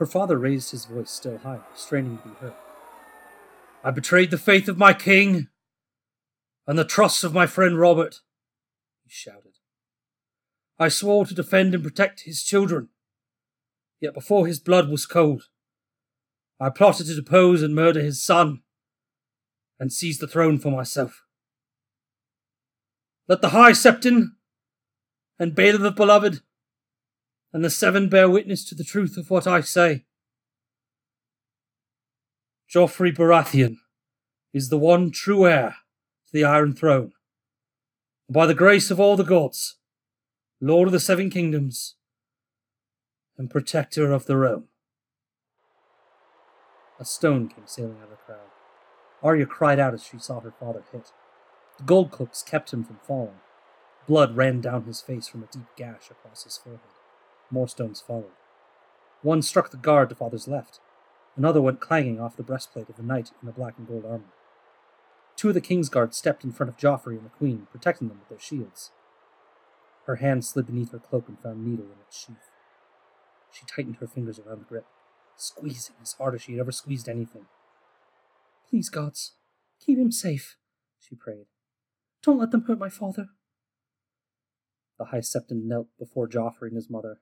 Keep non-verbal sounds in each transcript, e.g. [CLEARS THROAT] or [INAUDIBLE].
Her father raised his voice still higher, straining to be heard. I betrayed the faith of my king and the trust of my friend Robert, he shouted. I swore to defend and protect his children, yet before his blood was cold, I plotted to depose and murder his son and seize the throne for myself. Let the High Septon and Baelor the Beloved and the Seven bear witness to the truth of what I say. Joffrey Baratheon is the one true heir to the Iron Throne. And by the grace of all the gods, Lord of the Seven Kingdoms, and Protector of the Realm. A stone came sailing out of the crowd. Arya cried out as she saw her father hit. The gold cloaks kept him from falling. Blood ran down his face from a deep gash across his forehead. More stones followed. One struck the guard to father's left. Another went clanging off the breastplate of the knight in the black and gold armor. Two of the king's guards stepped in front of Joffrey and the queen, protecting them with their shields. Her hand slid beneath her cloak and found needle in its sheath. She tightened her fingers around the grip, squeezing as hard as she had ever squeezed anything. Please, gods, keep him safe, she prayed. Don't let them hurt my father. The High Septon knelt before Joffrey and his mother.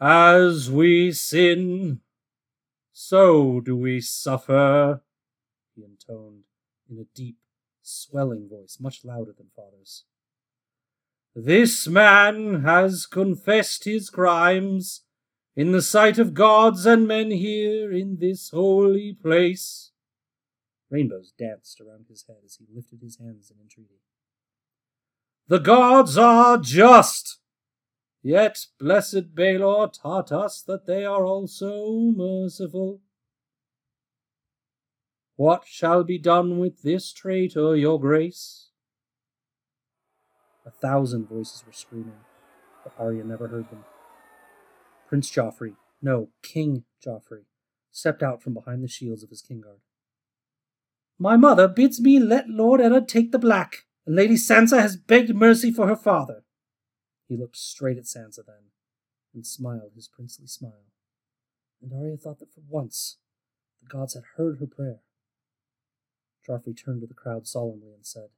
As we sin, so do we suffer, he intoned in a deep, swelling voice, much louder than father's. This man has confessed his crimes in the sight of gods and men here in this holy place. Rainbows danced around his head as he lifted his hands in entreaty. The gods are just, yet blessed Baelor taught us that they are also merciful. What shall be done with this traitor, your grace? A thousand voices were screaming, but Arya never heard them. Prince Joffrey, no, King Joffrey, stepped out from behind the shields of his king guard. My mother bids me let Lord Eddard take the black, and Lady Sansa has begged mercy for her father. He looked straight at Sansa then, and smiled his princely smile. And Arya thought that for once the gods had heard her prayer. Joffrey turned to the crowd solemnly and said,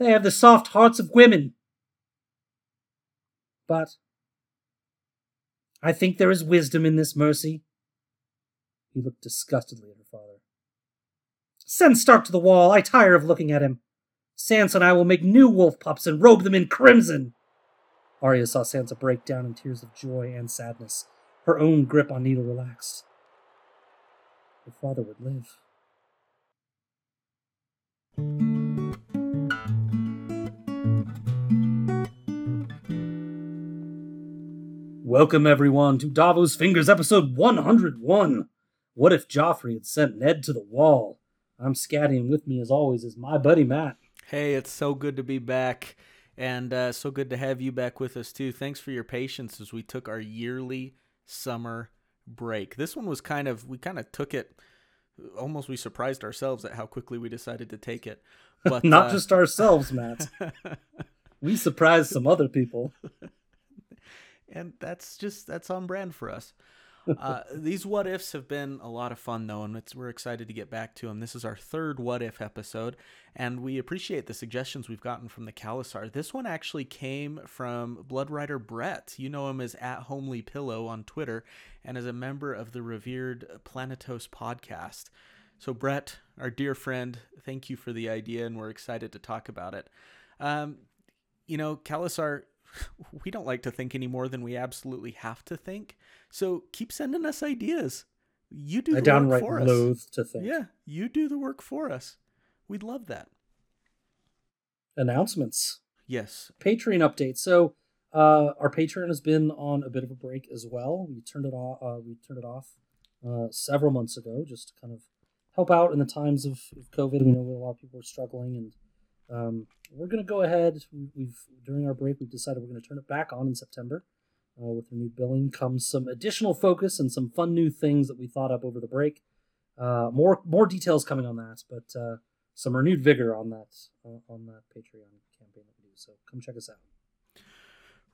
They have the soft hearts of women. But I think there is wisdom in this mercy. He looked disgustedly at her father. Send Stark to the wall. I tire of looking at him. Sansa and I will make new wolf pups and robe them in crimson. Arya saw Sansa break down in tears of joy and sadness. Her own grip on Needle relaxed. Her father would live. Welcome, everyone, to Davos Fingers, episode 101. What if Joffrey had sent Ned to the wall? I'm Scatty, and with me, as always, is my buddy Matt. Hey, it's so good to be back, and uh, so good to have you back with us, too. Thanks for your patience as we took our yearly summer break. This one was kind of, we kind of took it, almost we surprised ourselves at how quickly we decided to take it. But [LAUGHS] Not uh, just ourselves, Matt. [LAUGHS] we surprised some other people. and that's just that's on brand for us. Uh, these what ifs have been a lot of fun though, and we're excited to get back to them. This is our third what if episode, and we appreciate the suggestions we've gotten from the Khalasar. This one actually came from Blood Rider Brett. You know him as at Homely Pillow on Twitter, and as a member of the revered Planetos podcast. So Brett, our dear friend, thank you for the idea, and we're excited to talk about it. Um, you know, Khalasar we don't like to think any more than we absolutely have to think. So keep sending us ideas. You do the I work for us. loathe to think. Yeah, you do the work for us. We'd love that. Announcements. Yes. Patreon update. So uh, our Patreon has been on a bit of a break as well. We turned it off. Uh, we turned it off uh, several months ago, just to kind of help out in the times of, of COVID. We know a lot of people are struggling, and um, we're going to go ahead. We've during our break, we've decided we're going to turn it back on in September. Uh, with the new billing comes some additional focus and some fun new things that we thought up over the break. Uh, more more details coming on that, but uh, some renewed vigor on that uh, on that Patreon campaign that we do. So come check us out.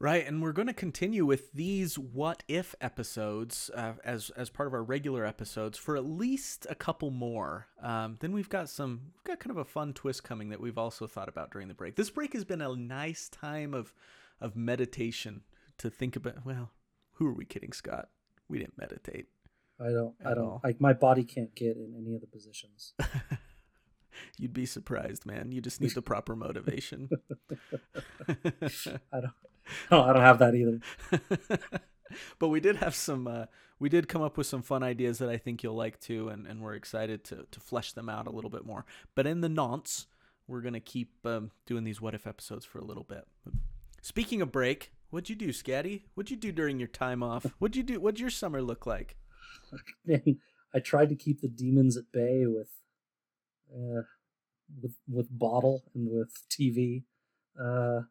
Right, and we're going to continue with these what if episodes uh, as as part of our regular episodes for at least a couple more. Um, then we've got some we've got kind of a fun twist coming that we've also thought about during the break. This break has been a nice time of of meditation to think about. Well, who are we kidding, Scott? We didn't meditate. I don't. I don't. all. Like my body can't get in any of the positions. [LAUGHS] You'd be surprised, man. You just need the proper motivation. [LAUGHS] I don't. No, I don't have that either. [LAUGHS] but we did have some uh, we did come up with some fun ideas that I think you'll like too and, and we're excited to to flesh them out a little bit more. But in the nonce, we're gonna keep um, doing these what if episodes for a little bit. Speaking of break, what'd you do, Scatty? What'd you do during your time off? What'd you do? What'd your summer look like? [LAUGHS] I tried to keep the demons at bay with, uh, with with bottle and with TV. Uh,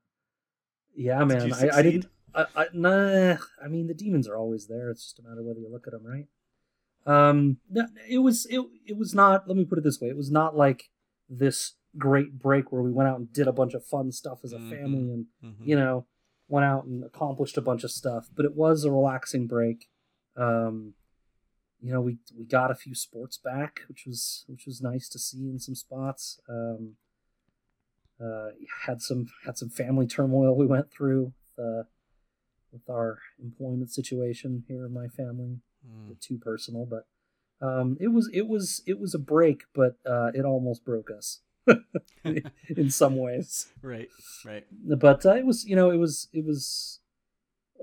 yeah, Did man. you I, I didn't. I, I nah. I mean, the demons are always there. It's just a matter whether you look at them, right? Um, it was it it was not. Let me put it this way: it was not like this great break where we went out and did a bunch of fun stuff as a Mhm. family and Mhm. you know, went out and accomplished a bunch of stuff. But it was a relaxing break. Um, you know, we we got a few sports back, which was which was nice to see in some spots. Um, uh, had some had some family turmoil we went through uh, with our employment situation here in my family. Mm. Too personal, but um, it was it was it was a break, but uh, it almost broke us [LAUGHS] [LAUGHS] in some ways Right, right. but uh, it was you know it was it was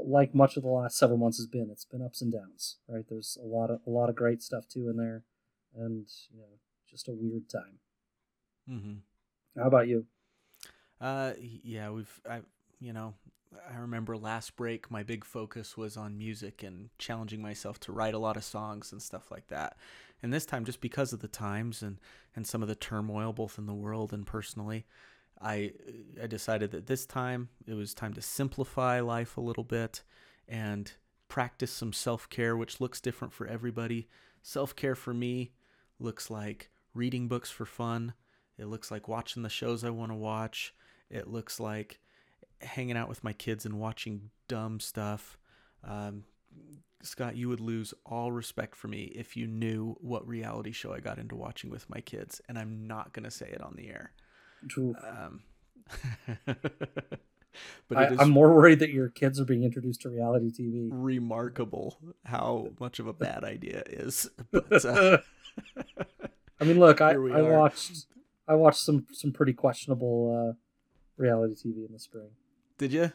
like much of the last several months has been it's been ups and downs right there's a lot of a lot of great stuff too in there and you know just a weird time Mm-hmm. how about you Uh, yeah, we've, I, you know, I remember last break, my big focus was on music and challenging myself to write a lot of songs and stuff like that. And this time, just because of the times and, and some of the turmoil, both in the world and personally, I, I decided that this time it was time to simplify life a little bit and practice some self care, which looks different for everybody. Self care for me looks like reading books for fun. It looks like watching the shows I want to watch. It looks like hanging out with my kids and watching dumb stuff. Um, Scott, you would lose all respect for me if you knew what reality show I got into watching with my kids, and I'm not going to say it on the air. True. Um, [LAUGHS] but I, i'm more worried that your kids are being introduced to reality tv remarkable how much of a bad idea it is. [LAUGHS] But uh, [LAUGHS] i mean look i, I watched i watched some some pretty questionable uh reality tv in the spring did you?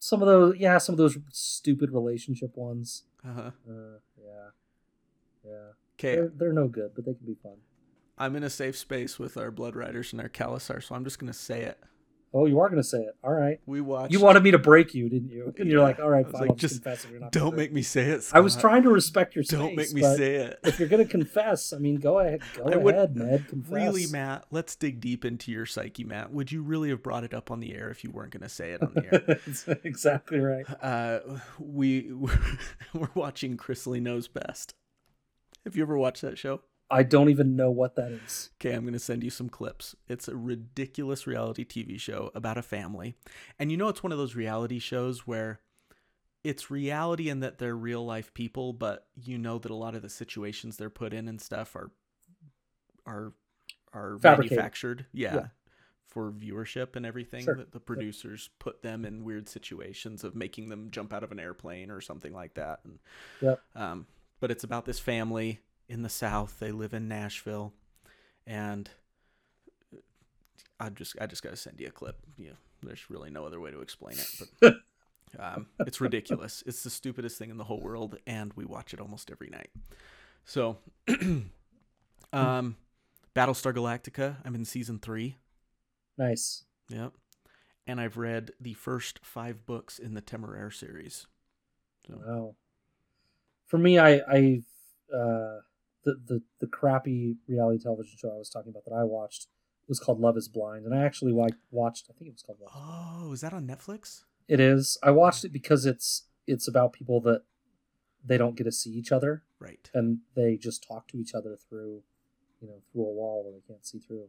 some of those yeah some of those stupid relationship ones Uh-huh. uh yeah yeah Okay, they're, they're no good but they can be fun I'm in a safe space with our Blood Riders and our Khalasar, so I'm just going to say it. Oh, you are going to say it. All right. We watched. You wanted me to break you, didn't you? [LAUGHS] And you're like, all right, fine. like, just confess if you're not. Don't gonna make me say it. I was trying to respect your [LAUGHS] space. Don't make me say it. If you're going to confess, I mean, go ahead. Go I ahead, Ned. Confess. Really, Matt, let's dig deep into your psyche, Matt. Would you really have brought it up on the air if you weren't going to say it on the air? [LAUGHS] That's exactly right. uh, we we're watching Chrisley Knows Best. Have you ever watched that show? I don't even know what that is. Okay, I'm going to send you some clips. It's a ridiculous reality TV show about a family. And you know, it's one of those reality shows where it's reality in that they're real life people, but you know that a lot of the situations they're put in and stuff are are are Fabricated. manufactured. Yeah. Yeah. For viewership and everything, Sure. that the producers put them in weird situations of making them jump out of an airplane or something like that. And, Yep. um, but it's about this family in the South. They live in Nashville, and I just I just gotta send you a clip. Yeah, there's really no other way to explain it, but [LAUGHS] um, it's ridiculous. It's the stupidest thing in the whole world, and we watch it almost every night. So, [CLEARS THROAT] um, Battlestar Galactica. I'm in season three. Nice. Yep, and I've read the first five books in the Temeraire series. So, Wow. For me, I, I, uh, the, the the crappy reality television show I was talking about that I watched was called Love Is Blind, and I actually wa- watched. I think it was called Love. Oh, is that on Netflix? It is. I watched it because it's it's about people that they don't get to see each other, Right. and they just talk to each other through, you know, through a wall where they can't see through,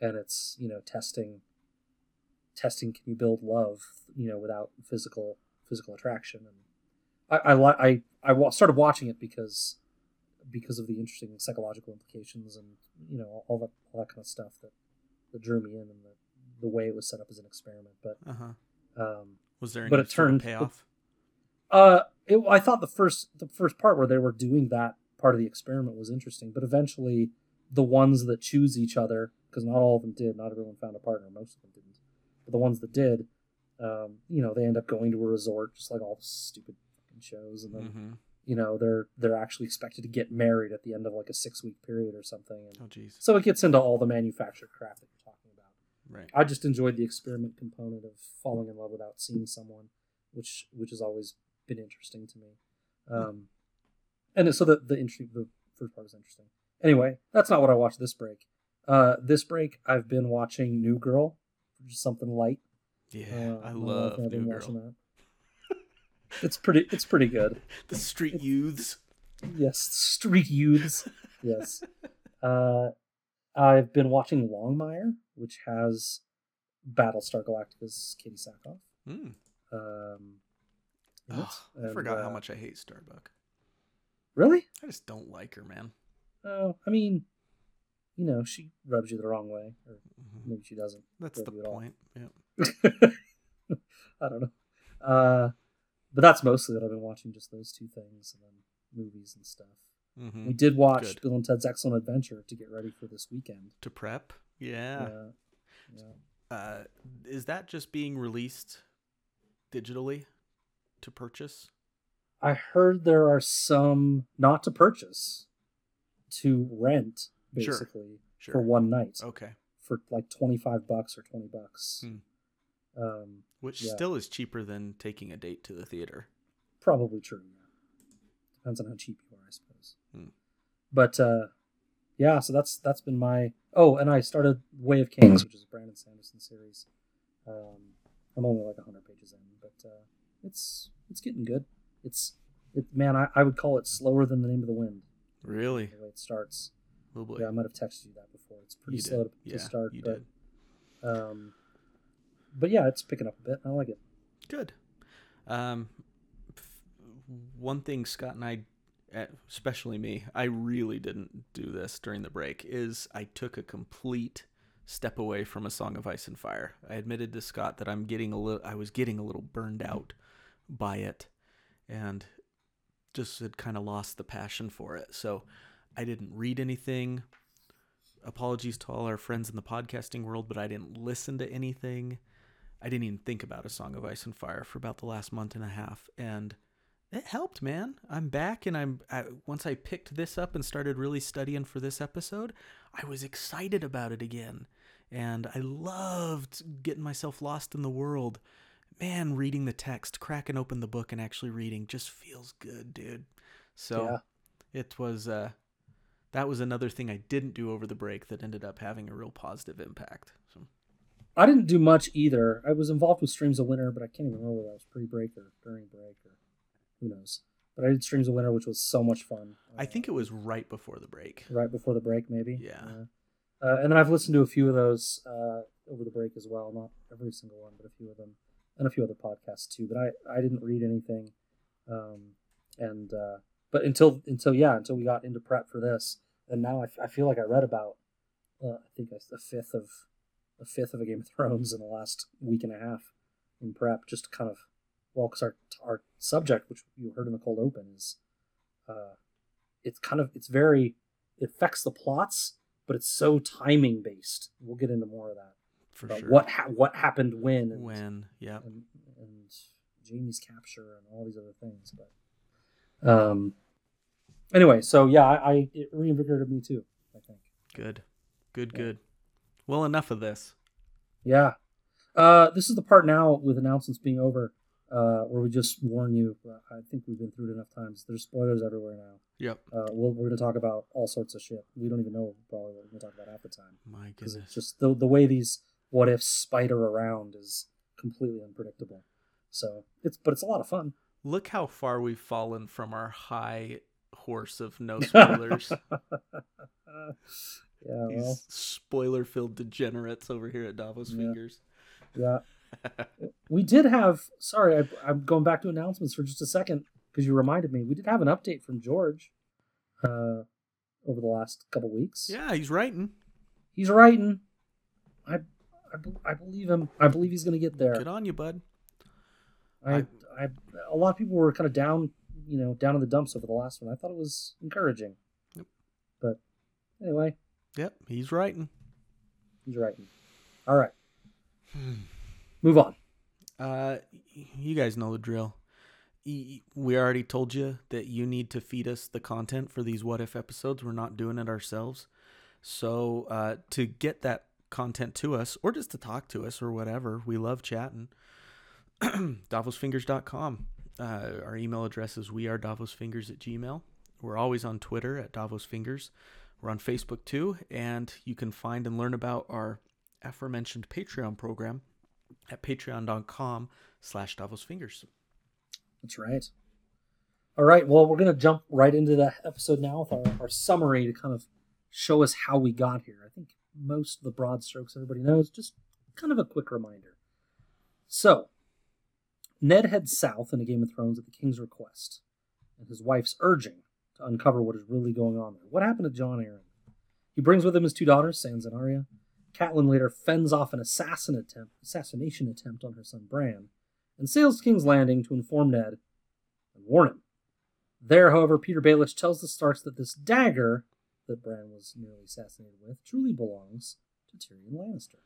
and it's you know testing. Testing, can you build love, you know, without physical physical attraction, and I I I, I started watching it because because of the interesting psychological implications and you know all that all that kind of stuff that that drew me in and the the way it was set up as an experiment. But Uh huh. um, Was there any But it turned- payoff? uh, it, I thought the first the first part where they were doing that part of the experiment was interesting, but eventually the ones that choose each other, because not all of them did, not everyone found a partner, most of them didn't, but the ones that did, um, you know, they end up going to a resort, just like all the stupid shows, and then Mm-hmm. You know they're they're actually expected to get married at the end of like a six week period or something, and Oh, jeez. so it gets into all the manufactured crap that you're talking about. Right. I just enjoyed the experiment component of falling in love without seeing someone, which which has always been interesting to me. Um, and so the the interesting the first part is interesting. Anyway, that's not what I watched this break. Uh, this break I've been watching New Girl, which is something light. Yeah, Uh, I my love New Girl. that. It's pretty. It's pretty good. The street youths. Yes, street youths. Yes. Uh, I've been watching Longmire, which has Battlestar Galactica's Katee Sackhoff. Mm. Um. Oh, I And, forgot how uh, much I hate Starbuck. Really? I just don't like her, man. Oh, I mean, you know, she rubs you the wrong way, or Mhm. maybe she doesn't. That's the point. Yeah. [LAUGHS] I don't know. Uh, but that's mostly what I've been watching, just those two things, and then movies and stuff. hmm We did watch Good. Bill and Ted's Excellent Adventure to get ready for this weekend. To prep. Yeah. Yeah. yeah. Uh, is that just being released digitally to purchase? I heard there are some not to purchase, to rent Sure. basically Sure. for one night Okay. for like twenty five bucks or twenty bucks. Hmm. Um, Which Yeah. still is cheaper than taking a date to the theater. probably true. Yeah. Depends on how cheap you are, I suppose. Hmm. But uh, yeah, so that's that's been my. Oh, and I started Way of Kings, which is a Brandon Sanderson series. Um, I'm only like hundred pages in, but uh, it's it's getting good. It's it man, I, I would call it slower than the name of the wind. Really? The way it starts. Oh boy. Yeah, I might have texted you that before. It's pretty You slow to, Yeah, to start, but did. um, but yeah, it's picking up a bit. I like it. Good. Um, one thing Scott and I, eh, especially me, I really didn't do this during the break. Is I took a complete step away from A Song of Ice and Fire. I admitted to Scott that I'm getting a little, I was getting a little burned out by it, and just had kind of lost the passion for it. So I didn't read anything. Apologies to all our friends in the podcasting world, but I didn't listen to anything. I didn't even think about a Song of Ice and Fire for about the last month and a half, and it helped, man. I'm back, and I'm I, once I picked this up and started really studying for this episode, I was excited about it again, and I loved getting myself lost in the world. Man, reading the text, cracking open the book, and actually reading just feels good, dude. So Yeah. it was uh, that was another thing I didn't do over the break that ended up having a real positive impact. So. I didn't do much either. I was involved with Streams of Winter, but I can't even remember whether that was pre-break or during break or who knows. But I did Streams of Winter, which was so much fun. I think it was right before the break. right before the break, maybe. Yeah. Uh, and then I've listened to a few of those uh, over the break as well. Not every single one, but a few of them, and a few other podcasts too. But I, I didn't read anything, um, and uh, but until until yeah until we got into prep for this, and now I, f- I feel like I read about uh, I think a fifth of a fifth of a Game of Thrones in the last week and a half in prep, just to kind of well, because our our subject, which you heard in the cold open, is uh, it's kind of it's very it affects the plots, but it's so timing based. We'll get into more of that For about sure. what ha- what happened when and, when? Yeah. and and Jaime's capture and all these other things. But um, anyway, so yeah, I, I it reinvigorated me too. I think. Good. Good. Yeah. Good. Well, enough of this. Yeah. Uh, this is the part now with announcements being over, uh, where we just warn you. uh, I think we've been through it enough times. There's spoilers everywhere now. Yep. Uh, we'll, we're going to talk about all sorts of shit. We don't even know probably what we're going to talk about half the time My goodness. it's just the the way these what ifs spider around is completely unpredictable. So it's but it's a lot of fun. Look how far we've fallen from our high horse of no [LAUGHS] spoilers. [LAUGHS] yeah, well, These spoiler-filled degenerates over here at Davos Yeah. Fingers. yeah. [LAUGHS] we did have. Sorry, I, I'm going back to announcements for just a second because you reminded me. We did have an update from George uh, over the last couple weeks. Yeah, he's writing. He's writing. I, I, I believe him. I believe he's going to get there. Good on you, bud. I, I, I, a lot of people were kind of down, you know, down in the dumps over the last one. I thought it was encouraging. Yep. But anyway. Yep, he's writing. He's writing. All right. [SIGHS] Move on. Uh, you guys know the drill. We already told you that you need to feed us the content for these what if episodes. We're not doing it ourselves. So, uh, to get that content to us, or just to talk to us, or whatever, we love chatting. [CLEARS THROAT] DavosFingers.com. Uh, our email address is we are DavosFingers at Gmail. We're always on Twitter at DavosFingers. We're on Facebook too, and you can find and learn about our aforementioned Patreon program at patreon.com slash davosfingers. That's right. All right, well, we're going to jump right into the episode now with our, our summary to kind of show us how we got here. I think most of the broad strokes everybody knows, just kind of a quick reminder. So, Ned heads south in a Game of Thrones at the king's request and his wife's urging to uncover what is really going on there. What happened to Jon Arryn? He brings with him his two daughters, Sansa and Arya, Catelyn later fends off an assassin attempt, assassination attempt on her son Bran, and sails to King's Landing to inform Ned and warn him. There, however, Petyr Baelish tells the Starks that this dagger that Bran was nearly assassinated with truly belongs to Tyrion Lannister.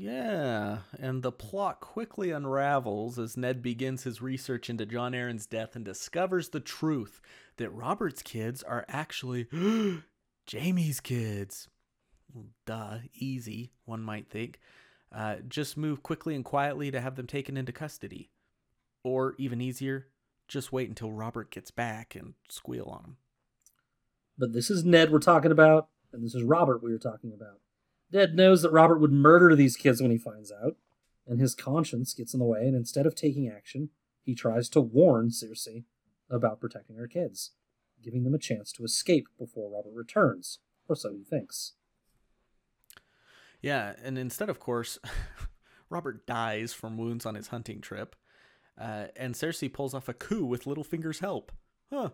Yeah, and the plot quickly unravels as Ned begins his research into Jon Arryn's death and discovers the truth that Robert's kids are actually [GASPS] Jaime's kids duh, easy, one might think. Uh, just move quickly and quietly to have them taken into custody. Or, even easier, just wait until Robert gets back and squeal on him. But this is Ned we're talking about, and this is Robert we were talking about. Ned knows that Robert would murder these kids when he finds out, and his conscience gets in the way, and instead of taking action, he tries to warn Cersei about protecting her kids, giving them a chance to escape before Robert returns, or so he thinks. Yeah, and instead, of course, [LAUGHS] Robert dies from wounds on his hunting trip, uh, and Cersei pulls off a coup with Littlefinger's help. Huh.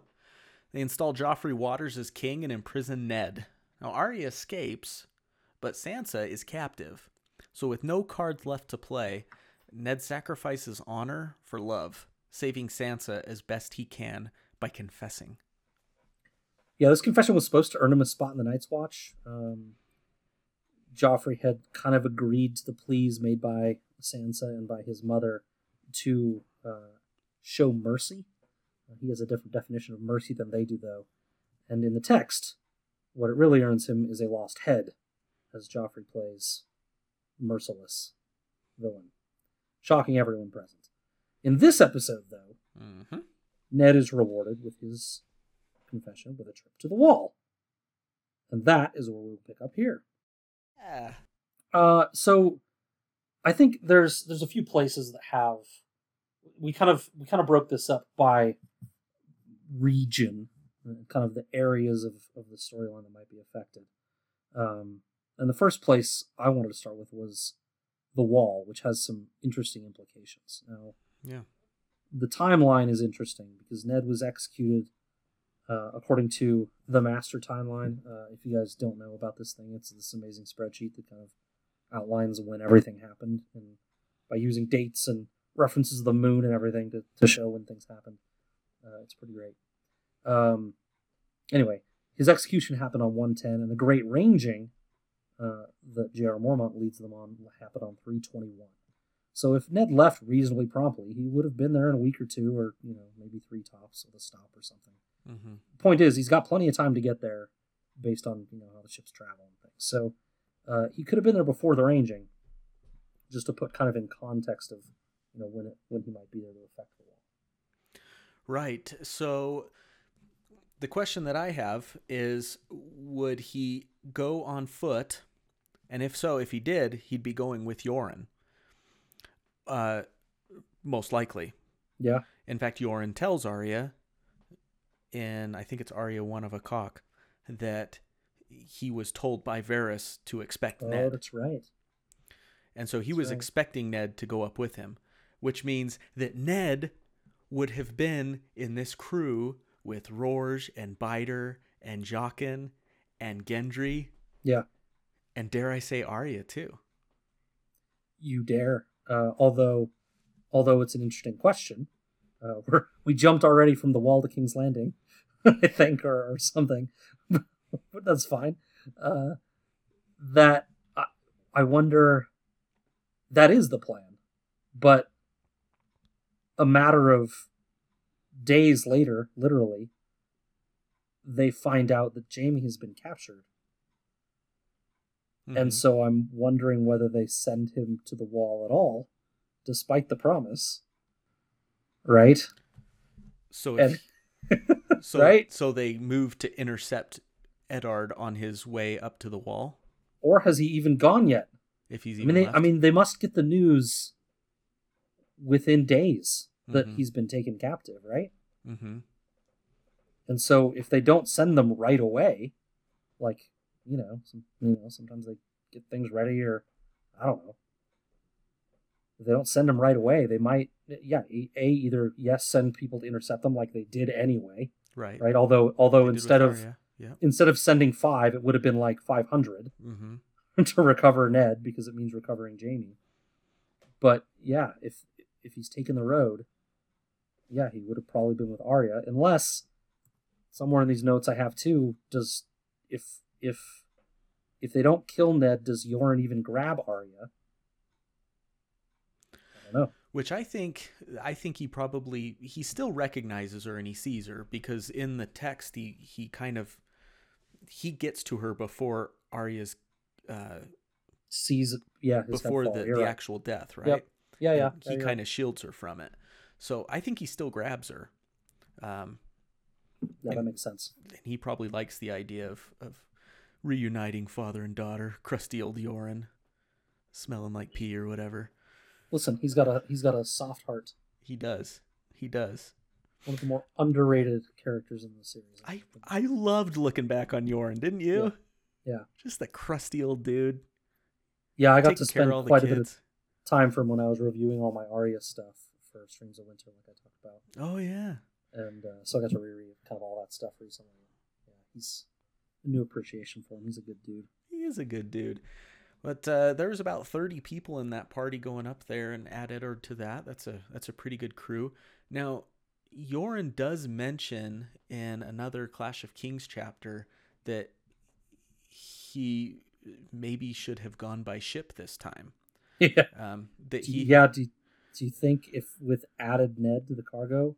They install Joffrey Waters as king and imprison Ned. Now, Arya escapes, but Sansa is captive. So, with no cards left to play, Ned sacrifices honor for love, saving Sansa as best he can by confessing. Yeah, this confession was supposed to earn him a spot in the Night's Watch. Um, Joffrey had kind of agreed to the pleas made by Sansa and by his mother to uh, show mercy. Uh, he has a different definition of mercy than they do, though. And in the text, what it really earns him is a lost head, as Joffrey plays merciless villain, shocking everyone present. In this episode, though, mm-hmm. Ned is rewarded with his confession with a trip to the wall. And that is where we'll pick up here. Yeah. Uh, so I think there's there's a few places that have we kind of we kind of broke this up by region, kind of the areas of, of the storyline that might be affected. Um, and the first place I wanted to start with was the wall, which has some interesting implications. Now, yeah, the timeline is interesting because Ned was executed uh, according to the master timeline. Uh, if you guys don't know about this thing, it's this amazing spreadsheet that kind of outlines when everything happened, and by using dates and references of the moon and everything to, to show when things happened. Uh, it's pretty great. Um, anyway, his execution happened on 110, and the great ranging uh, that Jeor Mormont leads them on happened on 321. So if Ned left reasonably promptly, he would have been there in a week or two, or you know maybe three tops with a stop or something. Mm-hmm. Point is, he's got plenty of time to get there, based on you know how the ships travel and things. So uh, he could have been there before the ranging, just to put kind of in context of you know when it when he might be there to affect the wall. Right. So the question that I have is, would he go on foot? And if so, if he did, he'd be going with Yoren. Uh, most likely. Yeah. In fact, Yoren tells Arya in I think it's Arya one of ACOK that he was told by Varys to expect Ned. oh, Ned. that's right. And so he was right. expecting Ned to go up with him, which means that Ned would have been in this crew with Rorge and Biter and Jaqen and Gendry Yeah, and dare I say Arya too. you dare. Uh, although, although it's an interesting question. Uh, [LAUGHS] we're, we jumped already from the wall to King's Landing, [LAUGHS] I think, or, or something. [LAUGHS] but that's fine. Uh, that I, I wonder. That is the plan, but a matter of days later, literally, they find out that Jaime has been captured. Mhm. And so I'm wondering whether they send him to the wall at all, despite the promise. Right? so and- [LAUGHS] so right? so they move to intercept Eddard on his way up to the wall Or has he even gone yet? if he's I even mean, they. I mean, they must get the news within days that Mhm. he's been taken captive, right? hmm And so if they don't send them right away, like you know, some, you know, sometimes they get things ready, or I don't know. If they don't send them right away, they might, yeah, a either yes, send people to intercept them like they did anyway, right. right? Although, although They instead of Arya. yeah. instead of sending five, it would have been like five hundred hmm [LAUGHS] to recover Ned because it means recovering Jaime. But yeah, if if he's taken the road, yeah, he would have probably been with Arya, unless somewhere in these notes I have too. Does if if if they don't kill Ned, does Yoren even grab Arya? I don't know. Which I think I think he probably he still recognizes her and he sees her because in the text he he kind of he gets to her before Arya's uh Sees yeah before the, the right. actual death, right? Yep. yeah yeah. And he kind of shields her from it. So I think he still grabs her. Um yeah that makes sense. and he probably likes the idea of of reuniting father and daughter, crusty old Yoren, smelling like pee or whatever. Listen, he's got a he's got a soft heart. He does. He does. One of the more underrated characters in the series. I I loved looking back on Yoren, didn't you? Yeah. Yeah. Just the crusty old dude. Yeah, I got taking to spend quite a bit of time from when I was reviewing all my Arya stuff for Streams of Winter, like I talked about, Oh yeah. and uh, so I got to reread kind of all that stuff recently. Yeah, he's a new appreciation for him. He's a good dude. He is a good dude. But uh, there was about thirty people in that party going up there, and add Eddard to that. That's a that's a pretty good crew. Now, Yoren does mention in another Clash of Kings chapter that he maybe should have gone by ship this time. [LAUGHS] Yeah. Um, that he yeah. Do, do you think if with added Ned to the cargo,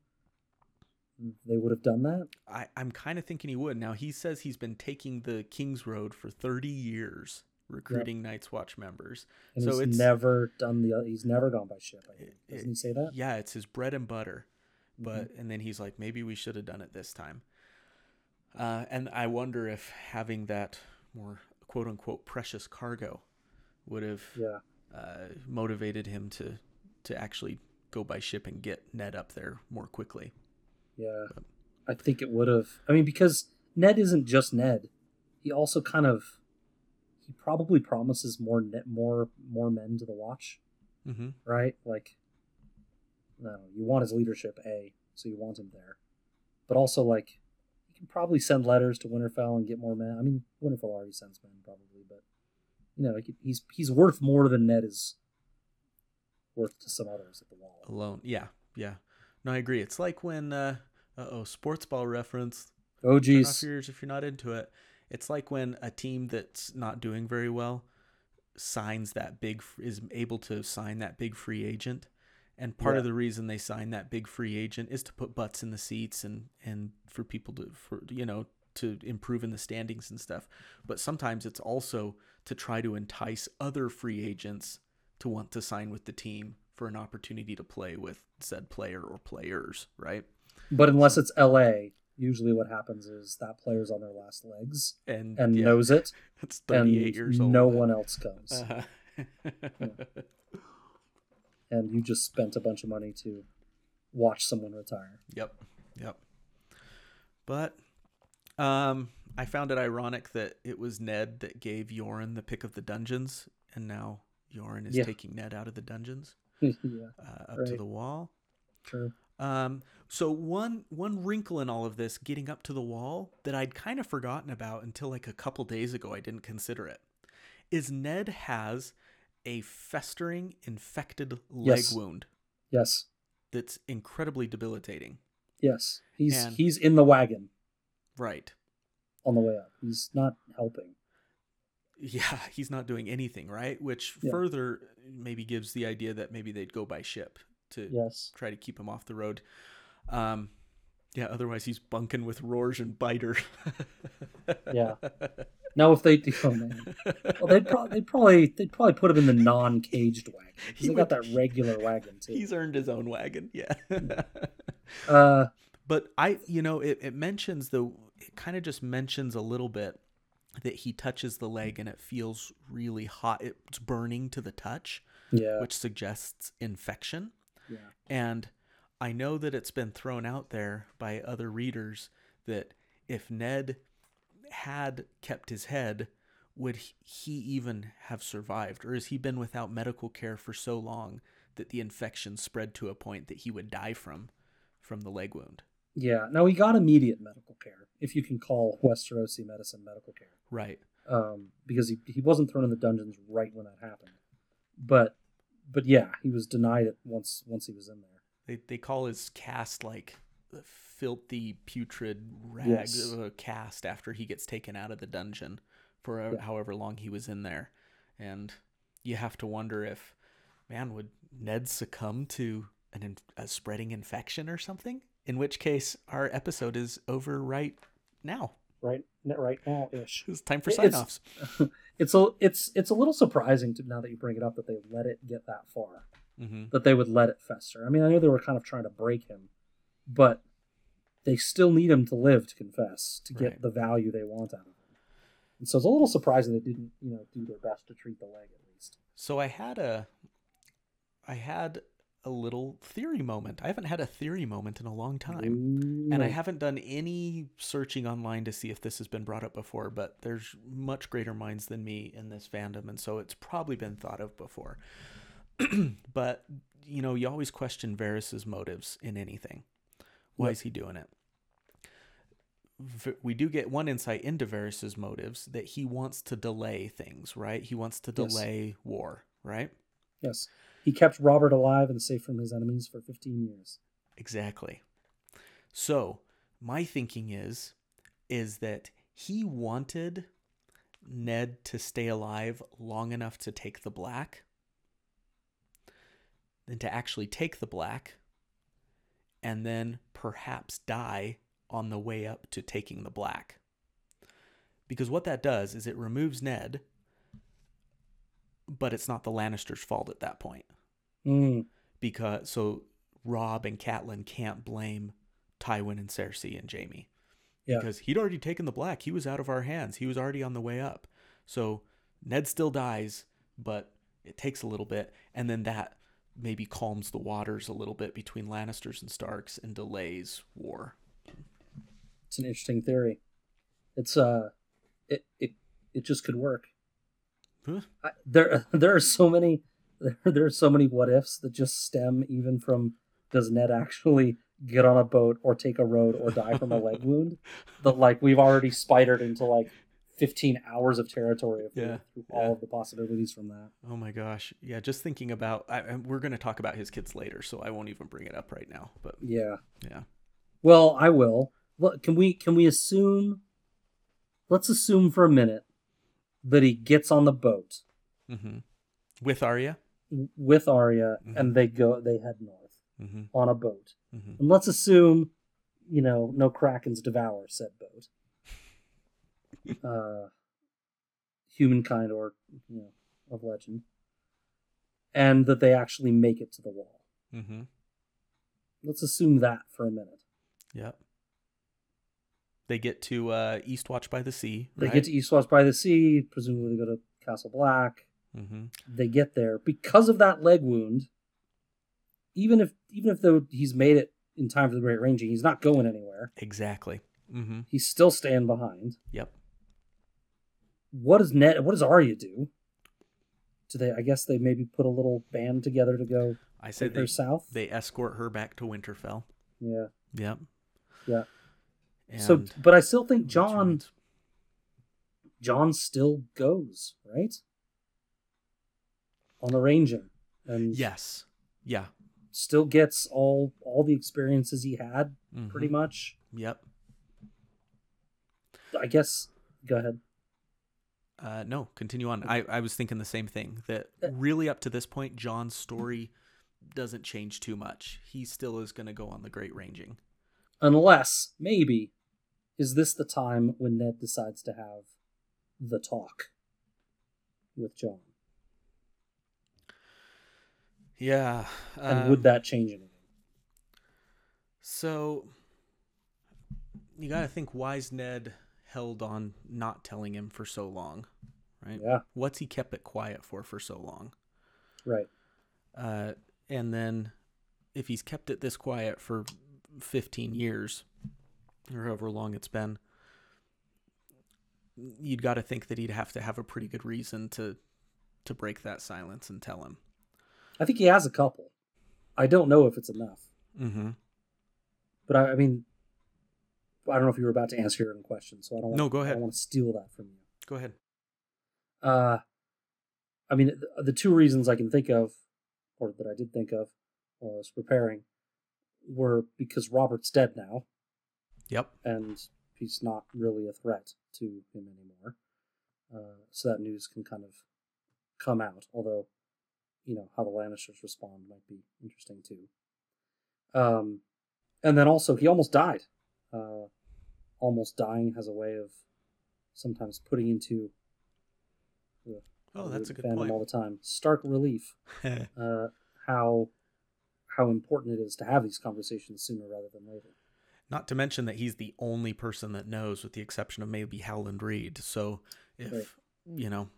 they would have done that? I, I'm kind of thinking he would. Now he says he's been taking the King's Road for 30 years, recruiting Night's Watch members. And So he's it's- never done the. He's never gone by ship. I think. Doesn't he say that? Yeah, it's his bread and butter. But Mm-hmm. and then he's like, maybe we should have done it this time. Uh, and I wonder if having that more quote unquote precious cargo would have Yeah. uh, motivated him to to actually go by ship and get Ned up there more quickly. Yeah, I think it would have. I mean, because Ned isn't just Ned. He also kind of he probably promises more net, more more men to the watch, Mm-hmm. right? Like, no, you want his leadership, a so you want him there, but also like you can probably send letters to Winterfell and get more men. I mean, Winterfell already sends men probably, but you know, he's he's worth more than Ned is worth to some others at the wall. Alone, yeah, yeah. No, I agree. It's like when uh oh, sports ball reference. Oh, geez. Turn off your ears if you're not into it. It's like when a team that's not doing very well signs that big is able to sign that big free agent. And part of the reason they sign that big free agent is to put butts in the seats and and for people to for you know to improve in the standings and stuff. But sometimes it's also to try to entice other free agents to want to sign with the team for an opportunity to play with said player or players, right? but unless it's L.A. Usually, what happens is that player's on their last legs And and yeah, knows it, [LAUGHS] it's and 38 years old. no one else comes, Uh-huh. [LAUGHS] and you just spent a bunch of money to watch someone retire. Yep. Yep. But um I found it ironic that it was Ned that gave Yoren the pick of the dungeons and now Yoren is Yeah. taking Ned out of the dungeons, [LAUGHS] yeah, uh, up to the wall. true. Um, so one one wrinkle in all of this, getting up to the wall, that I'd kind of forgotten about until like a couple days ago. I didn't consider it. Is Ned has a festering, infected leg Yes. wound Yes, that's incredibly debilitating. yes. He's And- he's in the wagon Right. on the way up. He's not helping. Yeah, [LAUGHS] he's not doing anything, right? Which Yeah. further maybe gives the idea that maybe they'd go by ship to Yes. try to keep him off the road. Um, yeah, otherwise he's bunking with Rorge and Biter. [LAUGHS] Yeah. Now if they oh man. Well they'd probably they'd probably they'd probably put him in the non caged wagon. He They got would- that regular wagon too. he's earned his own wagon, yeah. [LAUGHS] Uh but I, you know, it, it mentions the, it kind of just mentions a little bit that he touches the leg and it feels really hot. It's burning to the touch, yeah. which suggests infection. yeah. And I know that it's been thrown out there by other readers that if Ned had kept his head, would he even have survived? Or has he been without medical care for so long that the infection spread to a point that he would die from from the leg wound? Yeah. Now he got immediate medical care, if you can call Westerosi medicine medical care. Right. Um, because he, he wasn't thrown in the dungeons right when that happened. But but yeah, he was denied it once once he was in there. They they call his cast like the filthy putrid rag Yes. uh, cast after he gets taken out of the dungeon for Yeah. however long he was in there, and you have to wonder if, man, would Ned succumb to an a spreading infection or something? In which case, our episode is over right now. Right right now ish. It's time for sign offs. [LAUGHS] It's a it's it's a little surprising to now that you bring it up that they let it get that far. hmm That they would let it fester. I mean, I know they were kind of trying to break him, but they still need him to live to confess to get Right. the value they want out of him. And so it's a little surprising they didn't, you know, do their best to treat the leg at least. So I had a, I had a little theory moment. I haven't had a theory moment in a long time. And I haven't done any searching online to see if this has been brought up before, but there's much greater minds than me in this fandom, and so it's probably been thought of before. [CLEARS THROAT] but you know, you always question Varys's motives in anything. Why Yep. is he doing it? We do get one insight into Varys's motives that he wants to delay things, right? He wants to Yes. delay war, right? Yes. He kept Robert alive and safe from his enemies for 15 years. Exactly. So, my thinking is is that he wanted Ned to stay alive long enough to take the black, then to actually take the black, and then perhaps die on the way up to taking the black. Because what that does is it removes Ned, but it's not the Lannisters' fault at that point Mm, because so Robb and Catelyn can't blame Tywin and Cersei and Jaime Yeah. because he'd already taken the black. He was out of our hands. He was already on the way up. So Ned still dies, but it takes a little bit, and then that maybe calms the waters a little bit between Lannisters and Starks and delays war. it's an interesting theory. It's uh, it it it just could work. Huh? I, there [LAUGHS] there are so many there, [LAUGHS] there are so many what ifs that just stem even from does Ned actually get on a boat or take a road or die from a leg [LAUGHS] wound that like we've already spidered into like 15 hours of territory we Yeah, all of the possibilities from that. Oh my gosh, yeah. Just thinking about, I, and we're going to talk about his kids later, so I won't even bring it up right now. But Yeah. yeah, Well, I will. Look, can we can we assume? Let's assume for a minute that he gets on the boat hmm with Arya. with Arya Mhm. and they go they head north hmm on a boat. hmm And let's assume, you know, no krakens devour said boat. [LAUGHS] uh, humankind or you know of legend, and that they actually make it to the wall. hmm Let's assume that for a minute. Yep. They get to uh, Eastwatch by the Sea. They right? get to Eastwatch by the Sea. Presumably, they go to Castle Black. hmm They get there because of that leg wound. Even if even if though he's made it in time for the Great Ranging, he's not going anywhere. Exactly. hmm He's still staying behind. Yep. What does Ned? What does Arya do? do they? I guess they maybe put a little band together to go I said they, south. they escort her back to Winterfell. yeah. Yep. Yeah. So, but I still think Jon right. Jon still goes right on the ranging and Yes. Yeah. still gets all all the experiences he had Mhm. pretty much. Yep. I guess. Go ahead. Uh, no, continue on. I, I was thinking the same thing that Uh, really up to this point, Jon's story doesn't change too much. He still is going to go on the Great Ranging. Unless maybe is this the time when Ned decides to have the talk with Jon, Yeah. and um, would that change anything? So you got to think why's Ned held on not telling him for so long, right? Yeah. What's he kept it quiet for for so long? Right. Uh, and then if he's kept it this quiet for 15 years or however long it's been, you'd got to think that he'd have to have a pretty good reason to to break that silence and tell him. I think he has a couple. I don't know if it's enough, Mm-hmm. but I, I mean, I don't know if you were about to answer your own question, so I don't. No, want, go I ahead. don't want to steal that from you. Go ahead. Uh, I mean, the, the two reasons I can think of, or that I did think of while I was preparing, were because Robert's dead now, Yep. and he's not really a threat to him anymore. Uh, so that news can kind of come out, although, you know, how the Lannisters respond might be interesting too. Um, and then also, he almost died. Uh, almost dying has a way of sometimes putting into. ugh, Oh, that's a good fandom point. All the time, stark relief. [LAUGHS] Uh, how how important it is to have these conversations sooner rather than later. Not to mention that he's the only person that knows, with the exception of maybe Howland Reed. So if Right. you know,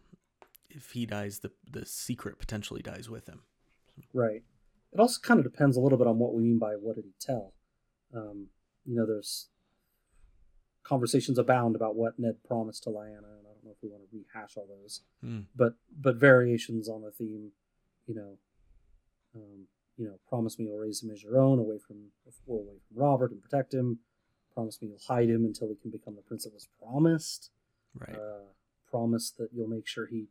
if he dies, the the secret potentially dies with him. Right. It also kind of depends a little bit on what we mean by what did he tell. Um, you know, there's conversations abound about what Ned promised to Lyanna, and I don't know if we want to rehash all those, Hmm. but but variations on the theme. You know, um, you know, promise me you'll raise him as your own, away from well, away from Robert and protect him. Promise me you'll hide him until he can become the prince that was promised. Right. Uh, promise that you'll make sure he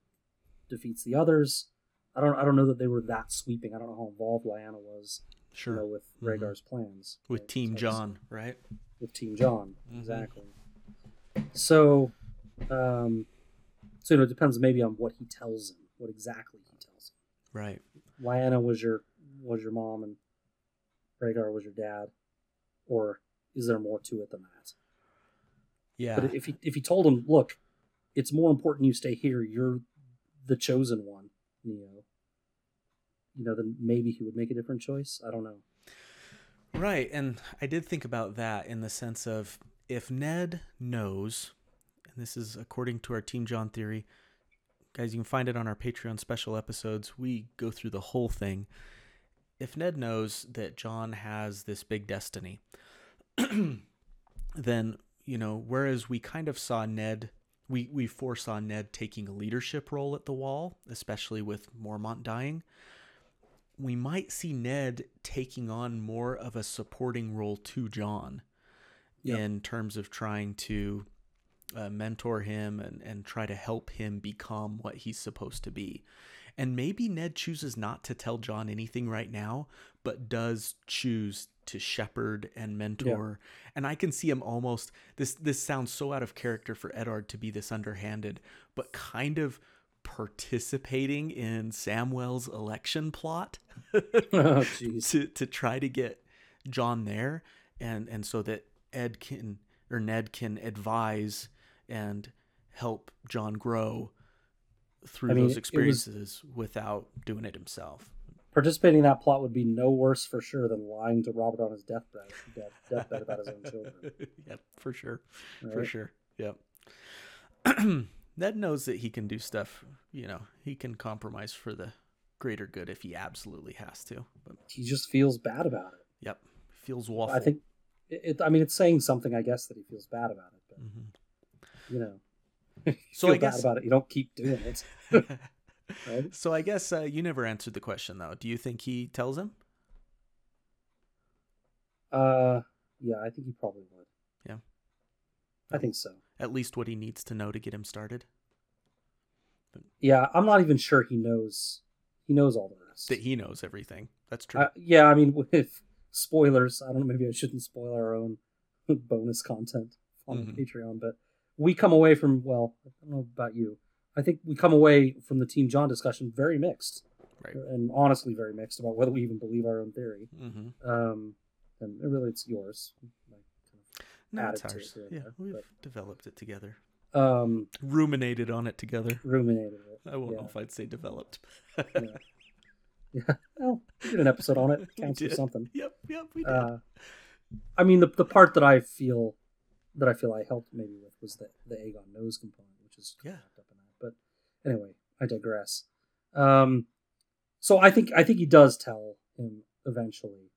defeats the others. I don't. I don't know that they were that sweeping. I don't know how involved Lyanna was, sure. you know, with Mhm. Rhaegar's plans. with right? Team So Jon, right? With Team Jon, Mhm. exactly. So, um, so you know, it depends maybe on what he tells him, what exactly he tells him. Right. Lyanna was your was your mom, and Rhaegar was your dad, or is there more to it than that? Yeah. But if he if he told him, look, it's more important you stay here. You're the chosen one, Neo. You know, then maybe he would make a different choice. I don't know. Right, and I did think about that in the sense of if Ned knows, and this is according to our Team Jon theory, guys, you can find it on our Patreon special episodes. We go through the whole thing. If Ned knows that Jon has this big destiny, [CLEARS THROAT] then, you know, whereas we kind of saw Ned, we, we foresaw Ned taking a leadership role at the wall, especially with Mormont dying we might see Ned taking on more of a supporting role to Jon Yep. in terms of trying to uh, mentor him and, and try to help him become what he's supposed to be. And maybe Ned chooses not to tell Jon anything right now, but does choose to shepherd and mentor. And I can see him almost this this sounds so out of character for Eddard to be this underhanded, but kind of participating in Samwell's election plot [LAUGHS] oh, [LAUGHS] to to try to get Jon there. And and so that Ed can or Ned can advise and help Jon grow through I mean, those was- experiences without doing it himself. Participating in that plot would be no worse for sure than lying to Robert on his deathbed, death, deathbed about his own children. [LAUGHS] yep, for sure. right? For sure. Yep. [CLEARS THROAT] Ned knows that he can do stuff, you know, he can compromise for the greater good if he absolutely has to. But He just feels bad about it. yep, feels waffle. I think, it, it, I mean, it's saying something, I guess, that he feels bad about it. But Mhm. you know, [LAUGHS] So I guess- about it. You don't keep doing it. [LAUGHS] Right? So I guess uh, you never answered the question though. Do you think he tells him? Uh, yeah, I think he probably would. Yeah. I think so. At least what he needs to know to get him started. Yeah, I'm not even sure he knows. He knows all the rest. That he knows everything. That's true. Uh, yeah, I mean, [LAUGHS] with spoilers, I don't know. Maybe I shouldn't spoil our own bonus content on Mhm. Patreon, but we come away from well, I don't know about you. I think we come away from the Team Jon discussion very mixed, Right. and honestly very mixed about whether we even believe our own theory. mm-hmm. Um, and really, it's yours. Like, No, it's ours. it Yeah, there, we've but- developed it together. Um, Ruminated on it together. ruminated it. I won't yeah. know if I'd say developed. yeah. [LAUGHS] yeah. Well, we did an episode on it. [LAUGHS] Counts for something. Yep, yep, we did. Uh, I mean, the the part that I feel that I feel I helped maybe with was the the Aegon nose component, which is Yeah. wrapped up in that. But anyway, I digress. Um, so I think I think he does tell him eventually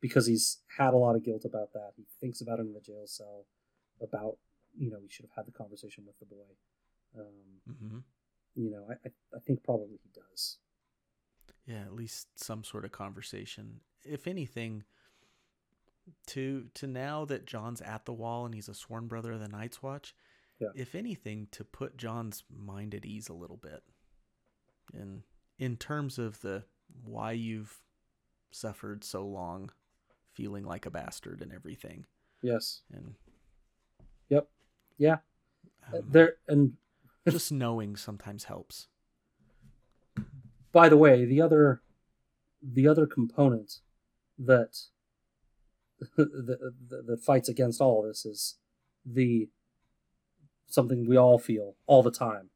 because he's had a lot of guilt about that. He thinks about it in the jail cell about you know he should have had the conversation with the boy. Um, hmm you know, I, I think probably he does. Yeah, at least some sort of conversation. If anything, to to now that Jon's at the wall and he's a sworn brother of the Night's Watch, Yeah. if anything, to put Jon's mind at ease a little bit. In in terms of the why you've suffered so long feeling like a bastard and everything. Yes. And Yep. Yeah. Um, there and just knowing sometimes helps. by the way, the other the other component that that, that fights against all of this is the something we all feel all the time.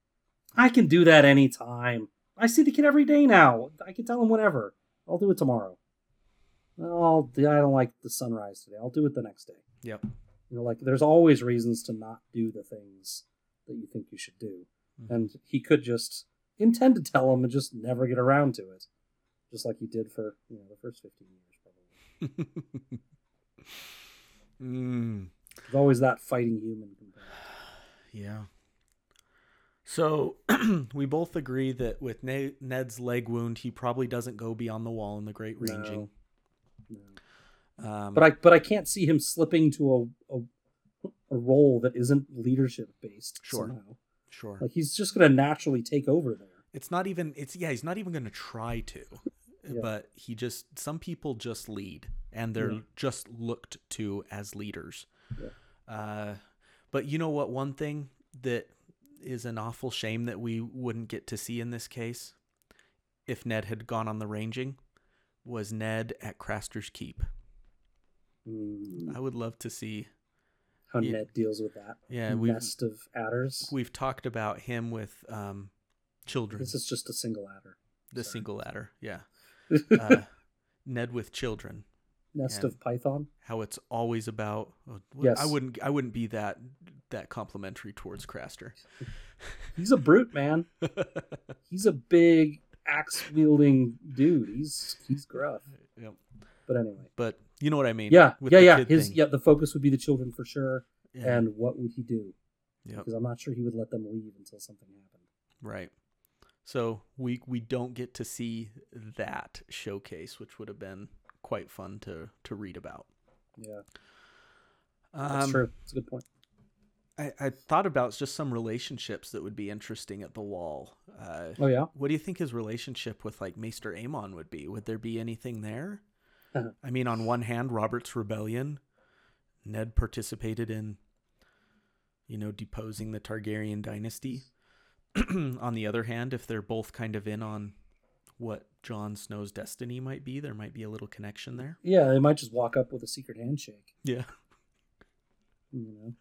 I can do that anytime. I see the kid every day now. I can tell him whenever. I'll do it tomorrow. I'll, I don't like the sunrise today. I'll do it the next day. Yep. You know, like there's always reasons to not do the things that you think you should do. Mhm. And he could just intend to tell him and just never get around to it. Just like he did for, you know, the first 15 years, probably. [LAUGHS] mm. There's always that fighting human. [SIGHS] Yeah. So [CLEARS THROAT] we both agree that with Ne- Ned's leg wound, he probably doesn't go beyond the wall in the Great No. Ranging. No. Um, But I but I can't see him slipping to a a, a role that isn't leadership based Sure. somehow. sure, Like he's just gonna naturally take over there. it's not even. It's yeah, he's not even going to try to. [LAUGHS] Yeah. But he just some people just lead, and they're Yeah. just looked to as leaders. Yeah. Uh, but you know what? One thing that is an awful shame that we wouldn't get to see in this case, if Ned had gone on the ranging, was Ned at Craster's Keep. Mm, I would love to see. how. Ned deals with that Yeah, we've nest of adders. we've talked about him with um, children. This is just a single adder. the sorry. single adder, yeah. [LAUGHS] Uh, Ned with children. Nest of python. How it's always about. oh, Yes. I wouldn't. I wouldn't be that that complimentary towards Craster. [LAUGHS] He's a brute, man. [LAUGHS] He's a big axe wielding dude. He's he's gruff. Yep. But anyway. But you know what I mean. Yeah, yeah, the yeah. His thing. yeah, the focus would be the children for sure. Yeah, And what would he do? Yep. Because I'm not sure he would let them leave until something happened. Right. So we we don't get to see that showcase, which would have been quite fun to to read about. Yeah, that's Um, true. It's a good point. I, I thought about just some relationships that would be interesting at the wall. Uh, Oh yeah. what do you think his relationship with like Maester Aemon would be? Would there be anything there? Uh-huh. I mean, on one hand, Robert's rebellion, Ned participated in, you know, deposing the Targaryen dynasty. [CLEARS THROAT] on the other hand, if they're both kind of in on what Jon Snow's destiny might be, there might be a little connection there. Yeah, they might just walk up with a secret handshake. Yeah. [LAUGHS] You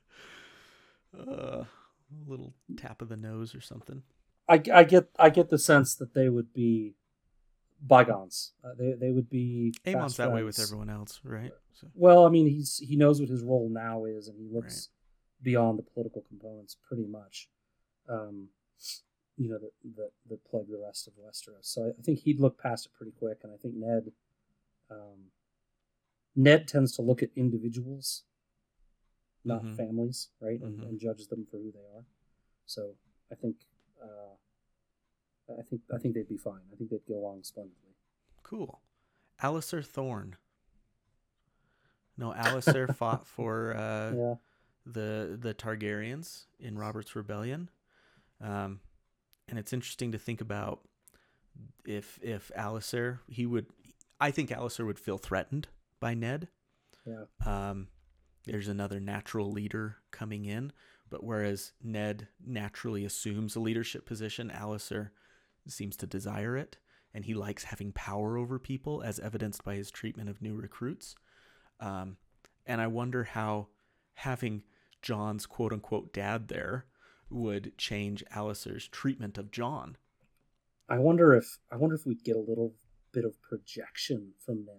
know, Uh, a little tap of the nose or something. I, I get I get the sense that they would be bygones. Uh, they they would be. Aemon's fast that way with everyone else, right? So, Well, I mean, he's he knows what his role now is, and he looks beyond the political components pretty much. Um, you know that that that plague the rest of Westeros. So I, I think he'd look past it pretty quick, and I think Ned, um, Ned tends to look at individuals, not Mhm. families, right, and, Mhm. and judges them for who they are. So I think uh, I think I think they'd be fine. I think they'd get along splendidly. Cool. Alliser Thorne. No, Alliser [LAUGHS] fought for uh, Yeah. the the Targaryens in Robert's Rebellion, um, and it's interesting to think about if if Alliser he would, I think Alliser would feel threatened by Ned. Yeah. Um, there's another natural leader coming in, but whereas Ned naturally assumes a leadership position, Alliser seems to desire it, and he likes having power over people, as evidenced by his treatment of new recruits. Um, and I wonder how having Jon's quote unquote dad there would change Alliser's treatment of Jon. I wonder if I wonder if we'd get a little bit of projection from Ned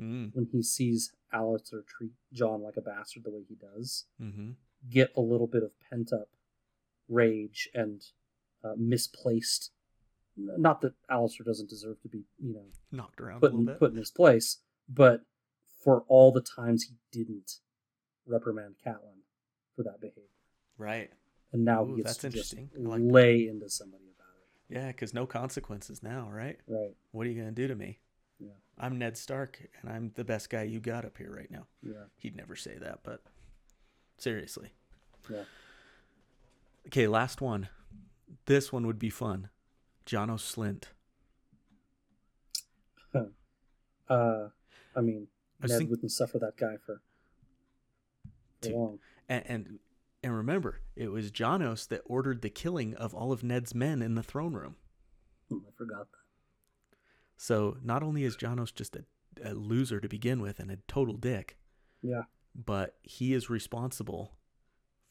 Mm, when he sees Alliser treat Jon like a bastard the way he does. hmm Get a little bit of pent up rage and uh, misplaced. Not that Alliser doesn't deserve to be, you know, Knocked around put a in, little bit. put in his place, but for all the times he didn't reprimand Catelyn for that behavior, right. And now Ooh, that's to interesting. Like that. lay into somebody about it. Yeah, because no consequences now, right? Right? What are you going to do to me? Yeah. I'm Ned Stark, and I'm the best guy you got up here right now. Yeah. He'd never say that, but seriously. Yeah. Okay, last one. This one would be fun. Janos Slynt. Uh, I mean, I Ned think- wouldn't suffer that guy for, for long. And, and and remember, it was Janos that ordered the killing of all of Ned's men in the throne room. I forgot that. So not only is Janos just a, a loser to begin with and a total dick, Yeah. but he is responsible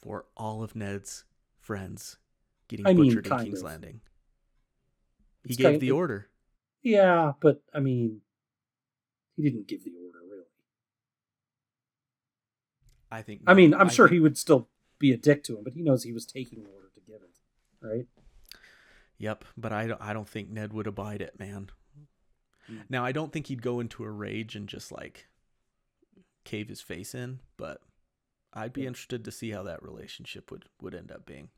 for all of Ned's friends getting I mean, butchered in King's of. Landing. He It's gave the it- order. Yeah, but I mean, he didn't give the order really. I think. I mean, I'm I sure think- he would still be a dick to him, but he knows he was taking the order to give it, right? Yep, but I don't. I don't think Ned would abide it, man. Mm. Now I don't think he'd go into a rage and just like cave his face in, but I'd be Yeah. interested to see how that relationship would would end up being.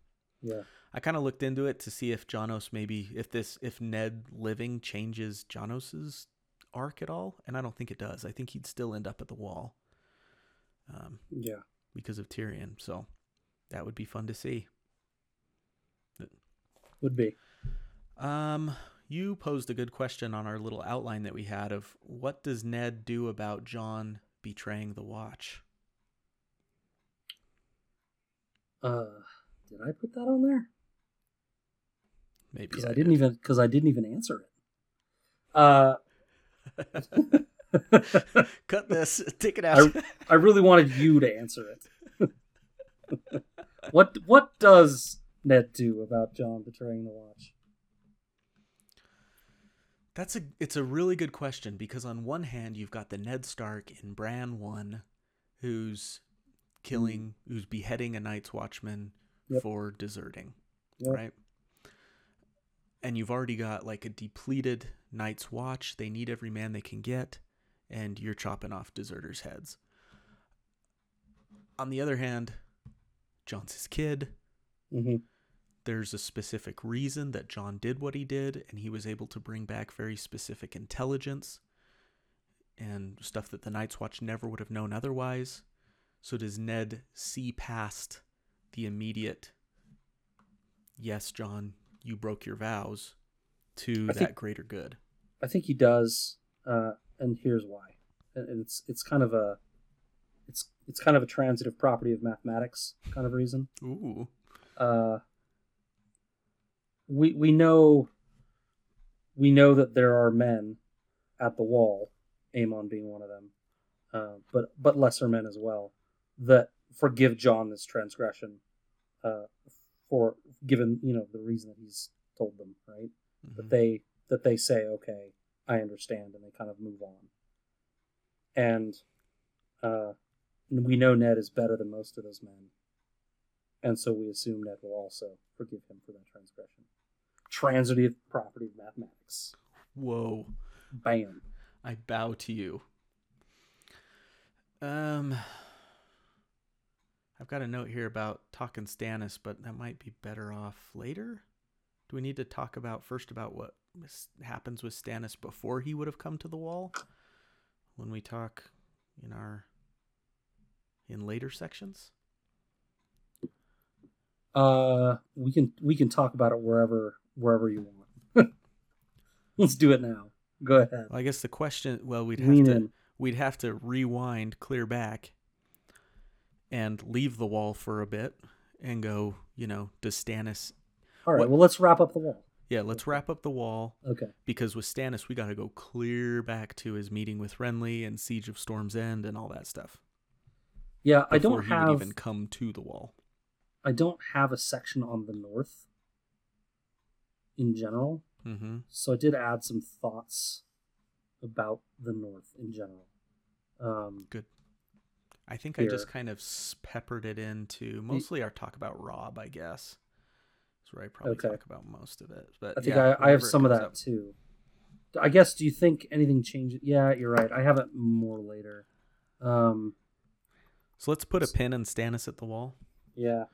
Yeah. I kind of looked into it to see if Janos maybe if this if Ned living changes Janos's arc at all, and I don't think it does. I think he'd still end up at the wall, um, Yeah. because of Tyrion. So that would be fun to see. Would be. Um, you posed a good question on our little outline that we had of what does Ned do about Jon betraying the watch? Uh, did I put that on there? Maybe Because I didn't even because I didn't even answer it. Uh, [LAUGHS] cut this. Take it I, out. I really wanted you to answer it. [LAUGHS] what what does Ned do about Jon betraying the watch? That's a it's a really good question because on one hand you've got the Ned Stark in Bran one, who's killing, hmm. who's beheading a Night's Watchman Yep. for deserting, Yep. right? And you've already got like a depleted Night's Watch. They need every man they can get, and you're chopping off deserters' heads. On the other hand, Jon's his kid. hmm there's a specific reason that Jon did what he did, and he was able to bring back very specific intelligence and stuff that the Night's Watch never would have known otherwise. So does Ned see past the immediate, yes, Jon, you broke your vows, to I that think- greater good? I think he does, uh, and here's why. And it's it's kind of a it's kind of a transitive property of mathematics kind of reason. Ooh. Uh, we we know we know that there are men at the wall, Aemon being one of them, uh, but but lesser men as well that forgive Jon this transgression, uh, for given you know the reason that he's told them right that Mhm. they that they say okay i understand and they kind of move on and uh we know ned is better than most of those men and so we assume ned will also forgive him for that transgression transitive property of mathematics Whoa. bam I bow to you. Um, I've got a note here about talking Stannis, but that might be better off later. Do we need to talk about first about what happens with Stannis before he would have come to the wall? When we talk in our in later sections? Uh, we can we can talk about it wherever wherever you want. [LAUGHS] Let's do it now. Go ahead. Well, I guess the question well we'd have Lean to in. we'd have to rewind, clear back, and leave the wall for a bit and go, you know, does Stannis All right. what- Well, let's wrap up the wall. Yeah, let's wrap up the wall Okay. because with Stannis we got to go clear back to his meeting with Renly and Siege of Storm's End and all that stuff. Yeah, I don't have even come to the wall. I don't have a section on the north in general, Mm-hmm. so I did add some thoughts about the north in general. Um, Good. I think I just kind of peppered it into mostly our talk about Robb, I guess. That's where I probably Okay. talk about most of it. But I think yeah, I, I have some of that up. too. I guess. Do you think anything changes? Yeah, you're right. I have it more later. Um, So let's put a pin in Stannis at the wall. yeah.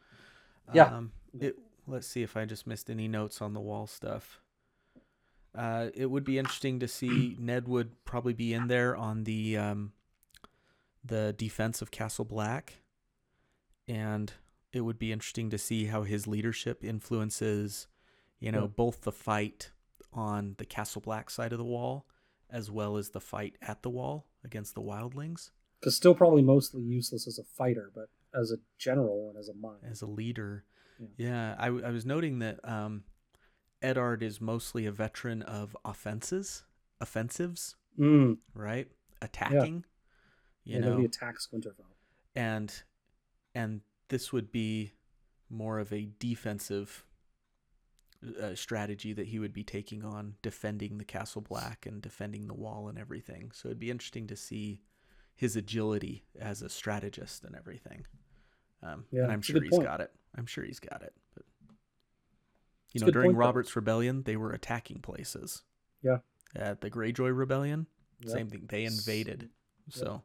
Yeah. Um, it, let's see if I just missed any notes on the wall stuff. Uh, it would be interesting to see [CLEARS THROAT] Ned would probably be in there on the um, the defense of Castle Black, and it would be interesting to see how his leadership influences, you know, Yeah. both the fight on the Castle Black side of the wall as well as the fight at the wall against the Wildlings Because still probably mostly useless as a fighter, but as a general and as a mind. as a leader. Yeah. Yeah, I, w- I was noting that um, Eddard is mostly a veteran of offenses, offensives, Mm, right? Attacking, yeah, you know, nobody attacks Winterfell. and and this would be more of a defensive uh, strategy that he would be taking on, defending the Castle Black and defending the wall and everything. So it'd be interesting to see his agility as a strategist and everything. Um, Yeah, and I'm sure he's point. got it. I'm sure he's got it. But you It's know, during point, though. Robert's Rebellion, they were attacking places. Yeah. At the Greyjoy Rebellion, Yep. same thing. They invaded. Yep. So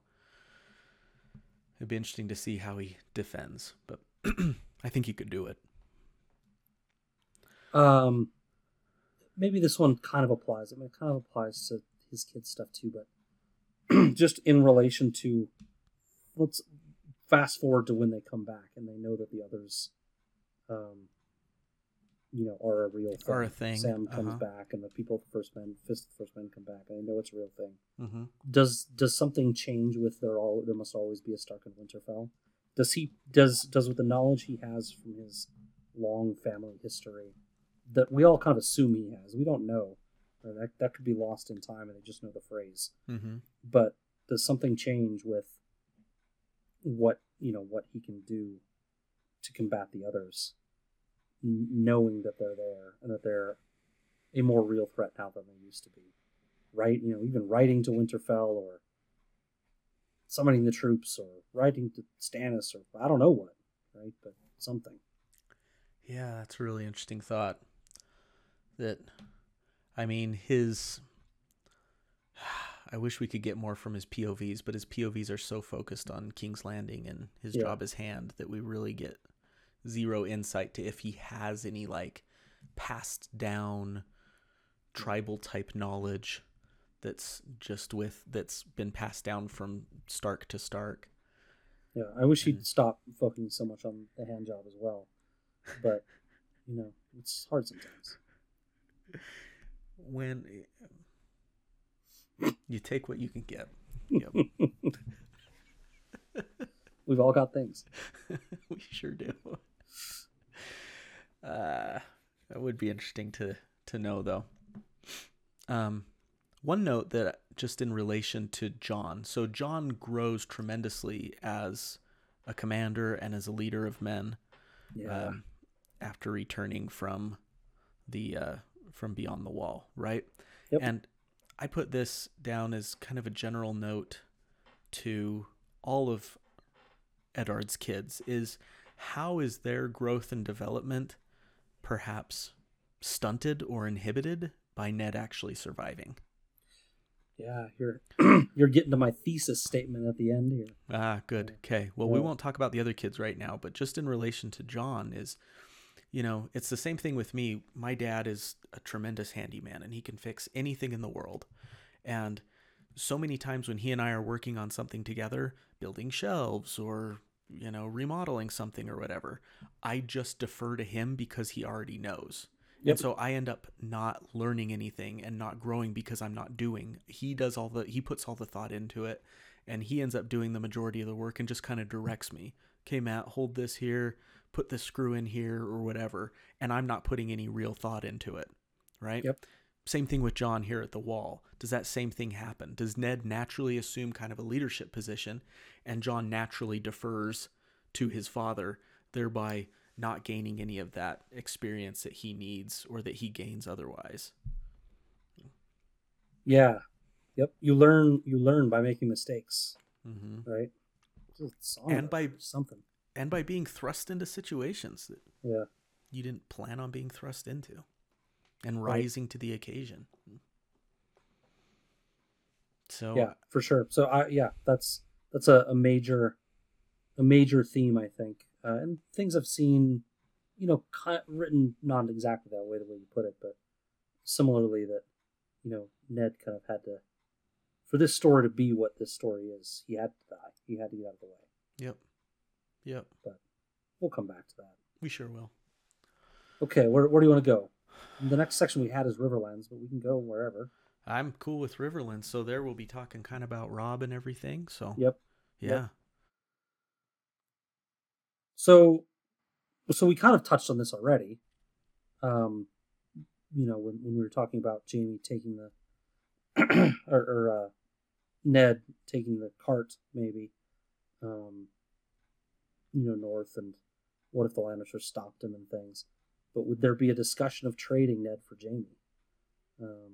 it'd be interesting to see how he defends. But [CLEARS THROAT] I think he could do it. Um, maybe this one kind of applies. I mean, it kind of applies to his kid stuff too, but [CLEARS THROAT] just in relation to let's fast forward to when they come back and they know that the others, um, you know, are a real thing. Are a thing, Sam comes uh-huh. back, and the people, the first men, fist the first men come back, and they know it's a real thing. Mm-hmm. Does does something change with there? All there must always be a Stark in Winterfell. Does he does does with the knowledge he has from his long family history that we all kind of assume he has? We don't know. Or that that could be lost in time, and they just know the phrase. Mm-hmm. But does something change with what you know what he can do to combat the others, n- knowing that they're there and that they're a more real threat now than they used to be? Right? You know, even writing to Winterfell or summoning the troops or writing to Stannis or I don't know what, right? But something. Yeah, that's a really interesting thought. That, I mean, his. [SIGHS] I wish we could get more from his POVs, but his POVs are so focused on King's Landing and his Yeah. job as hand that we really get zero insight to if he has any like passed down tribal type knowledge that's just with that's been passed down from Stark to Stark. Yeah, I wish he'd stop focusing so much on the hand job as well. But you know, it's hard sometimes. [LAUGHS] when you take what you can get. Yep. [LAUGHS] We've all got things. [LAUGHS] we sure do. [LAUGHS] Uh, that would be interesting to to know, though. Um, one note that just in relation to Jon, so Jon grows tremendously as a commander and as a leader of men Yeah. um, after returning from the uh, from beyond the wall, right? Yep. And I put this down as kind of a general note to all of Eddard's kids is how is their growth and development perhaps stunted or inhibited by Ned actually surviving? Yeah, you're [CLEARS THROAT] you're getting to my thesis statement at the end here. Ah, good. Okay. Well, we won't talk about the other kids right now, but just in relation to Jon is you know, it's the same thing with me. My dad is a tremendous handyman and he can fix anything in the world. And so many times when he and I are working on something together, building shelves or, you know, remodeling something or whatever, I just defer to him because he already knows. Yep. And so I end up not learning anything and not growing because I'm not doing. He does all the he puts all the thought into it and he ends up doing the majority of the work and just kind of directs me. Okay, Matt, hold this here, put this screw in here or whatever, and I'm not putting any real thought into it, right? Yep. Same thing with Jon here at the wall. Does that same thing happen? Does Ned naturally assume kind of a leadership position and Jon naturally defers to his father, thereby not gaining any of that experience that he needs or that he gains otherwise? Yeah. Yep. You learn you learn by making mistakes, Mm-hmm. right? And by- something. And by being thrust into situations that Yeah. you didn't plan on being thrust into and Right. rising to the occasion. So Yeah, for sure. So I yeah, that's that's a, a major a major theme I think. Uh, and things I've seen, you know, kind written not exactly that way the way you put it, but similarly that you know Ned kind of had to for this story to be what this story is. He had to die. He had to get out of the way. Yep. Yep. But We'll come back to that. We sure will. Okay, where where do you want to go? The next section we had is Riverlands, but we can go wherever. I'm cool with Riverlands, so there we'll be talking kind of about Robb and everything. So Yep. yeah. Yep. So, so we kind of touched on this already. Um, you know, when, when we were talking about Jaime taking the, [CLEARS THROAT] or, or uh, Ned taking the cart, maybe, um, you know, north, and what if the Lannisters stopped him and things? But would there be a discussion of trading Ned for Jaime? Um,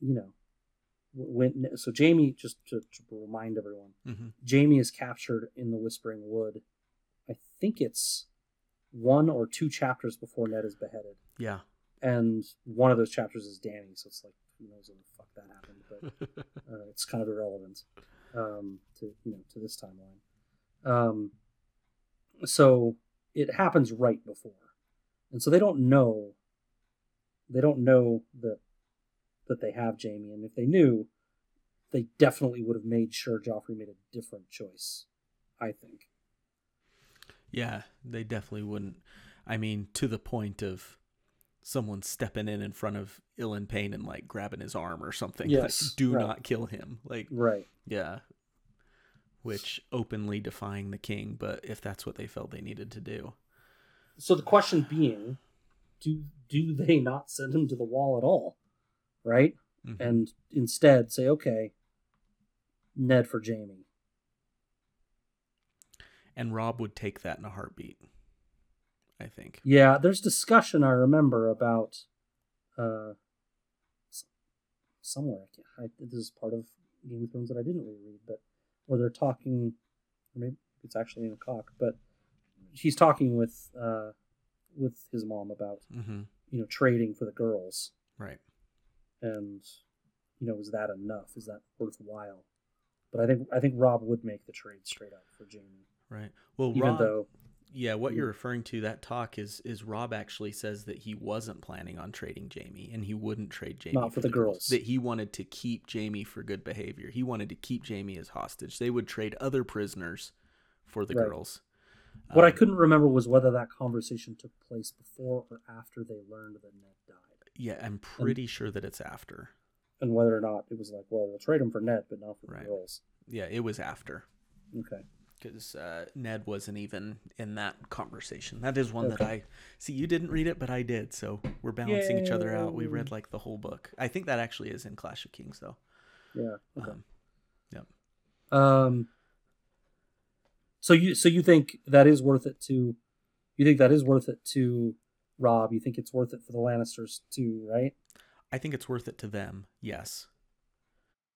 you know, when so Jaime just to, to remind everyone, hmm Jaime is captured in the Whispering Wood. I think it's one or two chapters before Ned is beheaded, Yeah. and one of those chapters is Dany. So it's like who knows when the fuck that happened, but [LAUGHS] uh, it's kind of irrelevant um, to you know to this timeline. Um, so it happens right before, and so they don't know. They don't know that that they have Jaime, and if they knew, they definitely would have made sure Joffrey made a different choice. I think. yeah, they definitely wouldn't. I mean, to the point of someone stepping in in front of Ilyn Payne and like grabbing his arm or something. Like, Yes, do right. not kill him. Like, Right. yeah. Which openly defying the king, but if that's what they felt they needed to do. So the question being, do do they not send him to the wall at all? Right? Mhm. And instead say, okay, Ned for Jaime. and Robb would take that in a heartbeat. I think. Yeah, there's discussion I remember about uh somewhere. I can't, I, this is part of Game of Thrones that I didn't reread, but where they're talking, or maybe it's actually in ACOK, but he's talking with uh with his mom about Mm-hmm. you know trading for the girls. Right. and you know is that enough is that worthwhile but i think i think robb would make the trade straight up for jaime Right. Well, even Robb, though yeah, what Mm. you're referring to that talk is is Robb actually says that he wasn't planning on trading Jaime and he wouldn't trade Jaime Not for the girls. That he wanted to keep Jaime for good behavior. He wanted to keep Jaime as hostage. They would trade other prisoners for the Right. girls. what i Um, couldn't remember was whether that conversation took place before or after they learned that ned died Yeah, I'm pretty sure that it's after. and whether or not it was like well we'll trade him for ned but not for Right. the girls Yeah, it was after okay because uh, Ned wasn't even in that conversation. That is one that I see. You didn't read it, but I did, so we're balancing each other out. We read like the whole book. I think that actually is in Clash of Kings, though. yeah okay Um, yep. um so you so you think that is worth it to you think that is worth it to robb you think it's worth it for the lannisters too right I think it's worth it to them. Yes.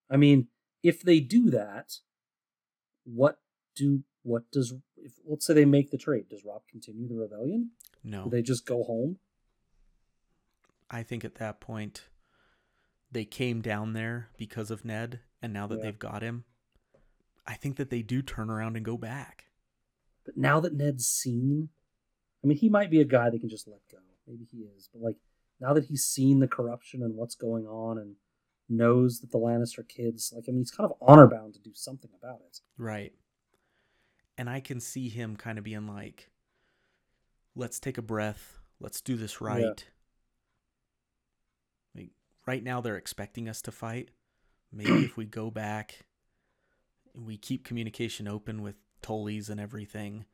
I mean, if they do that, what do what does if let's say they make the trade? Does Robb continue the rebellion? No. Do they just go home? I think at that point they came down there because of Ned, and now that Yeah. they've got him, I think that they do turn around and go back. But now that Ned's seen, I mean, he might be a guy that can just let go. Maybe he is, but like now that he's seen the corruption and what's going on and knows that the Lannister kids, like I mean, he's kind of honor bound to do something about it. Right. And I can see him kind of being like, let's take a breath. Let's do this right. Like right now they're expecting us to fight. Maybe if we go [CLEARS THROAT] back and we keep communication open with Tullies and everything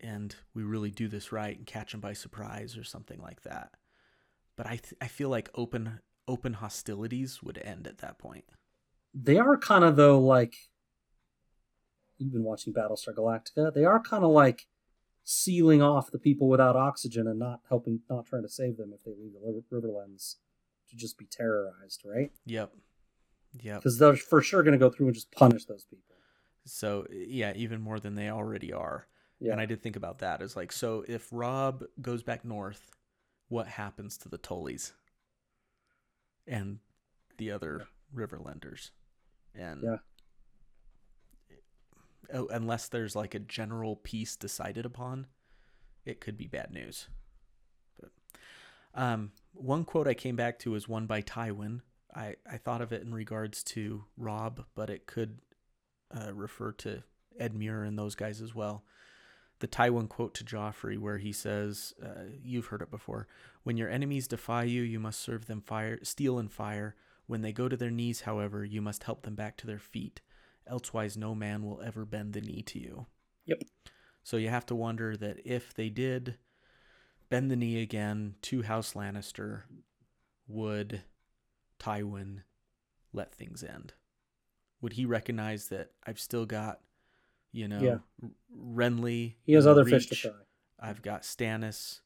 and we really do this right and catch them by surprise or something like that. But I th- I feel like open open hostilities would end at that point. They are kind of though like you've been watching Battlestar Galactica. They are kind of like sealing off the people without oxygen and not helping, not trying to save them if they leave the Riverlands to just be terrorized, right? Yep. Yep. Because they're for sure going to go through and just punish those people. So yeah, even more than they already are. Yeah. And I did think about that as like, so if Robb goes back north, what happens to the Tullys and the other Riverlanders? And Yeah. Oh, unless there's like a general peace decided upon, it could be bad news. But um, one quote I came back to is one by Tywin. I, I thought of it in regards to Robb, but it could uh, refer to Edmure and those guys as well. The Tywin quote to Joffrey, where he says, uh, "You've heard it before. When your enemies defy you, you must serve them fire, steel and fire. When they go to their knees, however, you must help them back to their feet. Elsewise, no man will ever bend the knee to you." Yep. So you have to wonder that if they did bend the knee again to House Lannister, would Tywin let things end? Would he recognize that I've still got, you know, Yeah. Renly? He has other fish to fry. I've got Stannis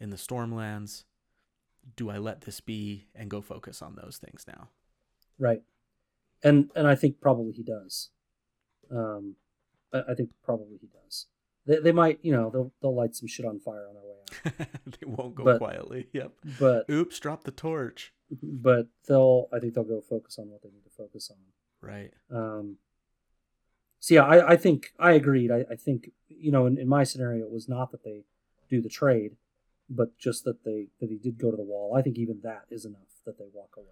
in the Stormlands. Do I let this be and go focus on those things now? Right. And and I think probably he does. Um, I, I think probably he does. They, they might, you know, they'll they'll light some shit on fire on their way out. [LAUGHS] they won't go But- quietly. Yep. But Oops, drop the torch. but they'll I think they'll go focus on what they need to focus on. Right. Um, so yeah, I, I think I agreed. I, I think you know in, in my scenario it was not that they do the trade, but just that they that he did go to the wall. I think even that is enough that they walk away.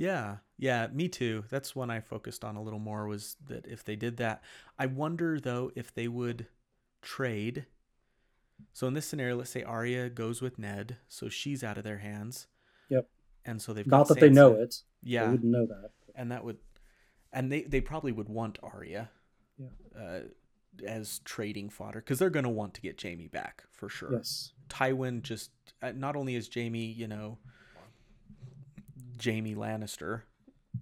Yeah, yeah, me too. That's one I focused on a little more was that if they did that, I wonder though if they would trade. So in this scenario, let's say Arya goes with Ned, so she's out of their hands. Yep. And so they've Not got that they know Sansa. it. They Yeah, wouldn't know that. and that would, and they they probably would want Arya, Yeah. uh, as trading fodder because they're gonna want to get Jaime back for sure. Yes. Tywin just uh, not only is Jaime, you know, Jaime Lannister,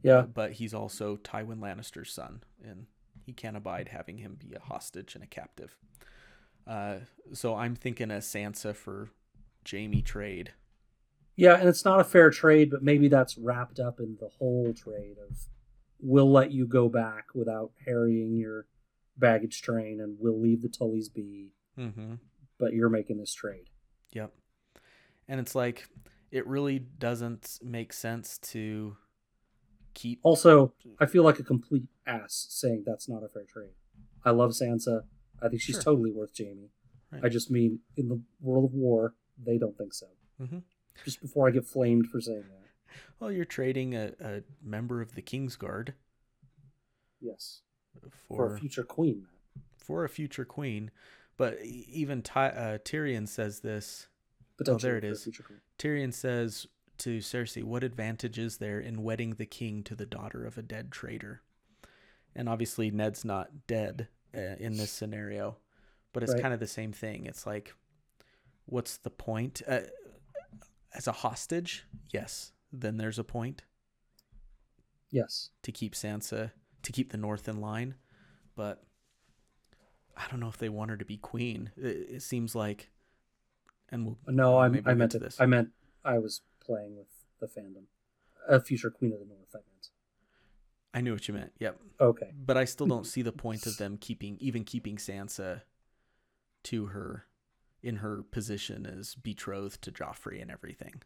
Yeah. but he's also Tywin Lannister's son, and he can't abide having him be a hostage and a captive. Uh, so I'm thinking a Sansa for Jaime trade. Yeah, and it's not a fair trade, but maybe that's wrapped up in the whole trade of we'll let you go back without harrying your baggage train and we'll leave the Tullys be, Mm-hmm. but you're making this trade. Yep. And it's like it really doesn't make sense to keep. Also, I feel like a complete ass saying that's not a fair trade. I love Sansa. I think she's Sure. totally worth Jaime. Right. I just mean in the world of war, they don't think so. Mhm. Just before I get flamed for saying that. Well, you're trading a, a member of the Kingsguard Yes. For, for a future queen, for a future queen. But even Ty, uh, Tyrion says this. Potentially there it is. Tyrion says to Cersei, "What advantage is there in wedding the king to the daughter of a dead traitor?" And obviously, Ned's not dead uh, in this scenario, but it's Right. kind of the same thing. It's like, what's the point? Uh, as a hostage, yes, then there's a point Yes. to keep Sansa to keep the North in line, but I don't know if they want her to be queen. It, it seems like, and we'll No, I'm, I meant to this. I meant I was playing with the fandom. A future queen of the north. I meant. I knew what you meant. Yep. Okay. But I still don't see the point of [LAUGHS] them keeping even keeping Sansa to her in her position as betrothed to Joffrey and everything.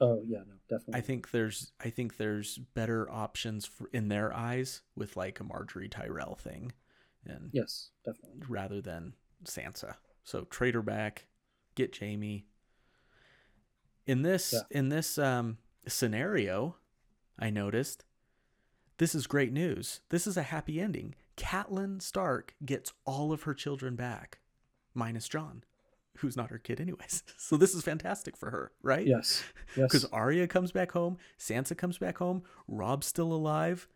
Oh yeah, no, definitely. I think there's I think there's better options for, in their eyes with like a Margaery Tyrell thing and yes, definitely. rather than Sansa. So trade her back get Jaime. In this Yeah. in this um, scenario, I noticed this is great news. This is a happy ending. Catelyn Stark gets all of her children back, minus Jon, who's not her kid anyways. [LAUGHS] So this is fantastic for her, right? Yes. [LAUGHS] Yes. Because Arya comes back home, Sansa comes back home, Robb's still alive,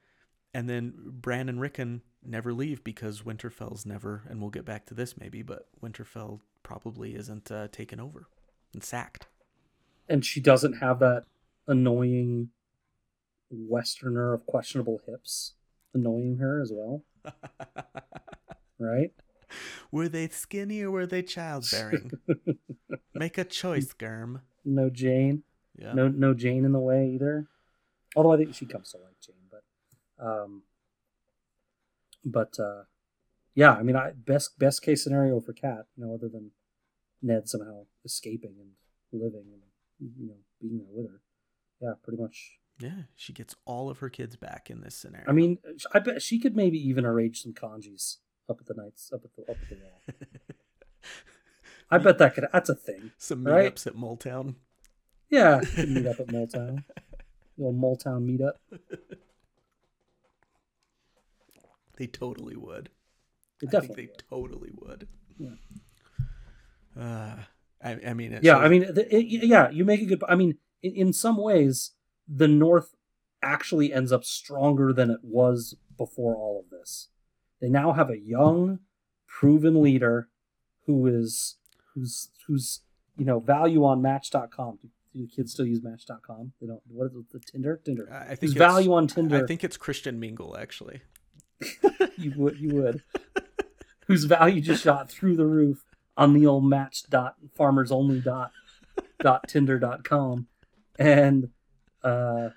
and then Bran and Rickon never leave because Winterfell's never, and we'll get back to this maybe, but Winterfell probably isn't uh, taken over and sacked. and she doesn't have that annoying westerner of questionable hips annoying her as well [LAUGHS] right were they skinny or were they childbearing? [LAUGHS] Make a choice, Germ. no jeyne Yeah. no no jeyne in the way either although i think she comes to like jeyne but um but uh yeah i mean i best best case scenario for cat you know other than ned somehow escaping and living and you know being there with her yeah pretty much Yeah, she gets all of her kids back in this scenario. I mean, I bet she could maybe even arrange some kanjis up at the nights, up at the up at the wall. [LAUGHS] I bet that could. That's a thing. some right? meetups at Moletown. Yeah, meet up at [LAUGHS] Moletown. The old Moletown meetup. They totally would. They I think definitely. they would. totally would. Yeah. Uh, I, I mean, Yeah, shows- I mean, it, yeah, you make a good. I mean, in, in some ways, the North actually ends up stronger than it was before all of this. They now have a young, proven leader who is who's who's you know value on Match.com. Do, kids still use Match.com? They don't. What is it? The Tinder? Tinder. I think value on Tinder? I think it's Christian Mingle actually. [LAUGHS] you would you would [LAUGHS] whose value just shot through the roof on the old match dot farmers only dot dot tinder dot com. And uh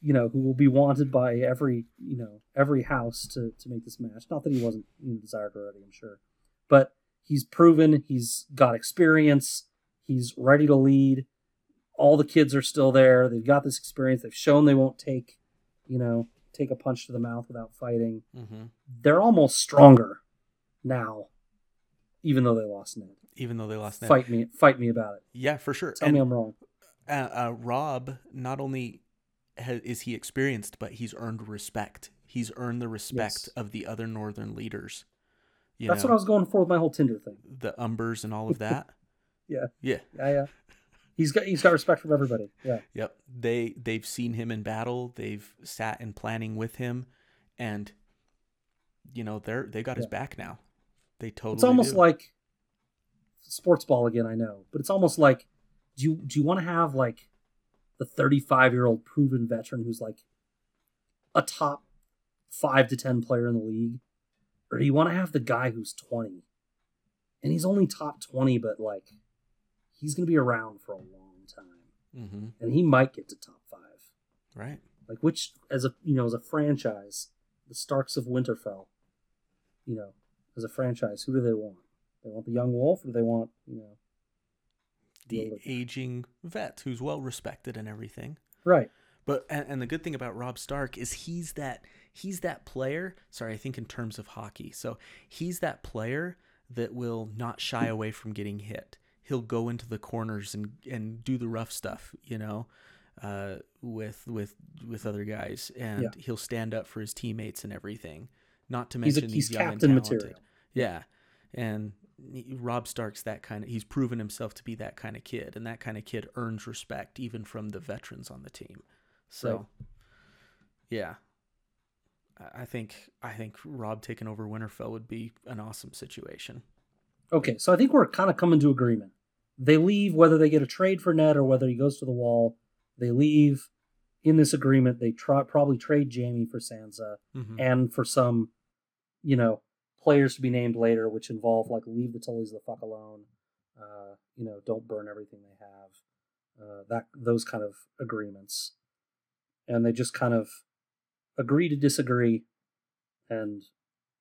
you know who will be wanted by every you know every house to to make this match. Not that he wasn't you know, desired already i'm sure. But he's proven he's got experience he's ready to lead. All the kids are still there. They've got this experience. They've shown they won't take you know take a punch to the mouth without fighting. Hmm they're almost stronger now, even though they lost Ned. Even though they lost Ned. Fight me, fight me about it. Yeah, for sure. Tell And, me I'm wrong. uh, uh, Robb not only ha- is he experienced, but he's earned respect. He's earned the respect Yes. of the other northern leaders. You That's know, what I was going for with my whole Tinder thing. the Umbers and all of [LAUGHS] that. Yeah. Yeah. Yeah, yeah. He's got he's got respect from everybody. Yeah, Yep. They they've seen him in battle. They've sat in planning with him, and you know they're they got his back now. They totally. it's almost do. like sports ball again. I know, but it's almost like do you do you want to have like the 35 year old proven veteran who's like a top five to ten player in the league, or do you want to have the guy who's 20 and he's only top 20, but like he's gonna be around for a long time, Mhm. and he might get to top five. right. Like which, as a you know, as a franchise, the Starks of Winterfell, you know, as a franchise, who do they want? They want the young wolf, or do they want you know, The aging vet who's well respected and everything. right? But and, and the good thing about Robb Stark is he's that he's that player. Sorry, I think in terms of hockey. So he's that player that will not shy away from getting hit. He'll go into the corners and and do the rough stuff, you know, uh, with with with other guys, and Yeah. he'll stand up for his teammates and everything. Not to He's a- mention he's young captain and talented. material. Yeah, and Robb Stark's that kind of. He's proven himself to be that kind of kid, and that kind of kid earns respect even from the veterans on the team. So, Right. yeah, I think I think Robb taking over Winterfell would be an awesome situation. Okay, so I think we're kind of coming to agreement. They leave whether they get a trade for Ned or whether he goes to the wall. They leave in this agreement. They try, probably trade Jaime for Sansa Mhm. and for some, you know, players to be named later, which involve like leave the Tullys the fuck alone. Uh, you know, don't burn everything they have. Uh, that those kind of agreements, and they just kind of agree to disagree, and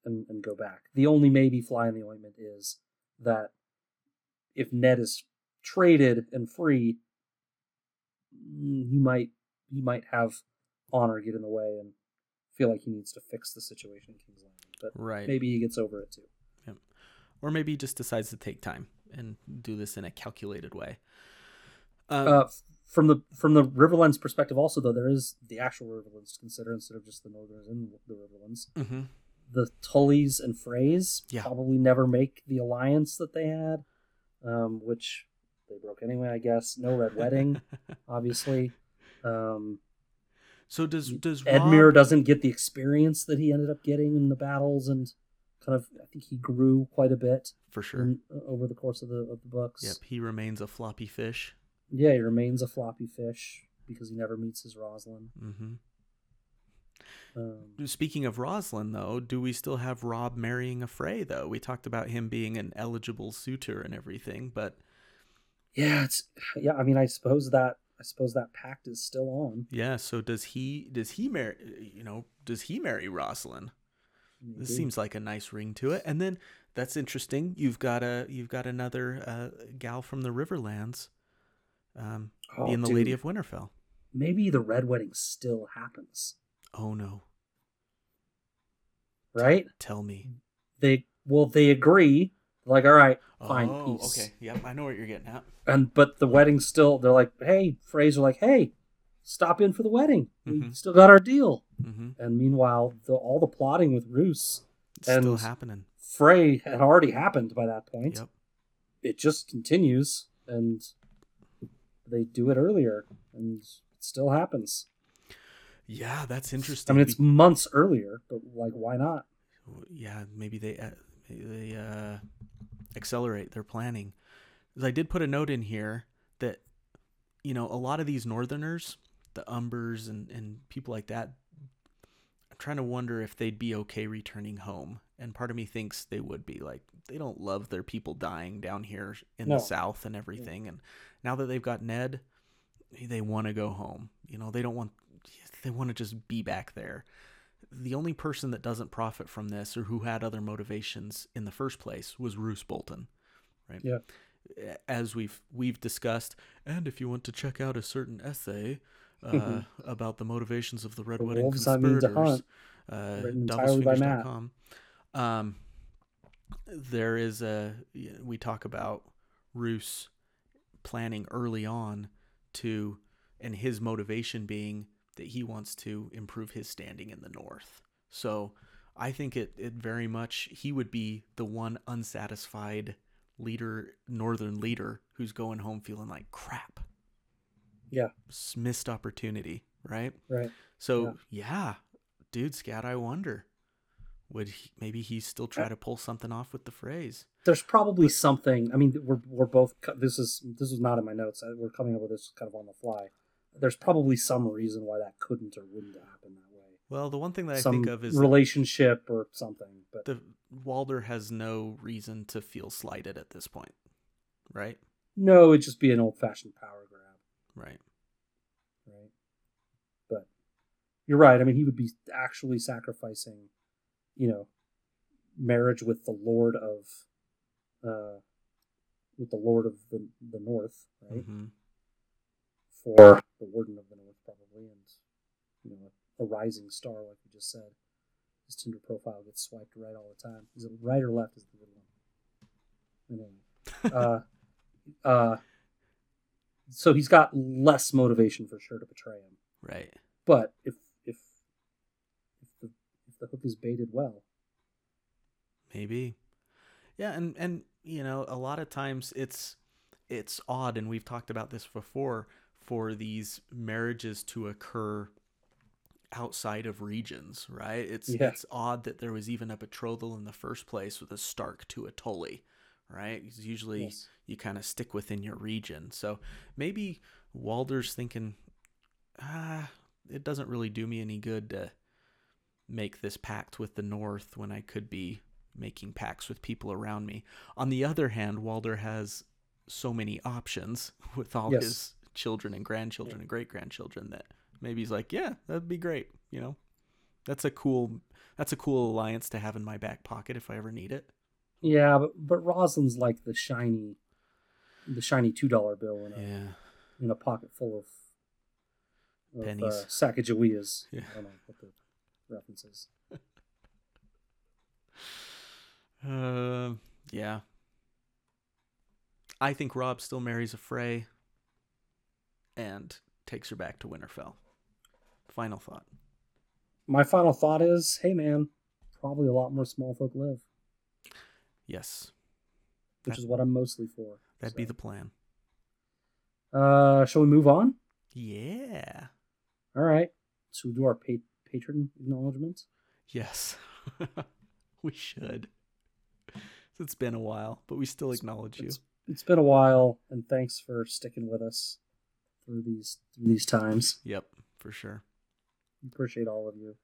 and and go back. The only maybe fly in the ointment is that if Ned is traded and free, mm, he might he might have honor get in the way and feel like he needs to fix the situation in King's Landing. But Right. maybe he gets over it too. or maybe he just decides to take time and do this in a calculated way. Um, Uh, from the from the Riverlands perspective, also though, there is the actual Riverlands to consider instead of just the Northerners and the Riverlands. mhm. The Tullys and Freys Yeah. probably never make the alliance that they had, um, which they broke anyway, I guess. No Red Wedding, [LAUGHS] obviously. Um, So does does Edmure Robb, doesn't get the experience that he ended up getting in the battles, and kind of I think he grew quite a bit for sure? in, over the course of the of the books. Yep, he remains a floppy fish. Yeah, he remains a floppy fish because he never meets his Roslin. hmm Um, Speaking of Roslin, though, do we still have Robb marrying a Frey? Though we talked about him being an eligible suitor and everything, but yeah, it's yeah. I mean, I suppose that I suppose that pact is still on. yeah. So does he? Does he marry? You know, does he marry Roslin? This seems like a nice ring to it. And then that's interesting. You've got a you've got another uh, gal from the Riverlands, um, Oh, being the Lady of Winterfell. maybe the red wedding still happens, Oh no! right? Tell me. They well, they agree. Like, all right, fine, oh, peace. okay. Yep, I know what you're getting at. And but the wedding's still. They're like, hey, Fraser, like, hey, stop in for the wedding. We Mhm. still got our deal. hmm And meanwhile, the, all the plotting with Roose, It's still happening. Frey had already happened by that point. Yep. It just continues, and they do it earlier, and it still happens. Yeah, that's interesting. I mean, it's months earlier, but like, why not? Yeah, maybe they uh, maybe they uh, accelerate their planning. I did put a note in here that you know a lot of these Northerners, the Umbers and and people like that. I'm trying to wonder if they'd be okay returning home, and part of me thinks they would be. Like they don't love their people dying down here in No. the South and everything, and now that they've got Ned, they want to go home. You know, they don't want they want to just be back there. The only person that doesn't profit from this or who had other motivations in the first place was Roose Bolton, right? Yeah. As we've we've discussed, and if you want to check out a certain essay uh, about the motivations of the Red The Wedding wolves I mean to conspirators, uh, written entirely by Matt. doublesfingers.com, um, there is a we talk about Roose planning early on to and his motivation being that he wants to improve his standing in the north. So I think it, it very much he would be the one unsatisfied leader northern leader who's going home feeling like crap. Yeah. Missed opportunity, right? right? So yeah, dude, scat. I wonder, would he, maybe he still try uh, to pull something off with the Freys? There's probably something. I mean, we're we're both. This is this is not in my notes. We're coming up with this kind of on the fly. There's probably some reason why that couldn't or wouldn't happen that way. Well, the one thing that I some think of is relationship or something. But the Walder has no reason to feel slighted at this point, right? no, it'd just be an old fashioned power grab, Right. right? But you're right. I mean, he would be actually sacrificing, you know, marriage with the Lord of, uh, with the Lord of the the North, right? hmm for the Warden of the North, probably, and you know, a, rising star, like we just said. His Tinder profile gets swiped right all the time. Is it right or left? Is the good one. Anyway, [LAUGHS] uh, uh, so he's got less motivation for sure to betray him. Right. But if if if the if the hook is baited well, Maybe. Yeah, and and you know, a lot of times it's it's odd and we've talked about this before for these marriages to occur outside of regions, right? It's Yeah. it's odd that there was even a betrothal in the first place with a Stark to a Tully, right? 'Cause usually yes. you kind of stick within your region. So maybe Walder's thinking, ah, it doesn't really do me any good to make this pact with the North when I could be making pacts with people around me. On the other hand, Walder has so many options [LAUGHS] with all Yes. his children and grandchildren and great grandchildren that maybe he's like, yeah, that'd be great. You know, that's a cool that's a cool alliance to have in my back pocket if I ever need it. yeah, but but Rosalind's like the shiny, the shiny two dollar bill in a Yeah. in a pocket full of, of Pennies. Uh, Sacagaweas. [LAUGHS] Yeah. I don't know what the reference is. [LAUGHS] Uh, yeah. I think Robb still marries a Frey and takes her back to Winterfell. Final thought. My final thought is, hey man, probably a lot more small folk live, Yes, which That- is what I'm mostly for. that'd be the plan. Uh, shall we move on? Yeah. All right. So we do our pa- patron acknowledgments? Yes. [LAUGHS] we should. It's been a while, but we still acknowledge you. It's, it's been a while, and thanks for sticking with us through these through these times. Yep, for sure. Appreciate all of you.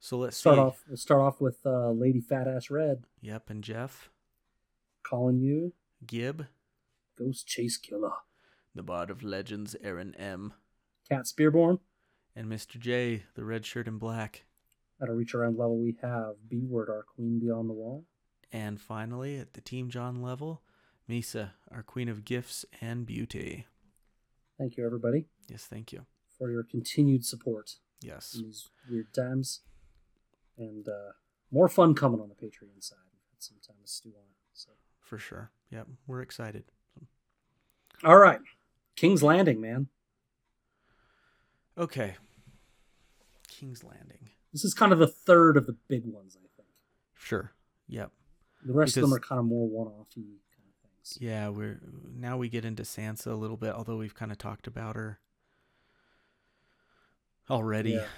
So let's Start see. off. We'll start off with uh, Lady Fat Ass Red Yep, and Jeff, calling you Gib, Ghost Chase Killer. the Bard of Legends, Aaron M, Cat Spearborn. and Mr. J, the red shirt and black. At a reach around level, we have B Word, our queen beyond the wall. And finally, at the Team John level, Misa, our queen of gifts and beauty. Thank you, everybody, Yes, thank you. for your continued support Yes, in these weird times. And uh, more fun coming on the Patreon side. We've had some time to stew on it. So. for sure. Yep, we're excited. All right. King's Landing, man. Okay. King's Landing. This is kind of the third of the big ones, I think. Sure. Yep. The rest of them are kind of more one-offy kind of things. Yeah, we're now we get into Sansa a little bit, although we've kind of talked about her already. Yeah. [SIGHS]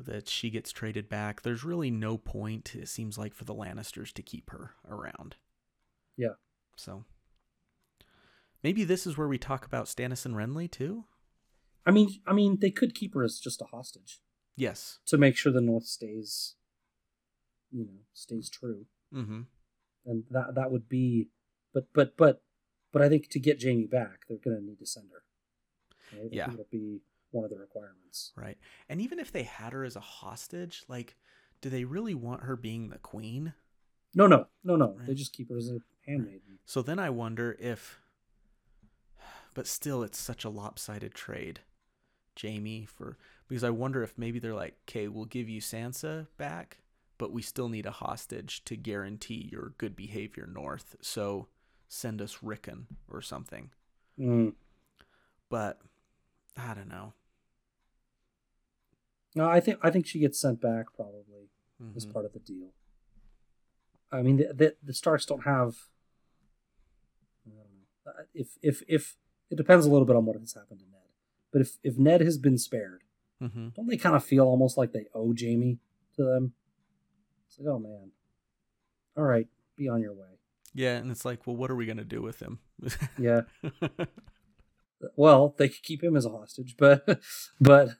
That she gets traded back. There's really no point, it seems like, for the Lannisters to keep her around. Yeah. So maybe this is where we talk about Stannis and Renly too. I mean, I mean, they could keep her as just a hostage Yes. to make sure the North stays, you know, stays true, Mm-hmm. and that that would be, but but but but I think to get Jaime back, they're gonna need to send her. Right? Yeah. it'll be one of the requirements. Right. And even if they had her as a hostage, like, do they really want her being the queen? No, no, no, no. They just keep her as a handmaiden. So then I wonder if, but still, it's such a lopsided trade, Jaime, for because I wonder if maybe they're like, okay, we'll give you Sansa back, but we still need a hostage to guarantee your good behavior north. So send us Rickon or something. Mm. But I don't know. No, I think I think she gets sent back probably. as Mhm. part of the deal. I mean, the the, the Starks don't have. I don't know. Uh, If if if it depends a little bit on what has happened to Ned, but if if Ned has been spared, mm-hmm. don't they kind of feel almost like they owe Jaime to them? It's like, oh man, all right, be on your way. Yeah, and it's like, well, what are we gonna do with him? Yeah. [LAUGHS] Well, they could keep him as a hostage, but [LAUGHS] but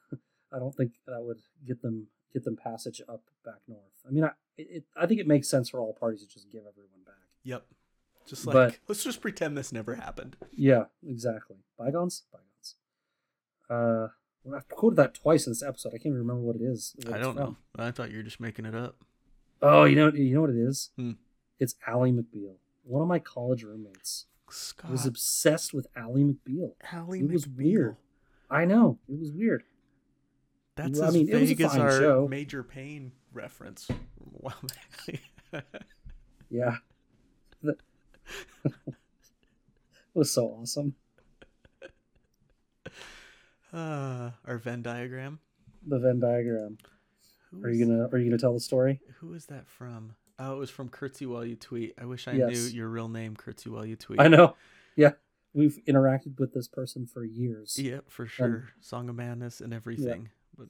I don't think that would get them get them passage up back north. I mean, I it, I think it makes sense for all parties to just give everyone back. yep. Just like But- let's just pretend this never happened. Yeah, exactly. Bygones, bygones. Uh, well, I've quoted that twice in this episode. I can't even remember what it is. what I don't from. know. I thought you were just making it up. Oh, you know, you know what it is? Hmm. It's Ally McBeal, one of my college roommates. Scott. was obsessed with Ally McBeal. Hallie it was weird. I know it was weird. That's I as mean, a vague as our show. Major Payne reference. from a while back. Yeah, it [LAUGHS] was so awesome. uh, our Venn diagram. The Venn diagram. Who Are you gonna Are you gonna tell the story? Who is that from? Oh, it was from Curtsy While You Tweet. I wish I Yes. knew your real name, Curtsy While You Tweet. I know. Yeah, we've interacted with this person for years. Yeah, for sure. Song of Madness and everything. But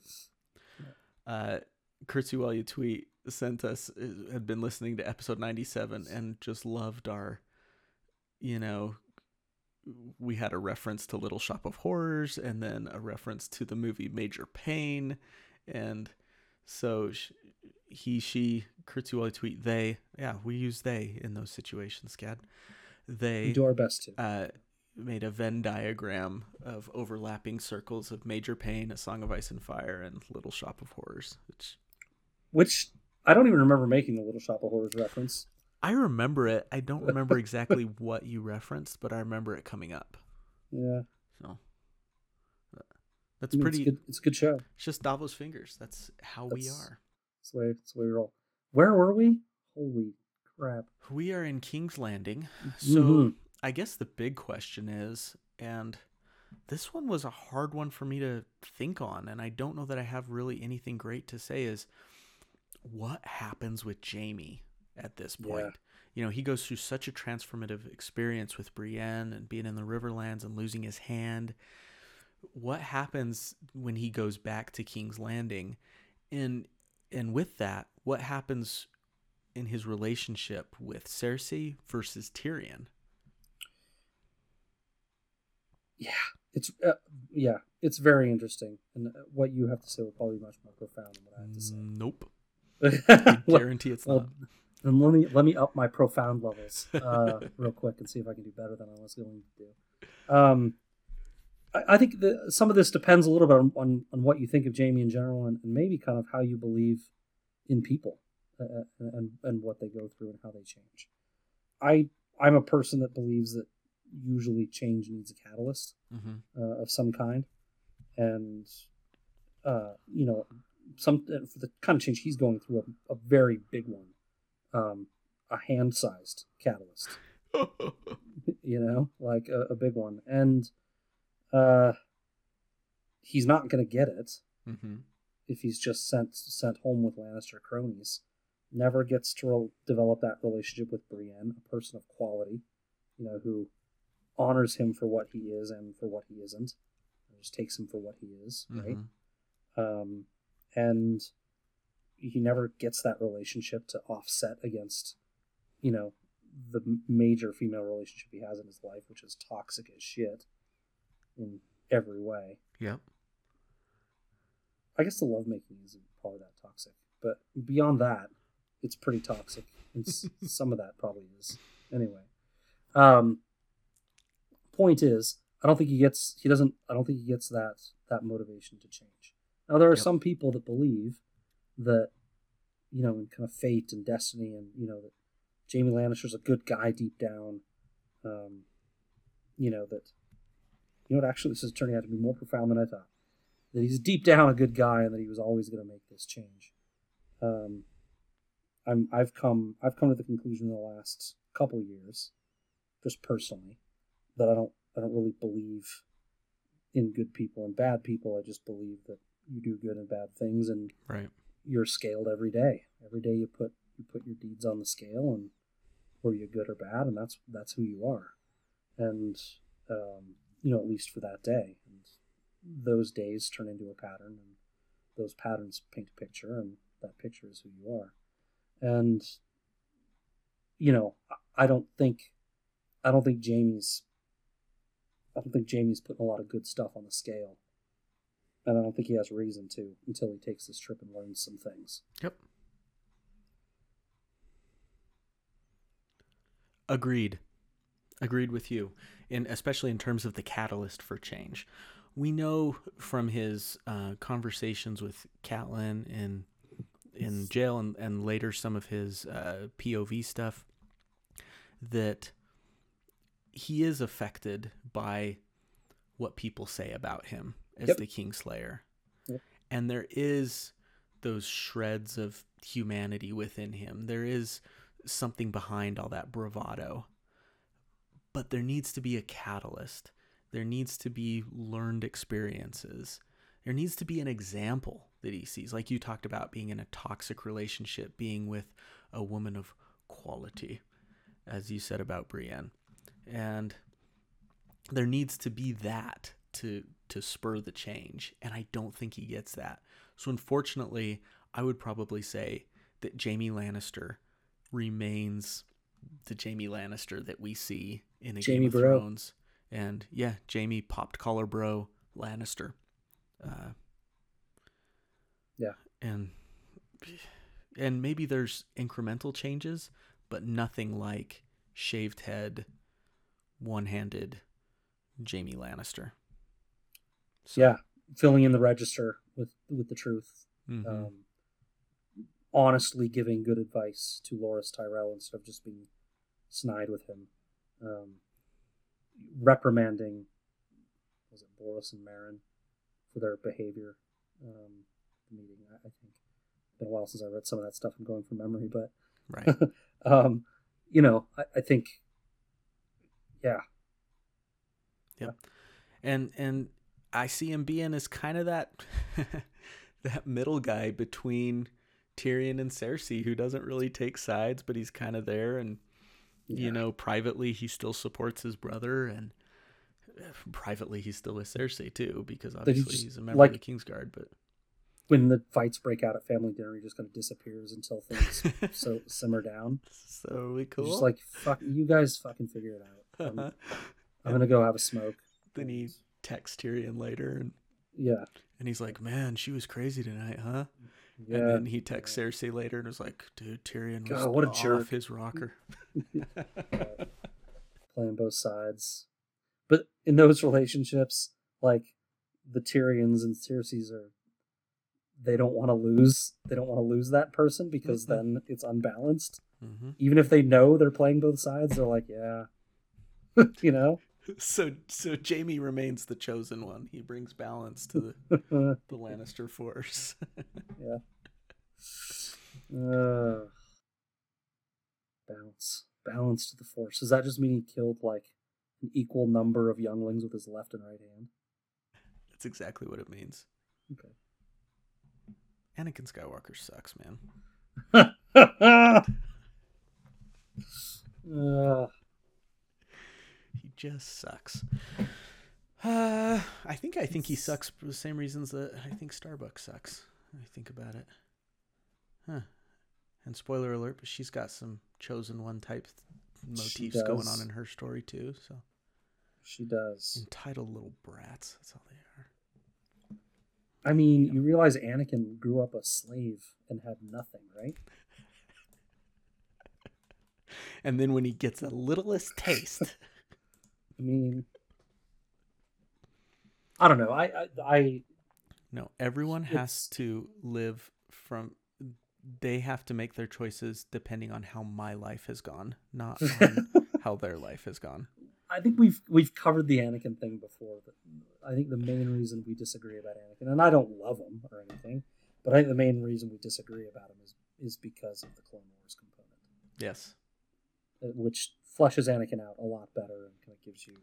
uh Curtsy While You Tweet sent us uh, had been listening to episode 97 and just loved our you know we had a reference to Little Shop of Horrors and then a reference to the movie Major Payne and so sh- he she You Tweet they yeah we use they in those situations Scad they We do our best to. uh, made a Venn diagram of overlapping circles of Major Payne, A Song of Ice and Fire, and Little Shop of Horrors. Which Which I don't even remember making the Little Shop of Horrors reference. I remember it. I don't [LAUGHS] remember exactly what you referenced, but I remember it coming up. Yeah, So uh, that's I mean, pretty. It's, good, it's a good show. It's just Davos fingers. That's how we are. That's the way. That's the way we roll. Where were we? Holy crap. We are in King's Landing. So Mhm. I guess the big question is, and this one was a hard one for me to think on, and I don't know that I have really anything great to say, is what happens with Jaime at this Yeah. point? You know, he goes through such a transformative experience with Brienne and being in the Riverlands and losing his hand. What happens when he goes back to King's Landing? And and with that, what happens in his relationship with Cersei versus Tyrion? Yeah, It's uh, yeah, it's very interesting, and uh, what you have to say will probably be much more profound than what I have to say. Nope. [LAUGHS] I guarantee it's well, not. then let me let me up my profound levels [LAUGHS] uh, real quick and see if I can do better than I was going to do. Um, I, think that some of this depends a little bit on, on, on what you think of Jaime in general, and, and maybe kind of how you believe in people uh, and and what they go through and how they change. I I'm a person that believes that usually change needs a catalyst hmm uh, of some kind, and uh, you know, some for the kind of change he's going through, a, a very big one, um, a hand-sized catalyst. [LAUGHS] You know, like a, a big one, and uh, he's not going to get it. Hmm if he's just sent sent home with Lannister cronies. Never gets to re- develop that relationship with Brienne, a person of quality, you know, who honors him for what he is and for what he isn't, just takes him for what he is, right? hmm Um, and he never gets that relationship to offset against, you know, the major female relationship he has in his life, which is toxic as shit in every way. Yep. I guess the lovemaking isn't probably that toxic, but beyond that, it's pretty toxic. And [LAUGHS] some of that probably is. Anyway, um, point is, I don't think he gets. He doesn't. I don't think he gets that that motivation to change. Now there are Yep. some people that believe that, you know, in kind of fate and destiny, and you know that Jaime Lannister's a good guy deep down. Um, you know that. You know what? Actually, this is turning out to be more profound than I thought that he's deep down a good guy and that he was always going to make this change. Um, I'm I've come I've come to the conclusion in the last couple years, just personally, that I don't I don't really believe in good people and bad people. I just believe that you do good and bad things and Right. you're scaled every day. Every day you put you put your deeds on the scale and were you good or bad and that's that's who you are. And um, you know, at least for that day. And those days turn into a pattern and those patterns paint a picture and that picture is who you are. And you know, I- don't think I don't think Jaime's I don't think Jaime's putting a lot of good stuff on the scale. And I don't think he has reason to until he takes this trip and learns some things. Yep. Agreed. Agreed with you, and especially in terms of the catalyst for change. We know from his uh, conversations with Catelyn in in jail and, and later some of his uh, POV stuff that he is affected by what people say about him as Yep. the Kingslayer. Yep. And there is those shreds of humanity within him. There is something behind all that bravado. But there needs to be a catalyst. There needs to be learned experiences. There needs to be an example that he sees. Like you talked about being in a toxic relationship, being with a woman of quality, as you said about Brienne. And there needs to be that to to spur the change and i don't think he gets that so unfortunately i would probably say that jaime lannister remains the jaime lannister that we see in a Jaime game of Bro. thrones and yeah jaime popped collar bro lannister uh, Yeah. and and maybe there's incremental changes but nothing like shaved head one-handed Jaime Lannister. So, Yeah, filling in the register with with the truth. mhm. Um, honestly giving good advice to Loras Tyrell instead of just being snide with him. Um, reprimanding was it Boros and Meryn for their behavior. Um, the meeting, I, I think. It's been a while since I read some of that stuff. I'm going from memory, but Right. [LAUGHS] um, you know, I, I think, yeah yeah, and and I see him being as kind of that [LAUGHS] that middle guy between Tyrion and Cersei who doesn't really take sides, but he's kind of there and yeah. you know, privately he still supports his brother and uh, privately he's still with Cersei too because he obviously just- he's a member like- of the Kingsguard, but when the fights break out at family dinner, he just kind of disappears until things [LAUGHS] so simmer down. so we He's cool. Just like fuck, you guys fucking figure it out. I'm, [LAUGHS] I'm gonna go have a smoke. then he texts Tyrion later and Yeah, and he's like, "Man, she was crazy tonight, huh?" Yeah. And then he texts Cersei later and was like, "Dude, Tyrion was God, what a jerk." his rocker." [LAUGHS] playing both sides. But in those relationships, like the Tyrions and Cersei's are they don't want to lose they don't want to lose that person because Mhm. then it's unbalanced. hmm Even if they know they're playing both sides, they're like, yeah. [LAUGHS] you know? So so Jaime remains the chosen one. He brings balance to the, [LAUGHS] the Lannister force. [LAUGHS] Yeah. Uh, balance. Balance to the force. Does that just mean he killed like an equal number of younglings with his left and right hand? That's exactly what it means. Okay. Anakin Skywalker sucks, man. [LAUGHS] uh, just sucks. Uh, I think I think he sucks for the same reasons that I think Starbuck sucks. I think about it. Huh. And spoiler alert, but she's got some chosen one type motifs going on in her story too. So she does. entitled little brats. That's all they are. I mean, you realize Anakin grew up a slave and had nothing, right? [LAUGHS] And then when he gets the littlest taste, I mean, I don't know. I I, I no, everyone has to live from. They have to make their choices depending on how my life has gone, not [LAUGHS] on how their life has gone. I think we've we've covered the Anakin thing before. But I think the main reason we disagree about Anakin, and I don't love him or anything, but I think the main reason we disagree about him is is because of the Clone Wars component, Yes. uh, which fleshes Anakin out a lot better and kind of gives you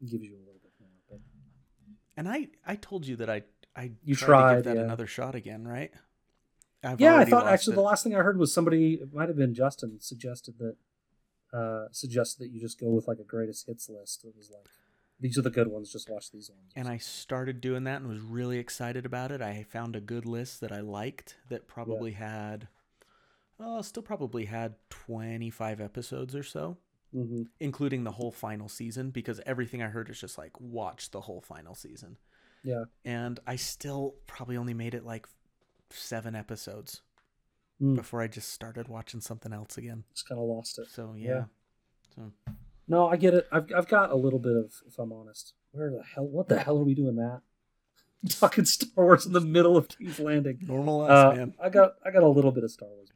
gives you a little bit more. But And I, I told you that I, I You tried, to give that yeah. another shot again, right? I've yeah, I thought actually it. the last thing I heard was somebody, it might have been Justin, suggested that uh suggested that you just go with like a greatest hits list. It was like these are the good ones. Just watch these ones. and I started doing that and was really excited about it. I found a good list that I liked that probably had, oh, still probably had 25 episodes or so, hmm including the whole final season, because everything I heard is just like, watch the whole final season. Yeah. And I still probably only made it like seven episodes Mm. before I just started watching something else again. Just kind of lost it. So, yeah. Yeah. So, No, I get it. I've I've got a little bit of, if I'm honest. Where the hell? What the hell are we doing, Matt? [LAUGHS] Talking Star Wars in the middle of King's Landing. normal us, Uh, man. I got I got a little bit of Star Wars burnout going on.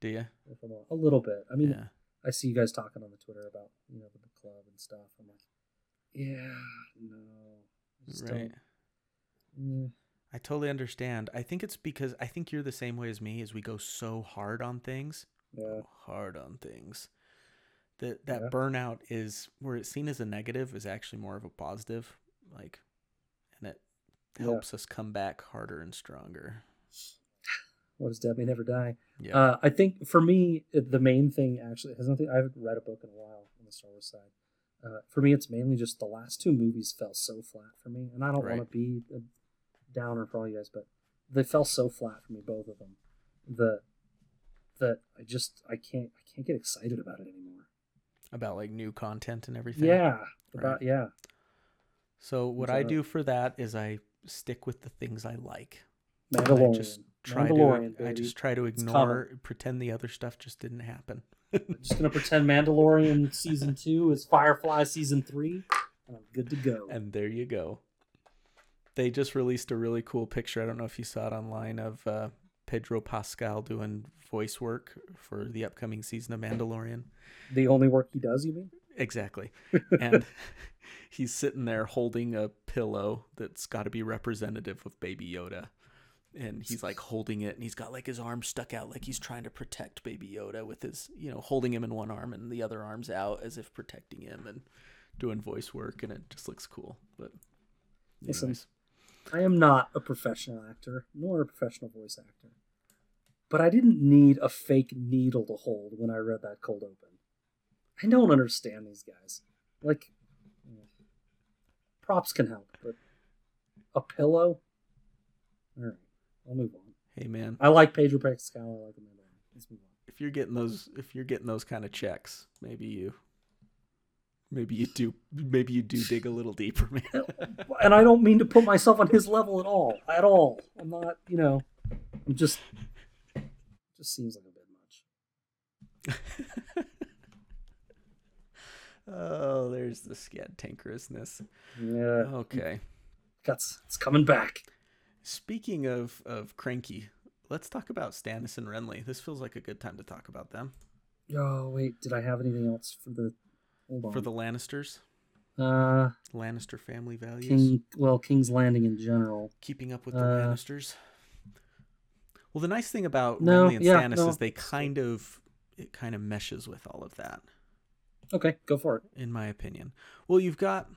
Do you? Hon- a little bit. I mean, yeah. I see you guys talking on the Twitter about you know the book club and stuff. I'm like, yeah, no, Right. eh. I totally understand. I think it's because I think you're the same way as me as we go so hard on things. Yeah. Hard on things. That that Yeah. burnout is where it's seen as a negative is actually more of a positive. Like and it Yeah. helps us come back harder and stronger. What does Dead May Never Die? Yeah. Uh, I think for me, the main thing actually has nothing. I haven't read a book in a while on the Star Wars side. Uh, for me, it's mainly just the last two movies fell so flat for me, and I don't Right. want to be a downer for all you guys, but they fell so flat for me, both of them. The that I just I can't I can't get excited about it anymore. About like new content and everything. Yeah, about yeah. So what I do for that is I stick with the things I like. Mandalorian. I just try Mandalorian, to I just try to ignore pretend the other stuff just didn't happen. I'm just gonna pretend Mandalorian [LAUGHS] season two is Firefly season three, and I'm good to go. And there you go. They just released a really cool picture. I don't know if you saw it online of uh, Pedro Pascal doing voice work for the upcoming season of Mandalorian. the only work he does, you mean? Exactly. [LAUGHS] And [LAUGHS] he's sitting there holding a pillow that's got to be representative of Baby Yoda. And he's like holding it and he's got like his arm stuck out like he's trying to protect baby yoda with his you know holding him in one arm and the other arm's out as if protecting him and doing voice work and it just looks cool but Listen. I am not a professional actor, nor a professional voice actor. But I didn't need a fake needle to hold when I read that cold open. I don't understand these guys. Like, props can help, but a pillow? Alright, I'll move on. hey man I like Pedro Pascal, I like Amanda. Let's move on. if you're getting those if you're getting those kind of checks maybe you maybe you do maybe you do dig a little deeper man [LAUGHS] And I don't mean to put myself on his level at all. At all. I'm not, you know, I'm just, just seems like a bit much. [LAUGHS] oh there's the scantankerousness Yeah. okay Guts, it's coming back. Speaking of of cranky, let's talk about Stannis and Renly. This feels like a good time to talk about them Oh wait, did I have anything else for the? For the Lannisters, uh Lannister family values, King. Well, King's Landing in general. keeping up with the Uh, Lannisters. Well, the nice thing about No, Renly and yeah, Stannis no. is they kind of it kind of meshes with all of that, Okay, go for it. in my opinion. Well, you've got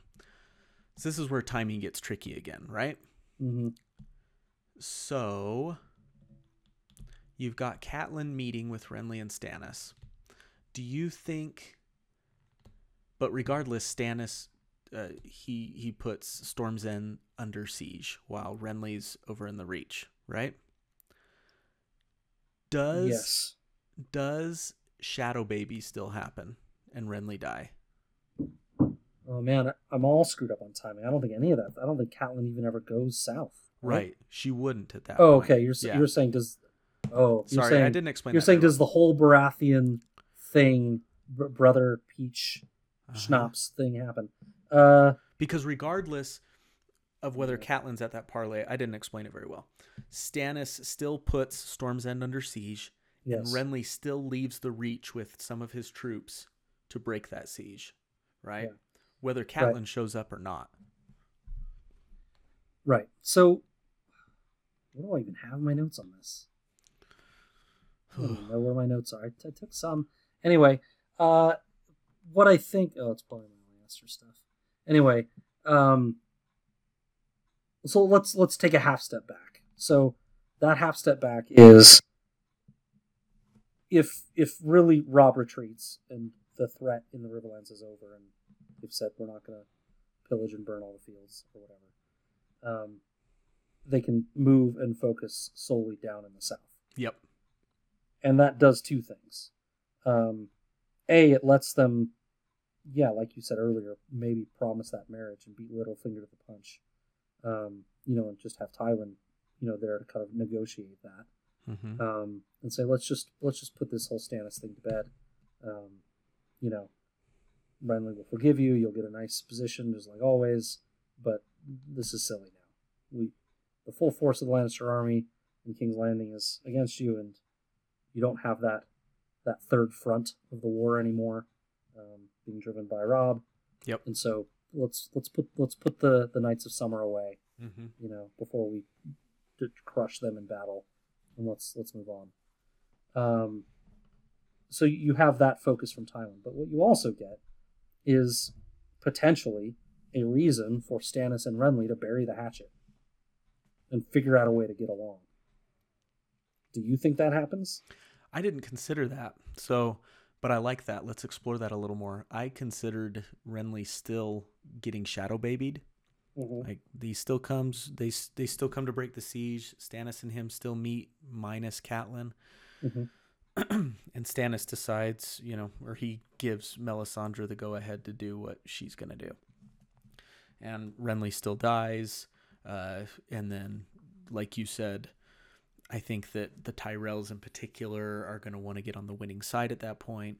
so this is where timing gets tricky again, right? hmm So you've got Catelyn meeting with Renly and Stannis. Do you think? But regardless, Stannis uh, he he puts Storm's End under siege while Renly's over in the Reach, right? Does yes. does Shadow Baby still happen and Renly die? Oh man, I'm all screwed up on timing. I don't think any of that. I don't think Catelyn even ever goes south. Right, she wouldn't at that. Oh, point. okay. You're Yeah. you're saying does? Oh, you're Sorry, saying, I didn't explain. You're saying does the whole Baratheon thing, br- brother Peach. Uh-huh. schnapps thing happen? Uh, because regardless of whether Catelyn's at that parlay, I didn't explain it very well. Stannis still puts Storm's End under siege, yes. and Renly still leaves the Reach with some of his troops to break that siege, right? Yeah. Whether Catelyn shows up or not. Right. So, what do I even have my notes on this? I don't know where my notes are. I, took some. Anyway, uh, what I think. Oh, it's probably my Lannister stuff. Anyway, um, so let's let's take a half step back. So that half step back is if if really Robb retreats and the threat in the Riverlands is over, and they've said we're not going to pillage and burn all the fields or whatever, um, they can move and focus solely down in the south Yep. and that does two things. Um, a, it lets them, yeah, like you said earlier, maybe promise that marriage and beat Littlefinger to the punch. Um, you know, and just have Tywin, you know, there to kind of negotiate that. hmm Um, and say let's just let's just put this whole Stannis thing to bed. Um, you know, Renly will forgive you. You'll get a nice position, just like always. But this is silly now. We, the full force of the Lannister army in King's Landing is against you, and you don't have that that third front of the war anymore, um, being driven by Robb. Yep. And so let's let's put let's put the the Knights of Summer away hmm you know, before we d- crush them in battle, and let's let's move on. Um, so you have that focus from Tywin, but what you also get is potentially a reason for Stannis and Renly to bury the hatchet and figure out a way to get along. Do you think that happens? I didn't consider that. So, but I like that. Let's explore that a little more. I considered Renly still getting shadow babied. Like he still comes, they they still come to break the siege. Stannis and him still meet, minus Catelyn. Mhm. [CLEARS THROAT] and Stannis decides, you know, or he gives Melisandre the go ahead to do what she's gonna do. And Renly still dies, uh, and then, like you said, I think that the Tyrells in particular are gonna want to get on the winning side at that point.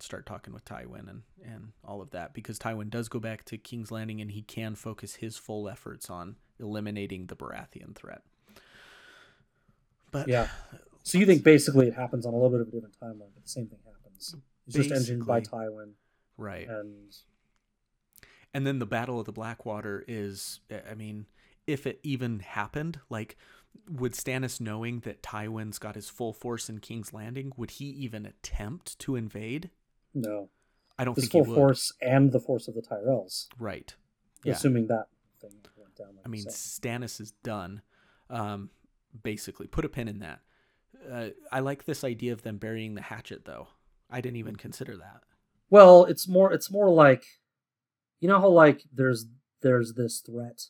Start talking with Tywin and and all of that because Tywin does go back to King's Landing and he can focus his full efforts on eliminating the Baratheon threat. But Yeah. [SIGHS] So you think basically it happens on a little bit of a different timeline, but the same thing happens. It's just engined by Tywin, right. and And then the Battle of the Blackwater is, I mean, if it even happened, like would Stannis knowing that Tywin's got his full force in King's Landing, would he even attempt to invade? No, I don't his think full he would. force and the force of the Tyrells, Right. Yeah. assuming that thing went down. Like I mean. Stannis is done. Um, basically, put a pin in that. Uh, I like this idea of them burying the hatchet, though. I didn't even consider that. Well, it's more it's more like you know how like there's there's this threat,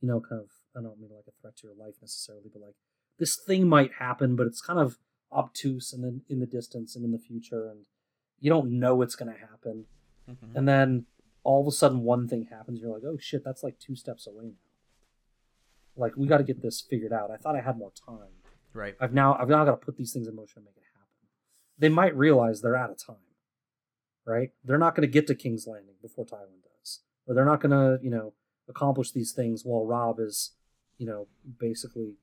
you know, kind of I don't mean like a threat to your life necessarily, but like this thing might happen, but it's kind of obtuse and then in the distance and in the future and you don't know it's gonna happen. Mm-hmm. And then all of a sudden one thing happens, you're like, oh shit, that's like two steps away now. Like we gotta get this figured out. I thought I had more time. Right. I've now I've now got to put these things in motion and make it happen. They might realize they're out of time, right? They're not going to get to King's Landing before Tywin does, or they're not going to you know accomplish these things while Robb is you know basically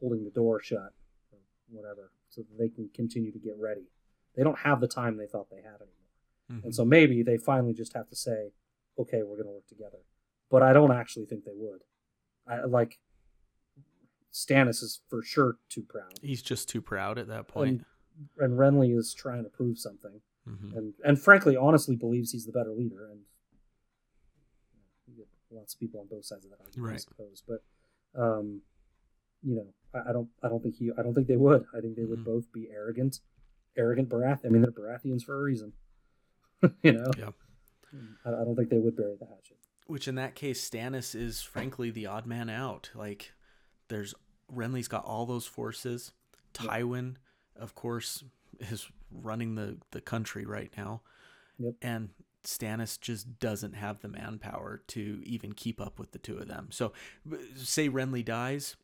holding the door shut or whatever, so that they can continue to get ready. They don't have the time they thought they had anymore, Mhm. and so maybe they finally just have to say, "Okay, we're going to work together." But I don't actually think they would. I like. Stannis is for sure too proud He's just too proud at that point. and Renly is trying to prove something, Mhm. and and frankly, honestly, believes he's the better leader, and you know, you get lots of people on both sides of that argument, I suppose. But um, you know, I, I don't, I don't think he, I don't think they would. I think they would Mhm. both be arrogant, arrogant Barath. I mean, they're Baratheons for a reason. [LAUGHS] you know, Yeah. I, I don't think they would bury the hatchet. Which in that case, Stannis is frankly the odd man out. Like, there's Renly's got all those forces. Yep. Tywin, of course, is running the the country right now, Yep. and Stannis just doesn't have the manpower to even keep up with the two of them. So, say Renly dies,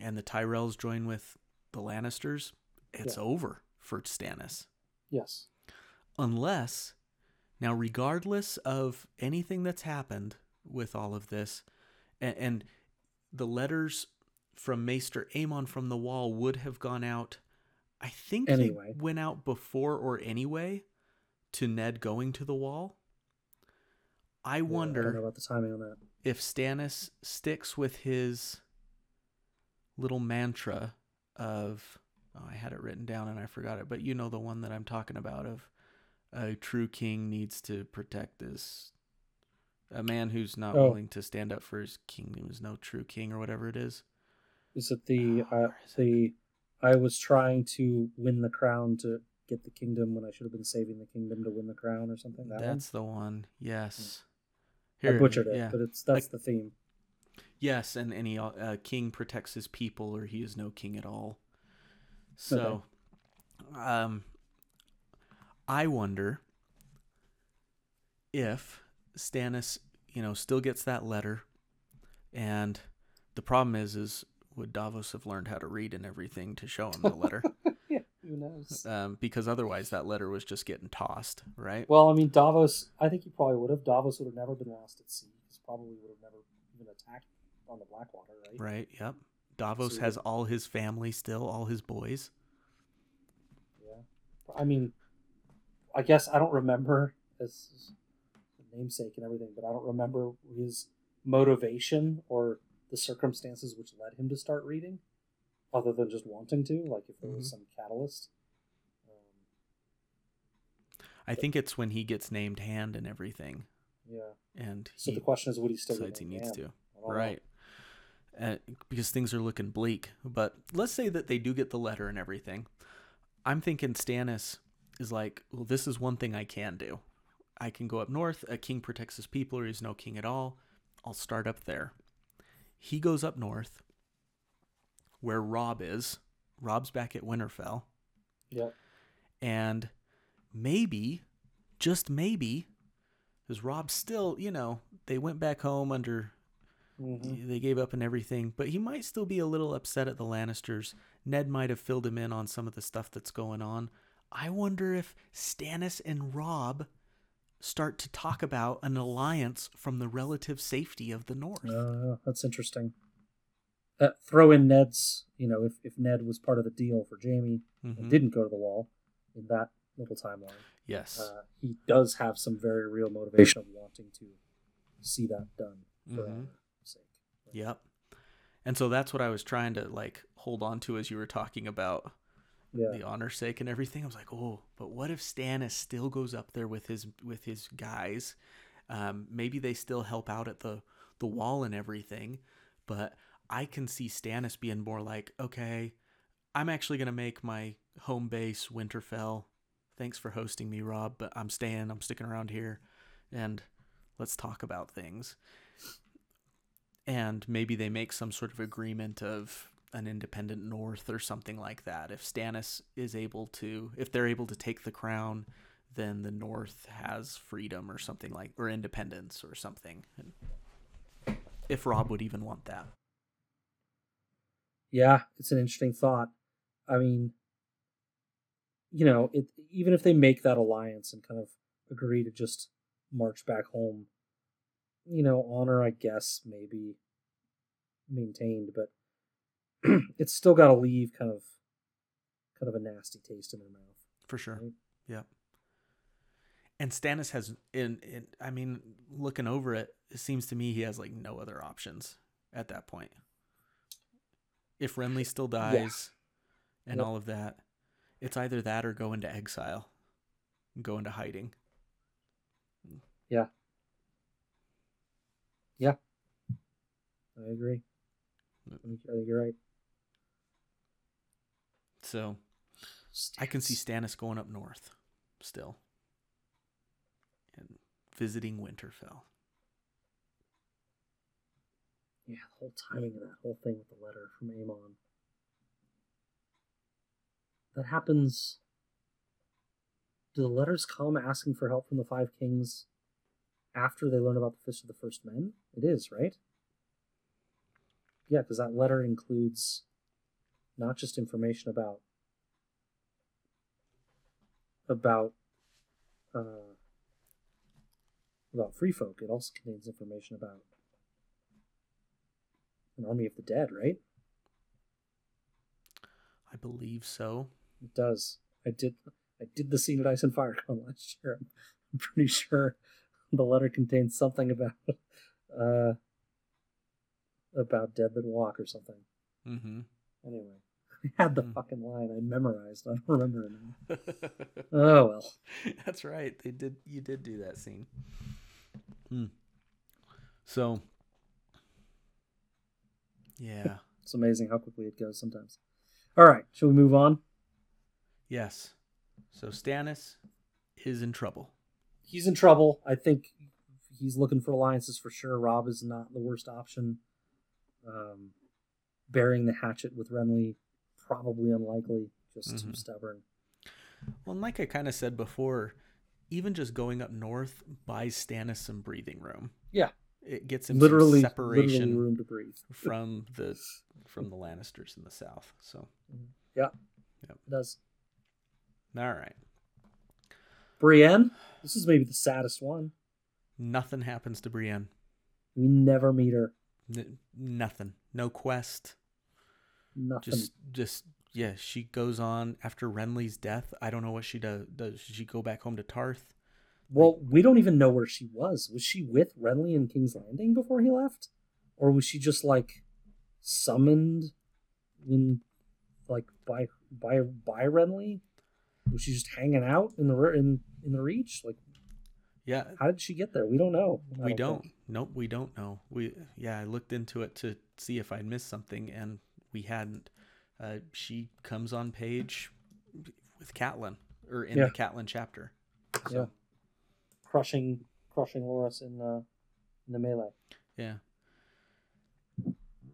and the Tyrells join with the Lannisters, it's Yeah. over for Stannis Yes. unless now regardless of anything that's happened with all of this and, and the letters from maester Aemon from the wall would have gone out i think Anyway. they went out before or anyway to ned going to the wall i Yeah, I wonder about the timing on that. if stannis sticks with his little mantra of oh, i had it written down and i forgot it but you know the one that i'm talking about of a true king needs to protect his a man who's not Oh. willing to stand up for his kingdom is no true king or whatever it is Is it the Oh, uh, is it? the I was trying to win the crown to get the kingdom when I should have been saving the kingdom to win the crown or something? That that's the one yes one? I butchered it, yeah. but it's that's the theme. Yes, and any uh, king protects his people, or he is no king at all. So, um, I wonder if Stannis, you know, still gets that letter, and the problem is, is would Davos have learned how to read and everything to show him the letter? [LAUGHS] who knows? um, because otherwise, that letter was just getting tossed, right? Well, I mean, Davos. I think he probably would have. Davos would have never been lost at sea. He's probably would have never even attacked on the Blackwater, right? Right. Yep. Davos So- has all his family still, all his boys. Yeah. I mean, I guess I don't remember his namesake and everything, but I don't remember his motivation or the circumstances which led him to start reading, other than just wanting to. Like if there was Mhm. some catalyst. Um, I think it's when he gets named hand and everything, yeah. and So he the question is, would he still decides he needs man? to. I don't know. Right. Uh, because things are looking bleak. But let's say that they do get the letter and everything. I'm thinking Stannis is like, well, this is one thing I can do. I can go up north. A king protects his people, or he's no king at all. I'll start up there. He goes up north, where Robb is. Robb's back at Winterfell. Yep. And maybe, just maybe, because Robb's still, you know, they went back home under Mhm. they gave up and everything, but he might still be a little upset at the Lannisters. Ned might have filled him in on some of the stuff that's going on. I wonder if Stannis and Robb start to talk about an alliance from the relative safety of the North. Uh, that's interesting. Uh, throw in Ned's, you know, if, if Ned was part of the deal for Jaime and Mhm. didn't go to the wall in that little timeline, Yes. uh, he does have some very real motivation of wanting to see that done for Mhm. our sake. Yep. And so that's what I was trying to like hold on to as you were talking about Yeah. the honor sake and everything. I was like, oh, but what if Stannis still goes up there with his with his guys? Um, maybe they still help out at the the wall and everything, but I can see Stannis being more like, okay, I'm actually gonna make my home base Winterfell. Thanks for hosting me, Robb, but I'm staying. I'm sticking around here, and let's talk about things. And maybe they make some sort of agreement of an independent North or something like that. If Stannis is able to, if they're able to take the crown, then the North has freedom or something like, or independence or something. And if Robb would even want that. Yeah, it's an interesting thought. I mean, you know, it even if they make that alliance and kind of agree to just march back home, you know, honor, I guess, maybe maintained, but [CLEARS THROAT] it's still got to leave kind of kind of a nasty taste in their mouth. For sure. Right. Yep. And Stannis has in, in I mean, looking over it, it seems to me he has like no other options at that point. If Renly still dies and Yep. all of that, it's either that or go into exile. Go into hiding. Yeah. Yeah. I agree. I think, I think you're right. So I can see Stannis going up north still. And visiting Winterfell. Yeah, the whole timing of that whole thing with the letter from Aemon. That happens. Do the letters come asking for help from the Five Kings after they learn about the Fist of the First Men? It is, right? Yeah, because that letter includes not just information about about uh, about free folk. It also contains information about an army of the dead, right? I believe so. It does. I did. I did the scene at Ice and Fire Con [LAUGHS] last year. I'm, pretty sure the letter contains something about uh about dead that walk or something. Mm-hmm. Anyway, [LAUGHS] I had the Hmm. fucking line. I memorized. I don't remember it now. [LAUGHS] Oh well. That's right. They did. You did do that scene. Hmm. So. Yeah. [LAUGHS] It's amazing how quickly it goes sometimes. All right, shall we move on? Yes. So Stannis is in trouble. He's in trouble. I think he's looking for alliances for sure. Robb is not the worst option. Um, burying the hatchet with Renly, probably unlikely. Just too Mhm. stubborn. Well, and like I kind of said before, even just going up north buys Stannis some breathing room. Yeah. It gets him Literally, some separation literally room to breathe. from the from the Lannisters in the south. So, yeah. It does. all right. Brienne, this is maybe the saddest one. Nothing happens to Brienne. We never meet her. N- nothing. No quest. Nothing. Just just yeah, she goes on after Renly's death. I don't know what she does. Does she go back home to Tarth? Well, we don't even know where she was. Was she with Renly in King's Landing before he left, or was she just like summoned when, like by by by Renly? Was she just hanging out in the in in the Reach? Like, Yeah, how did she get there? We don't know. I we don't. think. Nope, we don't know. We yeah, I looked into it to see if I'd missed something, and we hadn't. Uh, she comes on page with Catelyn or in Yeah. the Catelyn chapter. Yeah. Crushing crushing Loras in uh, in the melee. Yeah.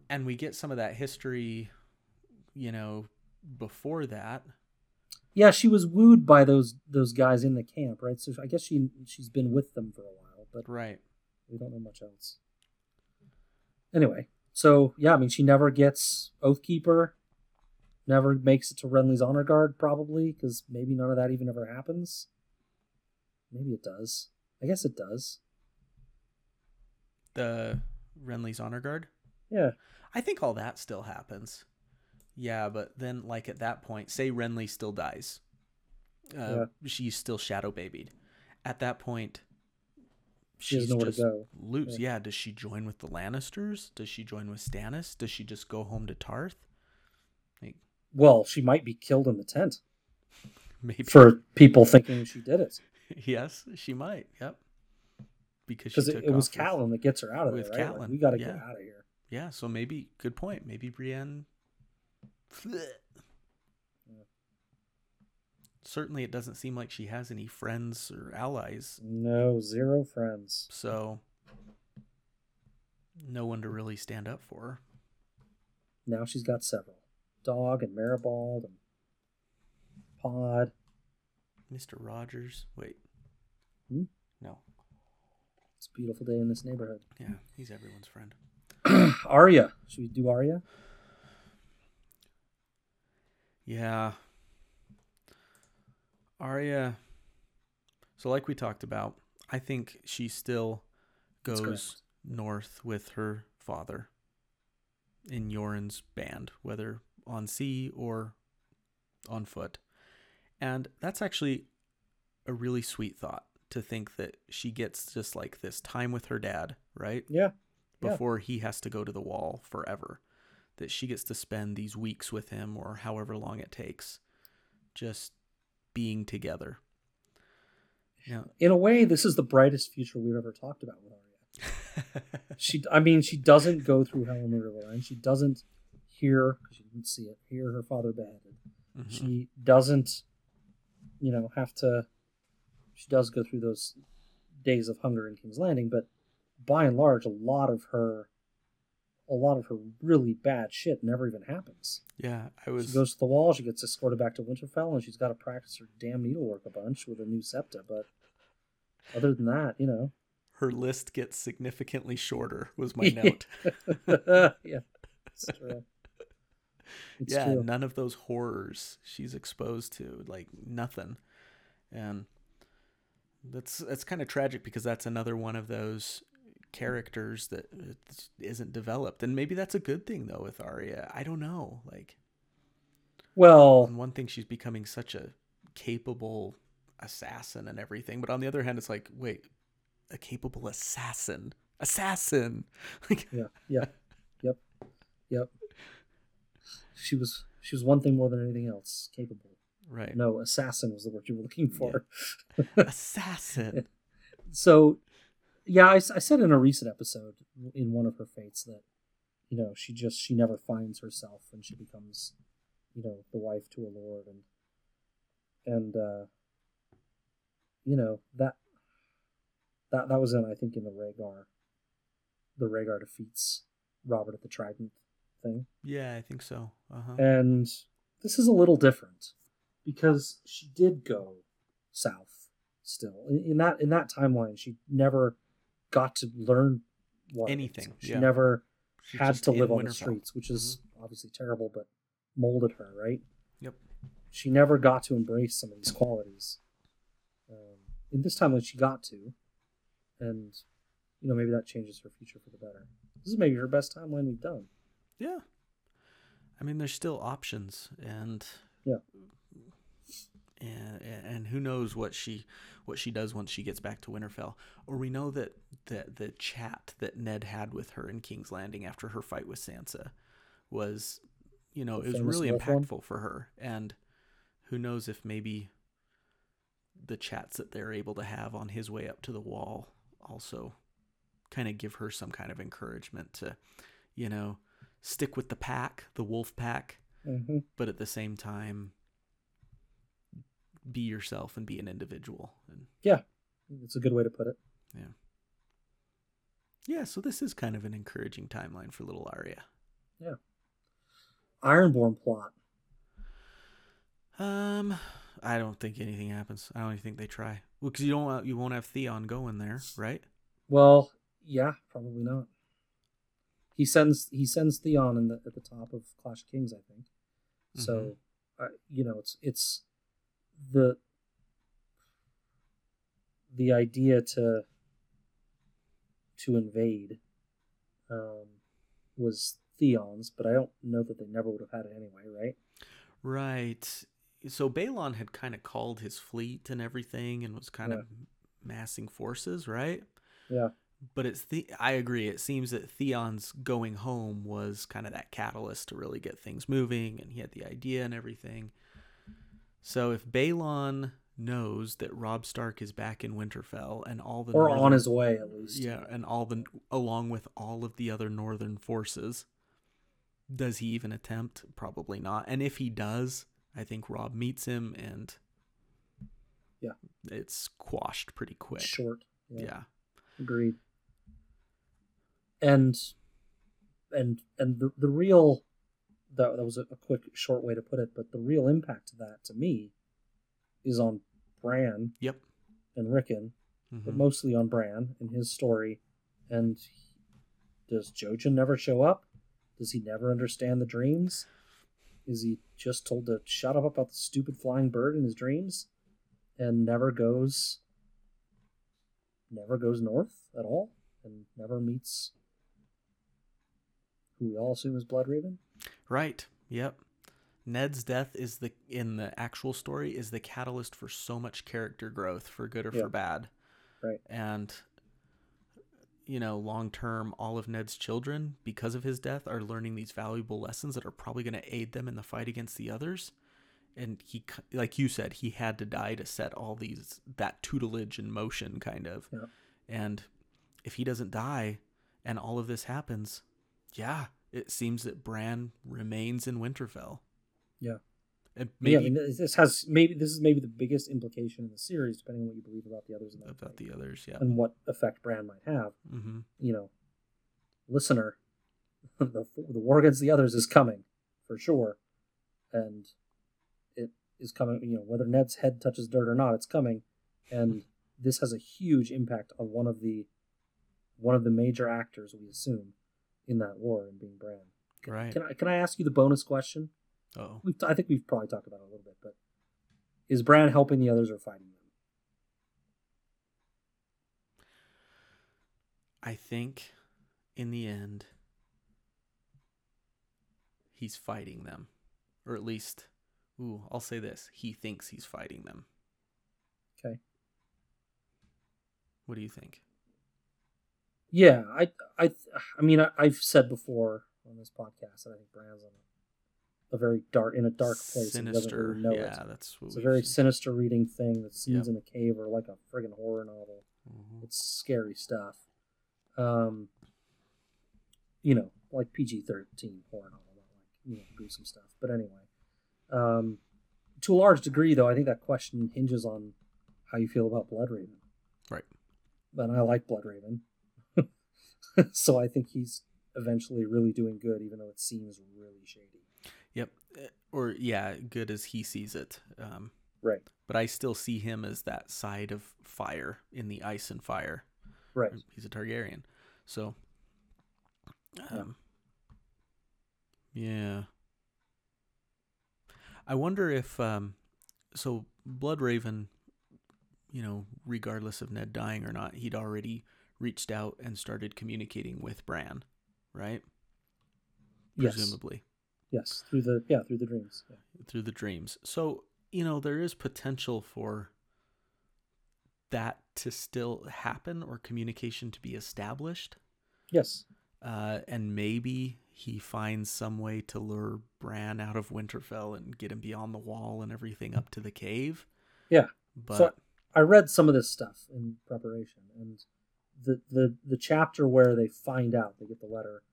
And we get some of that history, you know, before that. Yeah, she was wooed by those those guys in the camp, right? So I guess she she's been with them for a while, but Right. we don't know much else. Anyway, so yeah, I mean, she never gets Oathkeeper, never makes it to Renly's honor guard, probably because maybe none of that even ever happens. Maybe it does. I guess it does. The Renly's honor guard. Yeah, I think all that still happens. Yeah, but then like at that point, say Renly still dies. Uh, She's still shadow babied. At that point, She she's just go. loose. Yeah. Does she join with the Lannisters? Does she join with Stannis? Does she just go home to Tarth? Well, she might be killed in the tent [LAUGHS] Maybe. for people thinking she did it [LAUGHS] yes, she might. Yep. Because she it, it was Catelyn that gets her out of with there. Right? Like, we got to get out of here. Yeah, so maybe good point. Maybe Brienne. Certainly, it doesn't seem like she has any friends or allies, No, zero friends. so no one to really stand up for her. Now she's got several. Dog and Meribald and Pod. Mr. Rogers. Wait. Hmm? No. It's a beautiful day in this neighborhood. Yeah, he's everyone's friend. [CLEARS THROAT] Arya. Should we do Arya? Yeah. Arya. So, like we talked about, I think she still goes north with her father in Yoren's band, whether on sea or on foot. And that's actually a really sweet thought to think that she gets just like this time with her dad, right? Yeah. Yeah. before he has to go to the wall forever. That she gets to spend these weeks with him or however long it takes just being together. Yeah. In a way, this is the brightest future we've ever talked about with Arya. [LAUGHS] She, I mean, she doesn't go through hell in the river, and she doesn't hear she didn't see it. Hear her father beheaded. Mhm. She doesn't, you know, have to. She does go through those days of hunger in King's Landing, but by and large, a lot of her, a lot of her really bad shit never even happens. yeah, I was She goes to the wall. She gets escorted back to Winterfell, and she's got to practice her damn needlework a bunch with a new septa. But other than that, you know, her list gets significantly shorter was my [LAUGHS] note. [LAUGHS] yeah, it's true. It's yeah, true. none of those horrors she's exposed to, like nothing. And that's that's kind of tragic because that's another one of those characters that isn't developed. And maybe that's a good thing though with Arya. I don't know. Like Well, on one thing she's becoming such a capable assassin and everything, but on the other hand it's like, wait, a capable assassin. Assassin. [LAUGHS] Like yeah, yeah, yep, yep. She was she was one thing more than anything else capable. right. No, assassin was the word you were looking for. [LAUGHS] Assassin. so yeah I, I said in a recent episode in one of her fates that you know she just she never finds herself and she becomes you know the wife to a lord and and uh you know that that that was in i think in the Rhaegar the Rhaegar defeats robert at the trident thing Yeah, I think so. Uh-huh. and this is a little different because she did go south still in, in that in that timeline she never got to learn what. Anything, she yeah. never She's had to live on the streets which is obviously terrible but molded her right Yep. she never got to embrace some of these qualities um, in this timeline she got to and you know maybe that changes her future for the better this is maybe her best timeline we've done Yeah. I mean, there's still options, and Yeah. and and who knows what she what she does once she gets back to Winterfell. Or we know that the the chat that Ned had with her in King's Landing after her fight with Sansa was, you know, it was famous really wolf one? impactful for her. And who knows if maybe the chats that they're able to have on his way up to the wall also kind of give her some kind of encouragement to, you know, stick with the pack, the wolf pack, mm-hmm. but at the same time be yourself and be an individual. And it's a good way to put it yeah, Yeah, so this is kind of an encouraging timeline for little Arya. Yeah. Ironborn plot Um, I don't think anything happens. I don't even think they try. Well, because you don't you won't have Theon going there, right? Well, yeah, probably not. He sends he sends Theon in the, at the top of Clash of Kings, I think. So, uh, you know, it's it's the the idea to to invade um, was Theon's, but I don't know that they never would have had it anyway, right? Right. So Balon had kind of called his fleet and everything and was kind of massing forces, right? Yeah. But it's the I agree. It seems that Theon's going home was kind of that catalyst to really get things moving, and he had the idea and everything. So if Balon knows that Robb Stark is back in Winterfell and all the or northern- on his way at least. yeah, and all the along with all of the other northern forces, does he even attempt? Probably not. And if he does, I think Robb meets him and Yeah. it's quashed pretty quick. Short. Yeah. Agreed. And and and the the real that that was a, a quick short way to put it, but the real impact of that to me is on Bran Yep. and Rickon, but Mhm. mostly on Bran and his story. And does Jojen never show up? Does he never understand the dreams? Is he just told to shut up about the stupid flying bird in his dreams, and never goes, never goes north at all, and never meets who we all assume is Bloodraven? Right. Yep. Ned's death is the in the actual story is the catalyst for so much character growth for good or Yeah. for bad. Right. And you know, long term all of Ned's children because of his death are learning these valuable lessons that are probably going to aid them in the fight against the others. And he like you said, he had to die to set all these that tutelage in motion kind of. Yeah. And if he doesn't die and all of this happens, yeah, it seems that Bran remains in Winterfell. Yeah. And yeah, I mean, this has maybe this is maybe the biggest implication in the series, depending on what you believe about the others about fight, the others, yeah. and what effect Bran might have. hmm you know, listener, [LAUGHS] the the war against the others is coming for sure, and it is coming. You know, whether Ned's head touches dirt or not, it's coming, and [LAUGHS] this has a huge impact on one of the one of the major actors we assume in that war, and being Bran. Right. Can I can I ask you the bonus question? Oh, I think we've probably talked about it a little bit, but is Bran helping the others or fighting them? I think in the end he's fighting them, or at least, ooh, I'll say this: he thinks he's fighting them. Okay. What do you think? Yeah, I, I, I mean, I, I've said before on this podcast that I think Bran's in a, very dark, in a dark place. and he doesn't Sinister. really know yeah, it. that's what It's a very seen. sinister reading thing that scenes Yep. in a cave are like a friggin' horror novel. Mhm. It's scary stuff. Um, you know, like PG thirteen horror novel, like you know gruesome stuff. But anyway, um, to a large degree, though, I think that question hinges on how you feel about Bloodraven. Right. And I like Bloodraven, [LAUGHS] so I think he's eventually really doing good, even though it seems really shady. Yep. Eh, Or yeah, good as he sees it. Um, Right. but I still see him as that side of fire in the ice and fire. Right. He's a Targaryen. So um yeah. I wonder if um so Bloodraven, you know, regardless of Ned dying or not, he'd already reached out and started communicating with Bran, right? Yes. Presumably. Yes. Through the yeah through the dreams. Yeah. through the dreams. So, you know, there is potential for that to still happen or communication to be established. Yes. Uh, and maybe he finds some way to lure Bran out of Winterfell and get him beyond the wall and everything up to the cave. Yeah. But So I read some of this stuff in preparation, and the the the chapter where they find out they get the letter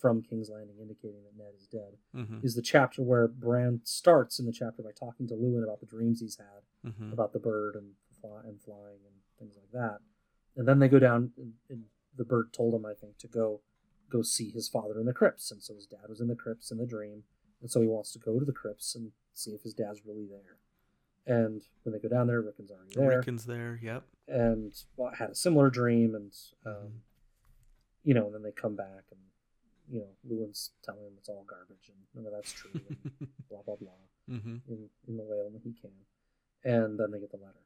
from King's Landing indicating that Ned is dead mhm, is the chapter where Bran starts in the chapter by talking to Luwin about the dreams he's had mhm, about the bird and fly, and flying and things like that, and then they go down and, and the bird told him I think to go go see his father in the crypts, and so his dad was in the crypts in the dream, and so he wants to go to the crypts and see if his dad's really there. And when they go down there, Rickon's already there Rickon's there. Yep. and well, had a similar dream, and um, you know, and then they come back, and you know, Luwin's telling him it's all garbage, and none of that's true, and [LAUGHS] blah blah blah, hmm in in the way only he can, and then they get the letter.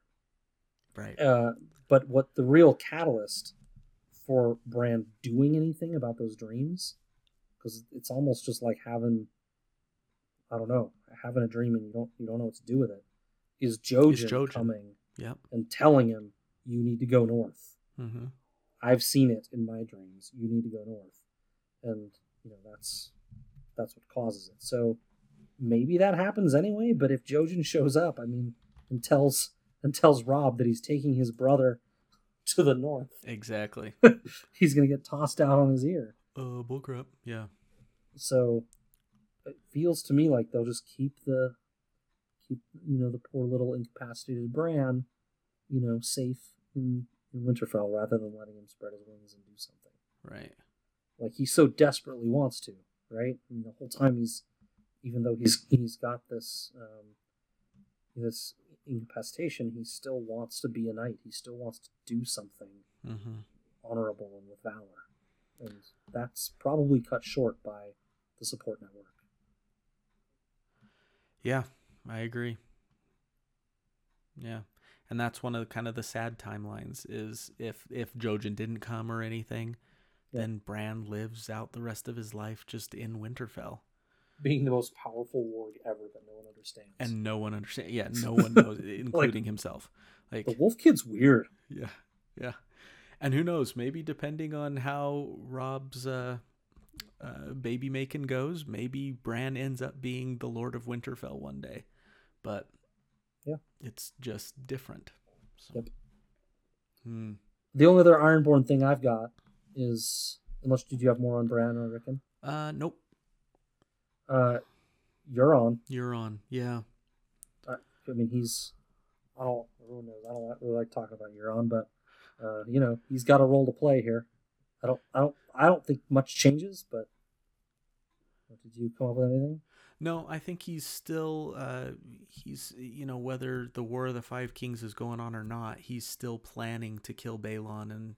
Right. Uh, but what the real catalyst for Bran doing anything about those dreams, because it's almost just like having, I don't know, having a dream and you don't you don't know what to do with it, is Jojen, Jojen. coming Yep. and telling him you need to go north. hmm I've seen it in my dreams. You need to go north, and you know that's that's what causes it. So maybe that happens anyway. But if Jojen shows up, I mean, and tells and tells Robb that he's taking his brother to the north, Exactly. [LAUGHS] he's gonna get tossed out on his ear. uh, bullcrap. Yeah. So it feels to me like they'll just keep the keep you know the poor little incapacitated Bran, you know, safe in, in Winterfell rather than letting him spread his wings and do something. Right. Like he so desperately wants to, right? I mean, the whole time he's, even though he's he's got this um, this incapacitation, he still wants to be a knight. He still wants to do something Mm-hmm. honorable and with valor, and that's probably cut short by the support network. Yeah, I agree. Yeah. And that's one of the kind of the sad timelines is if if Jojen didn't come or anything, Yeah. then Bran lives out the rest of his life just in Winterfell. Being the most powerful warg ever that no one understands. And no one understands. Yeah, no [LAUGHS] one knows, including himself. Like, the Wolf Kid's weird. yeah, yeah. And who knows? Maybe depending on how Robb's uh, uh, baby making goes, maybe Bran ends up being the Lord of Winterfell one day. But Yeah. it's just different. So. Yep. Hmm. The only other Ironborn thing I've got is, unless did you have more on Bran or Rickon? Uh, nope. Uh, Euron. You're on. Yeah. I mean, he's. I don't. Everyone knows I don't really like talking about Euron, but uh, you know he's got a role to play here. I don't. I don't. I don't think much changes, but did you come up with anything? No, I think he's still. Uh, he's you know whether the War of the Five Kings is going on or not, he's still planning to kill Balon and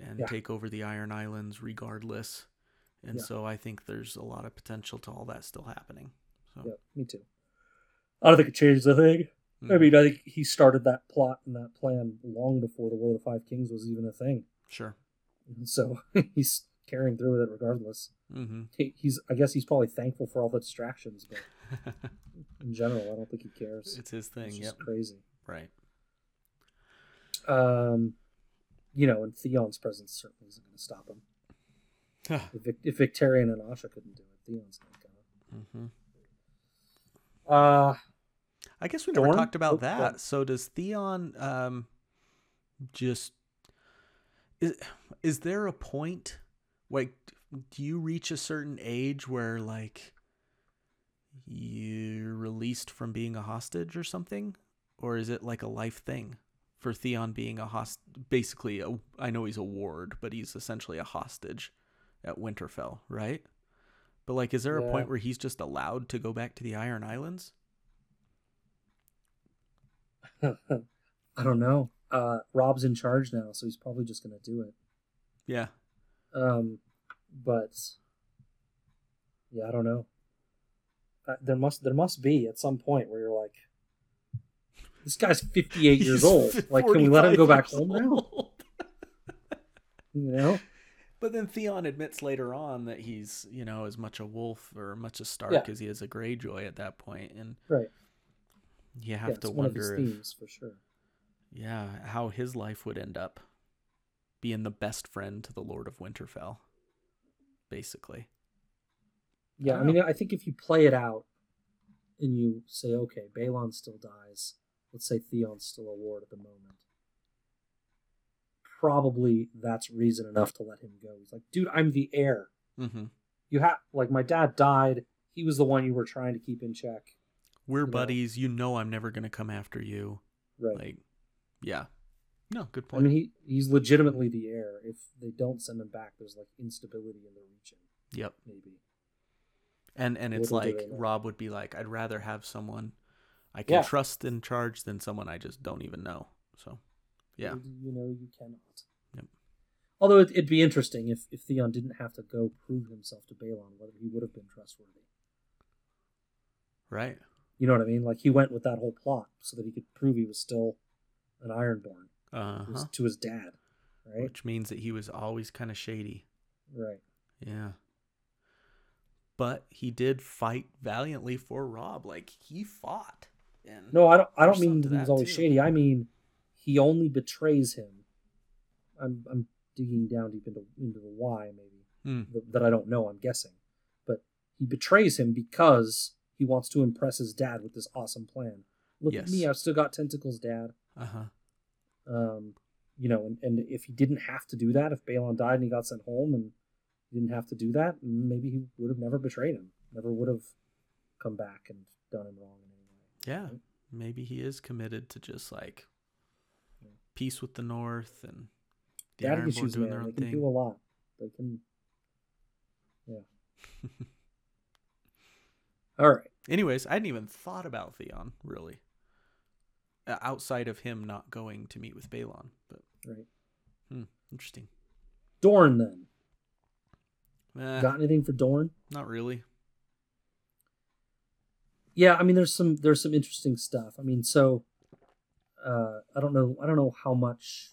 and Yeah. take over the Iron Islands regardless. And Yeah. so I think there's a lot of potential to all that still happening. So Yeah, me too. I don't think it changes a thing. I mm, mean, I think he started that plot and that plan long before the War of the Five Kings was even a thing. sure. And so [LAUGHS] he's carrying through with it regardless. Mm-hmm. He, he's, I guess, he's probably thankful for all the distractions, but [LAUGHS] in general, I don't think he cares. it's his thing. It's Yep. crazy. Right. Um, you know, and Theon's presence certainly isn't going to stop him. [SIGHS] If, Vic, if Victarion and Asha couldn't do it, Theon's not going to. Uh, I guess we never Dorne? talked about Oh, that. So does Theon um just is is there a point like do you reach a certain age where like you're released from being a hostage or something or is it like a life thing for Theon being a host basically a, I know he's a ward but he's essentially a hostage at Winterfell, right? But like is there a point where he's just allowed to go back to the Iron Islands? [LAUGHS] I don't know. Uh, Robb's in charge now, so he's probably just going to do it. Yeah. Um, but yeah, I don't know. Uh, there must there must be at some point where you're like, this guy's 58 years old. [LAUGHS] Like, can we let him go back home now? [LAUGHS] You know? But then Theon admits later on that he's, you know, as much a wolf or much a Stark Yeah. as he is a Greyjoy at that point, and Right. you have yeah, to it's one of his wonder, if, themes for sure. yeah, how his life would end up being the best friend to the Lord of Winterfell, basically. Yeah, I, don't mean, I think if you play it out and you say, okay, Balon still dies. Let's say Theon's still a ward at the moment. Probably that's reason enough to let him go. He's like, dude, I'm the heir. Mm-hmm. You have like my dad died. He was the one you were trying to keep in check. We're You know. buddies. You know, I'm never gonna come after you. Right. Like, yeah, no, good point. I mean, he he's legitimately the heir. If they don't send him back, there's like instability in the region. yep. Maybe. And and it's Little like. Robb would be like, I'd rather have someone I can Yeah. trust in charge than someone I just don't even know. So, yeah, You, you know you cannot. Yep. Although it, it'd be interesting if, if Theon didn't have to go prove himself to Balon, whether he would have been trustworthy. right. You know what I mean? Like he went with that whole plot so that he could prove he was still an Ironborn Uh to his- huh. to his dad, right? Which means that he was always kind of shady. Right. Yeah. But he did fight valiantly for Robb. Like he fought. No, I don't. I don't mean that he was always too. shady. I mean he only betrays him I'm I'm digging down deep into into the why maybe Mm. th- that I don't know. I'm guessing, but he betrays him because he wants to impress his dad with this awesome plan. Look at me, I've still got tentacles, Dad. Uh huh. Um, you know, and, and if he didn't have to do that, if Balon died and he got sent home and he didn't have to do that, maybe he would have never betrayed him, never would have come back and done him wrong in any way. Yeah. Right. Maybe he is committed to just like Yeah. peace with the North and the Daddy Ironborn issues, doing man, their they own can thing. do a lot. They can. [LAUGHS] Yeah. All right. Anyways, I hadn't even thought about Theon really, outside of him not going to meet with Balon. But Right. hmm, interesting. Dorne then. Eh, Got anything for Dorne? not really. Yeah, I mean, there's some there's some interesting stuff. I mean, so uh, I don't know I don't know how much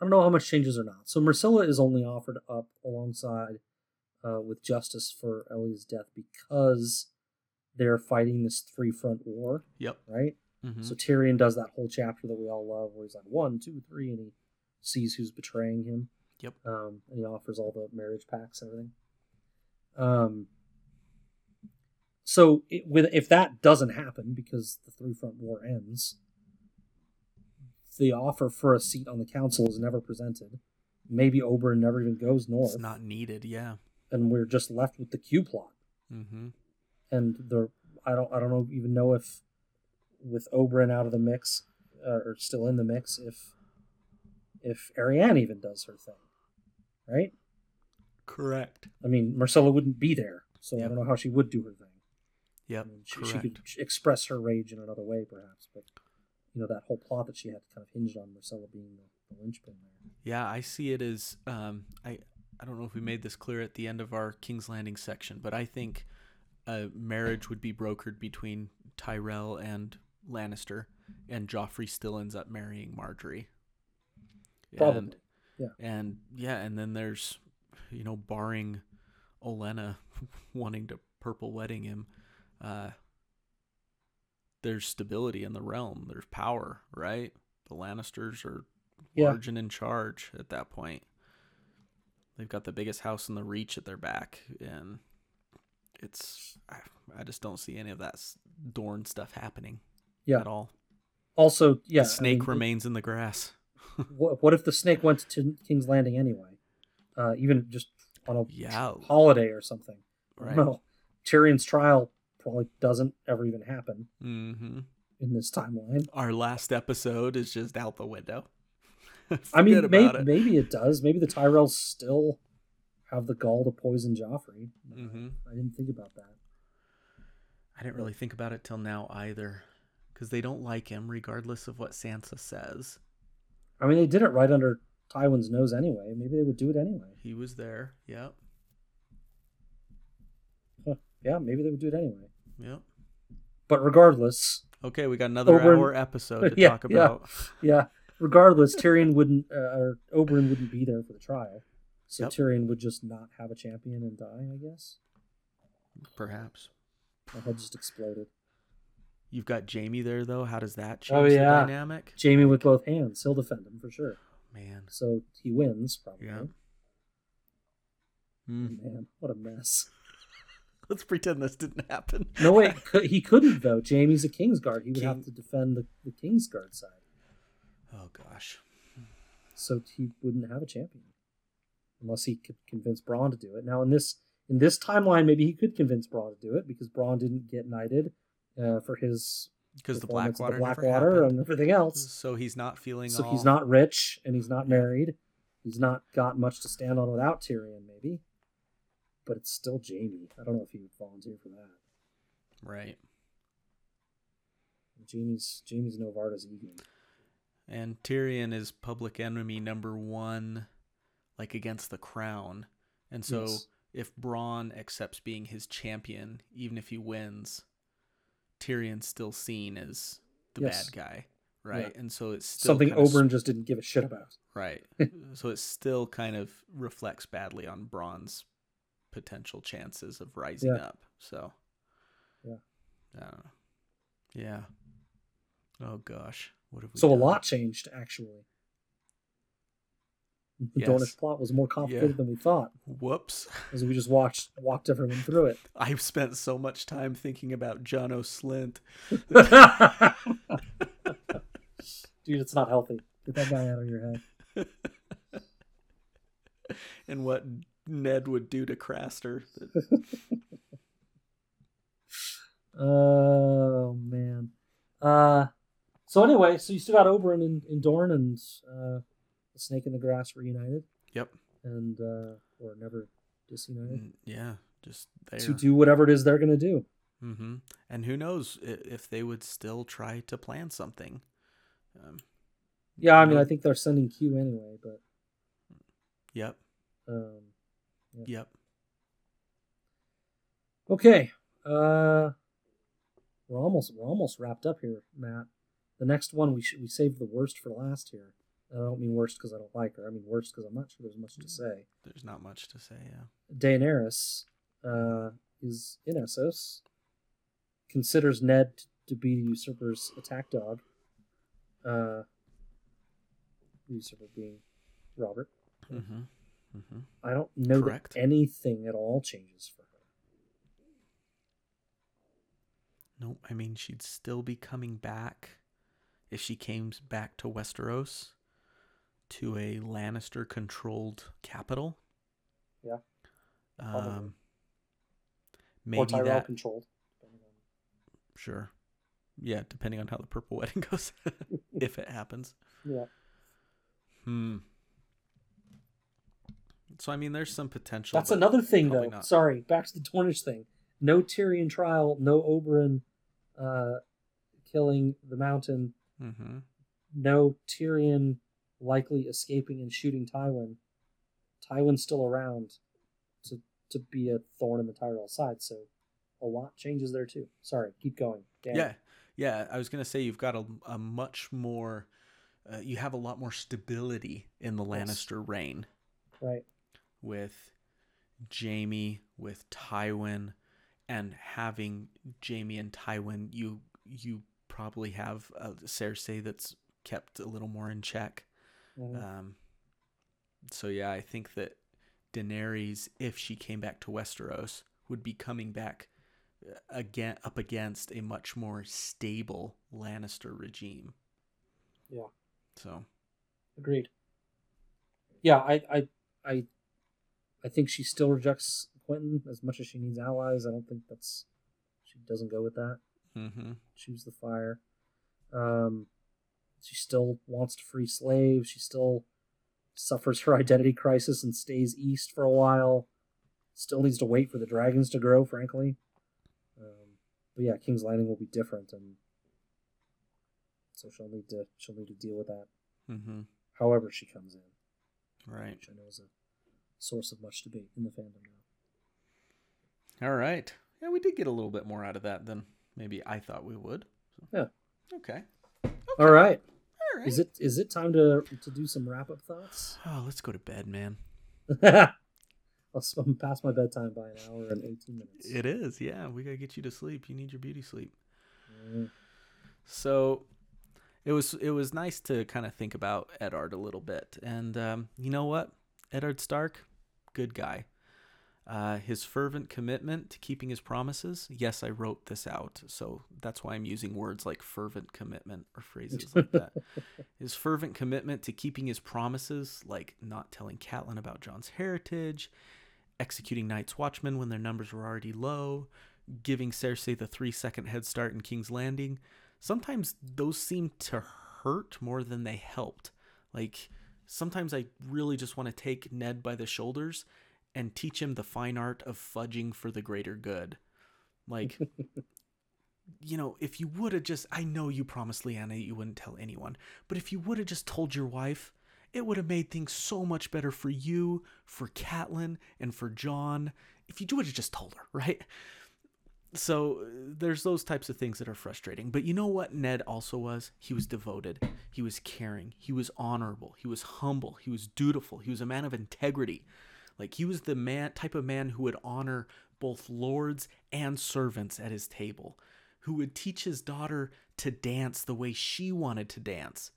I don't know how much changes or not. So Myrcella is only offered up alongside uh, with justice for Elia's death because they're fighting this three front war, Yep. right? Hmm So Tyrion does that whole chapter that we all love, where he's like one, two, three, and he sees who's betraying him. Yep. Um, and he offers all the marriage packs and everything. Um. So it, with if that doesn't happen because the three front war ends, the offer for a seat on the council is never presented. Maybe Oberyn never even goes north, It's not needed. Yeah. and we're just left with the Q plot Mm-hmm. and the I don't I don't know even know if with Oberyn out of the mix uh, or still in the mix if if Arianne even does her thing, right? Correct. I mean, Myrcella wouldn't be there, so I don't know how she would do her thing. I Yep. mean, she, she could express her rage in another way, perhaps, but you know that whole plot that she had kind of hinged on Myrcella being the, the linchpin there. Yeah, I see it as um, I I don't know if we made this clear at the end of our King's Landing section, but I think a marriage would be brokered between Tyrell and Lannister, and Joffrey still ends up marrying Margaery. Probably, And, yeah. And yeah, and then there's you know, barring Olenna [LAUGHS] wanting to purple wedding him, uh, there's stability in the realm. There's power, right? The Lannisters are Yeah. large and in charge at that point. They've got the biggest house in the Reach at their back, and it's I, I just don't see any of that Dorne stuff happening Yeah. at all. Also, yeah, the snake I mean, remains in the grass. [LAUGHS] What, what if the snake went to King's Landing anyway? Uh, even just on a Yeah, holiday or something. right. No, Tyrion's trial probably doesn't ever even happen hmm in this timeline. Our last episode is just out the window. [LAUGHS] I mean, maybe, it. maybe it does. Maybe the Tyrells still have the gall to poison Joffrey. Mhm. I didn't think about that. I didn't really think about it till now either, because they don't like him, regardless of what Sansa says. I mean, they did it right under Tywin's nose anyway. Maybe they would do it anyway. He was there. Yep. Huh. Yeah, maybe they would do it anyway. Yep. But regardless, Okay, we got another Oberyn- hour episode to [LAUGHS] Yeah, talk yeah. about. [LAUGHS] yeah, regardless, Tyrion wouldn't, uh, or Oberyn wouldn't be there for the trial. So Yep. Tyrion would just not have a champion and die, I guess. Perhaps. My head just exploded. You've got Jaime there though. How does that change Oh, the yeah. dynamic? Jaime with both hands. He'll defend him for sure. Man. So he wins, probably. Yeah. Hmm. Man, what a mess. [LAUGHS] Let's pretend this didn't happen. No, wait, [LAUGHS] cou- he couldn't, though. Jaime's a Kingsguard. He would King- have to defend the, the Kingsguard side. Oh gosh. So he wouldn't have a champion. Unless he could convince Bronn to do it. Now, in this in this timeline, maybe he could convince Bronn to do it because Bronn didn't get knighted uh, for his Because the Blackwater, the Blackwater and everything else. So he's not feeling. So all... he's not rich and he's not married. He's not got much to stand on without Tyrion, maybe. But it's still Jaime. I don't know if he would volunteer for that. right. Jaime's Jaime's Novarda's ego. And Tyrion is public enemy number one, like against the crown. And so Yes. if Bronn accepts being his champion, even if he wins, Tyrion's still seen as the Yes. bad guy, right? And so it's still Something of Oberyn just didn't give a shit about. right. [LAUGHS] so it still kind of reflects badly on Bronn's potential chances of rising Yeah. up. So Yeah. I don't know. Yeah. Oh gosh, what have we? So a lot changed actually. The Yes. Dornish plot was more complicated than we thought, Whoops. as we just watched walked everyone through it. [LAUGHS] I've spent so much time thinking about Janos Slynt. [LAUGHS] Dude, it's not healthy. Get that guy out of your head. [LAUGHS] and what Ned would do to Craster. Oh man. Uh so anyway, so you still got Oberyn and, and Dorne and uh the Snake in the Grass reunited Yep. and uh or never disunited Mm, Yeah, just there. to do whatever it is they're gonna do. Mm-hmm. And who knows if they would still try to plan something. Um, Yeah, I mean I think they're sending Q anyway, but yep. um Yep. okay. Uh we're almost we're almost wrapped up here, Matt. The next one we should we saved the worst for last here. I don't mean worst because I don't like her. I mean worst because I'm not sure there's much to say. There's not much to say. Yeah. Daenerys uh, is in Essos, considers Ned to be the usurper's attack dog. Uh, the usurper being Robert. Mm-hmm. Mm-hmm. I don't know Correct. that anything at all changes for her. No, I mean she'd still be coming back if she came back to Westeros to a Lannister controlled capital. Yeah. Um or maybe Tyrell that controlled. sure. Yeah, depending on how the purple [LAUGHS] wedding goes [LAUGHS] if it happens. Yeah. Hmm. So I mean there's some potential. That's another thing, though. not. Sorry, back to the Dornish thing. No Tyrion trial, no Oberyn uh, killing the Mountain, Mm-hmm. no Tyrion likely escaping and shooting Tywin. Tywin's still around to to be a thorn in the Tyrell side, so a lot changes there too. Sorry, keep going. Dan. Yeah, yeah. I was gonna say you've got a, a much more, uh, you have a lot more stability in the Yes. Lannister reign Right. with Jaime, with Tywin, and having Jaime and Tywin. You you probably have a Cersei that's kept a little more in check. Mhm. Um, so yeah, I think that Daenerys, if she came back to Westeros, would be coming back uh, again up against a much more stable Lannister regime. Yeah. So Agreed. Yeah, I, I, I, I think she still rejects Quentyn as much as she needs allies. I don't think that's she doesn't go with that. hmm Choose the fire. Um, she still wants to free slaves. She still suffers her [LAUGHS] identity crisis and stays east for a while. Still needs to wait for the dragons to grow, frankly. Um, but yeah, King's Landing will be different, and so she'll need to she'll need to deal with that. hmm However, she comes in Right. which I know is a source of much debate in the fandom now. All right. Yeah, we did get a little bit more out of that than maybe I thought we would. So. Yeah. Okay. All right, right. is it is it time to to do some wrap up thoughts? Oh, [SIGHS] let's go to bed, man. [LAUGHS] I'll s- I'm past my bedtime by an hour and eighteen minutes. It is. Yeah, we gotta get you to sleep. You need your beauty sleep. Mm, So it was it was nice to kind of think about Eddard a little bit, and um, you know what, Eddard Stark, good guy. Uh, his fervent commitment to keeping his promises. Yes, I wrote this out, so that's why I'm using words like fervent commitment or phrases like that. [LAUGHS] His fervent commitment to keeping his promises, like not telling Catelyn about Jon's heritage, executing Night's Watchmen when their numbers were already low, giving Cersei the three second head start in King's Landing. Sometimes those seem to hurt more than they helped. Like, sometimes I really just want to take Ned by the shoulders and teach him the fine art of fudging for the greater good. Like, [LAUGHS] you know, if you would have just, I know you promised Lyanna you wouldn't tell anyone, but if you would have just told your wife, it would have made things so much better for you, for Catelyn, and for Jon. If you would have just told her, [LAUGHS] right? So there's those types of things that are frustrating. But you know what Ned also was? He was devoted. He was caring. He was honorable. He was humble. He was dutiful. He was a man of integrity. Like he was the man type of man who would honor both lords and servants at his table, who would teach his daughter to dance the way she wanted to dance,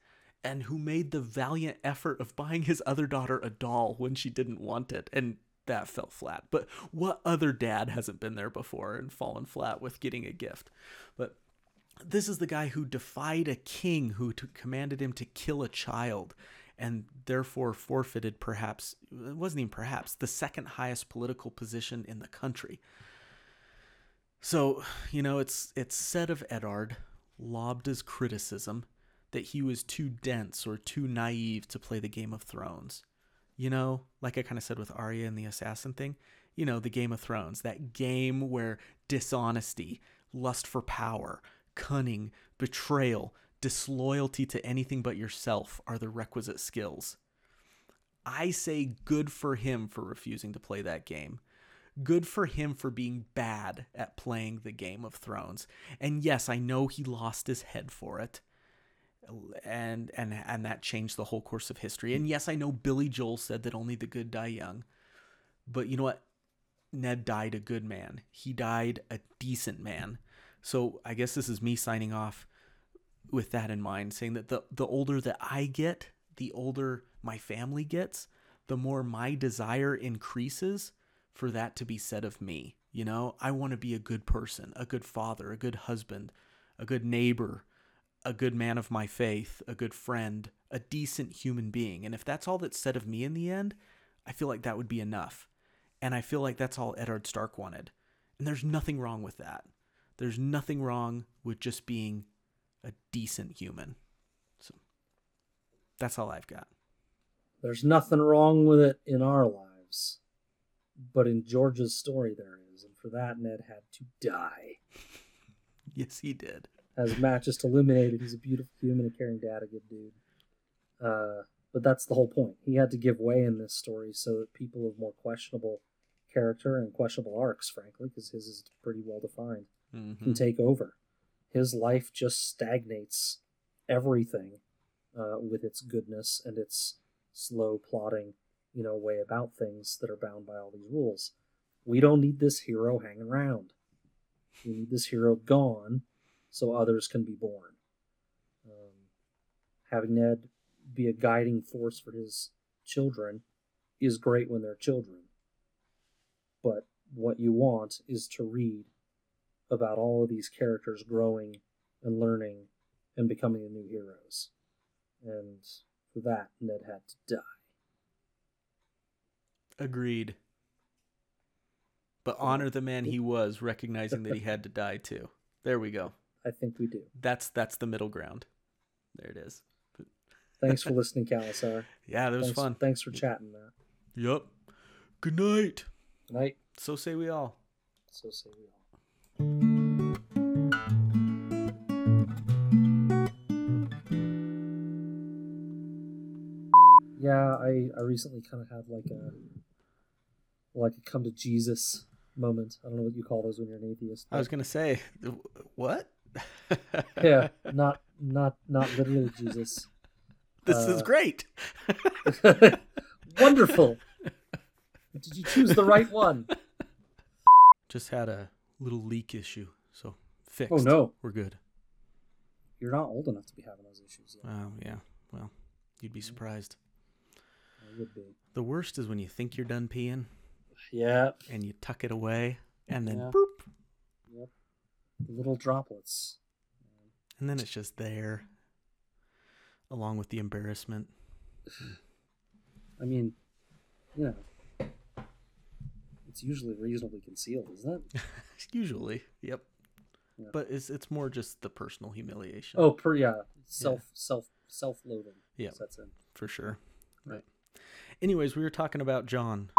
and who made the valiant effort of buying his other daughter a doll when she didn't want it and that fell flat. But what other dad hasn't been there before and fallen flat with getting a gift? But this is the guy who defied a king who t- commanded him to kill a child and therefore forfeited perhaps it wasn't even perhaps the second highest political position in the country. So, you know, it's it's said of Eddard, lobbed as criticism, that he was too dense or too naive to play the Game of Thrones. You know, like I kind of said with Arya and the assassin thing, you know, the Game of Thrones, that game where dishonesty, lust for power, cunning, betrayal, disloyalty to anything but yourself are the requisite skills. I say good for him for refusing to play that game. Good for him for being bad at playing the Game of Thrones. And yes, I know he lost his head for it. And and and that changed the whole course of history. And yes, I know Billy Joel said that only the good die young. But you know what? Ned died a good man. He died a decent man. So I guess this is me signing off with that in mind, saying that the the older that I get, the older my family gets, the more my desire increases for that to be said of me. You know, I want to be a good person, a good father, a good husband, a good neighbor, a good man of my faith, a good friend, a decent human being. And if that's all that's said of me in the end, I feel like that would be enough. And I feel like that's all Eddard Stark wanted. And there's nothing wrong with that. There's nothing wrong with just being a decent human. So that's all I've got. There's nothing wrong with it in our lives, but in George's story there is, and for that Ned had to die. [LAUGHS] yes, he did. As Matt just illuminated, he's a beautiful human, a caring dad, a good dude. Uh, but that's the whole point. He had to give way in this story so that people of more questionable character and questionable arcs, frankly, because his is pretty well defined, Mm-hmm. can take over. His life just stagnates everything uh, with its goodness and its slow plodding, you know, way about things that are bound by all these rules. We don't need this hero hanging around. We need this hero gone so others can be born. Um, having Ned be a guiding force for his children is great when they're children. But what you want is to read about all of these characters growing and learning and becoming the new heroes. And for that, Ned had to die. Agreed. But honor the man he was, recognizing that he had to [LAUGHS] die too. There we go. I think we do. That's that's the middle ground. There it is. Thanks for [LAUGHS] listening, Khalasar. Yeah, that was thanks, fun. Thanks for chatting, Matt. Yep. Good night. Good night. So say we all. So say we all. Yeah, I, I recently kind of had like a like a come to Jesus moment. I don't know what you call those when you're an atheist. I was gonna say, what? [LAUGHS] yeah, not not not literally Jesus. This is Uh, great. [LAUGHS] Wonderful. [LAUGHS] Did you choose the right one? Just had a little leak issue, so fixed. Oh no, we're good. you're not old enough to be having those issues yet. Oh yeah. Well, you'd be surprised. I would be. The worst is when you think you're done peeing Yeah. and you tuck it away, and then Yeah. boop, Yep. Little droplets. and then it's just there, along with the embarrassment. [SIGHS] I mean, you know, it's usually reasonably concealed, isn't it? [LAUGHS] Usually, yep. Yeah. But it's it's more just the personal humiliation. Oh, per yeah, self self self loathing. Yeah. that's in. for sure. Right. Right. Anyways, we were talking about Jon.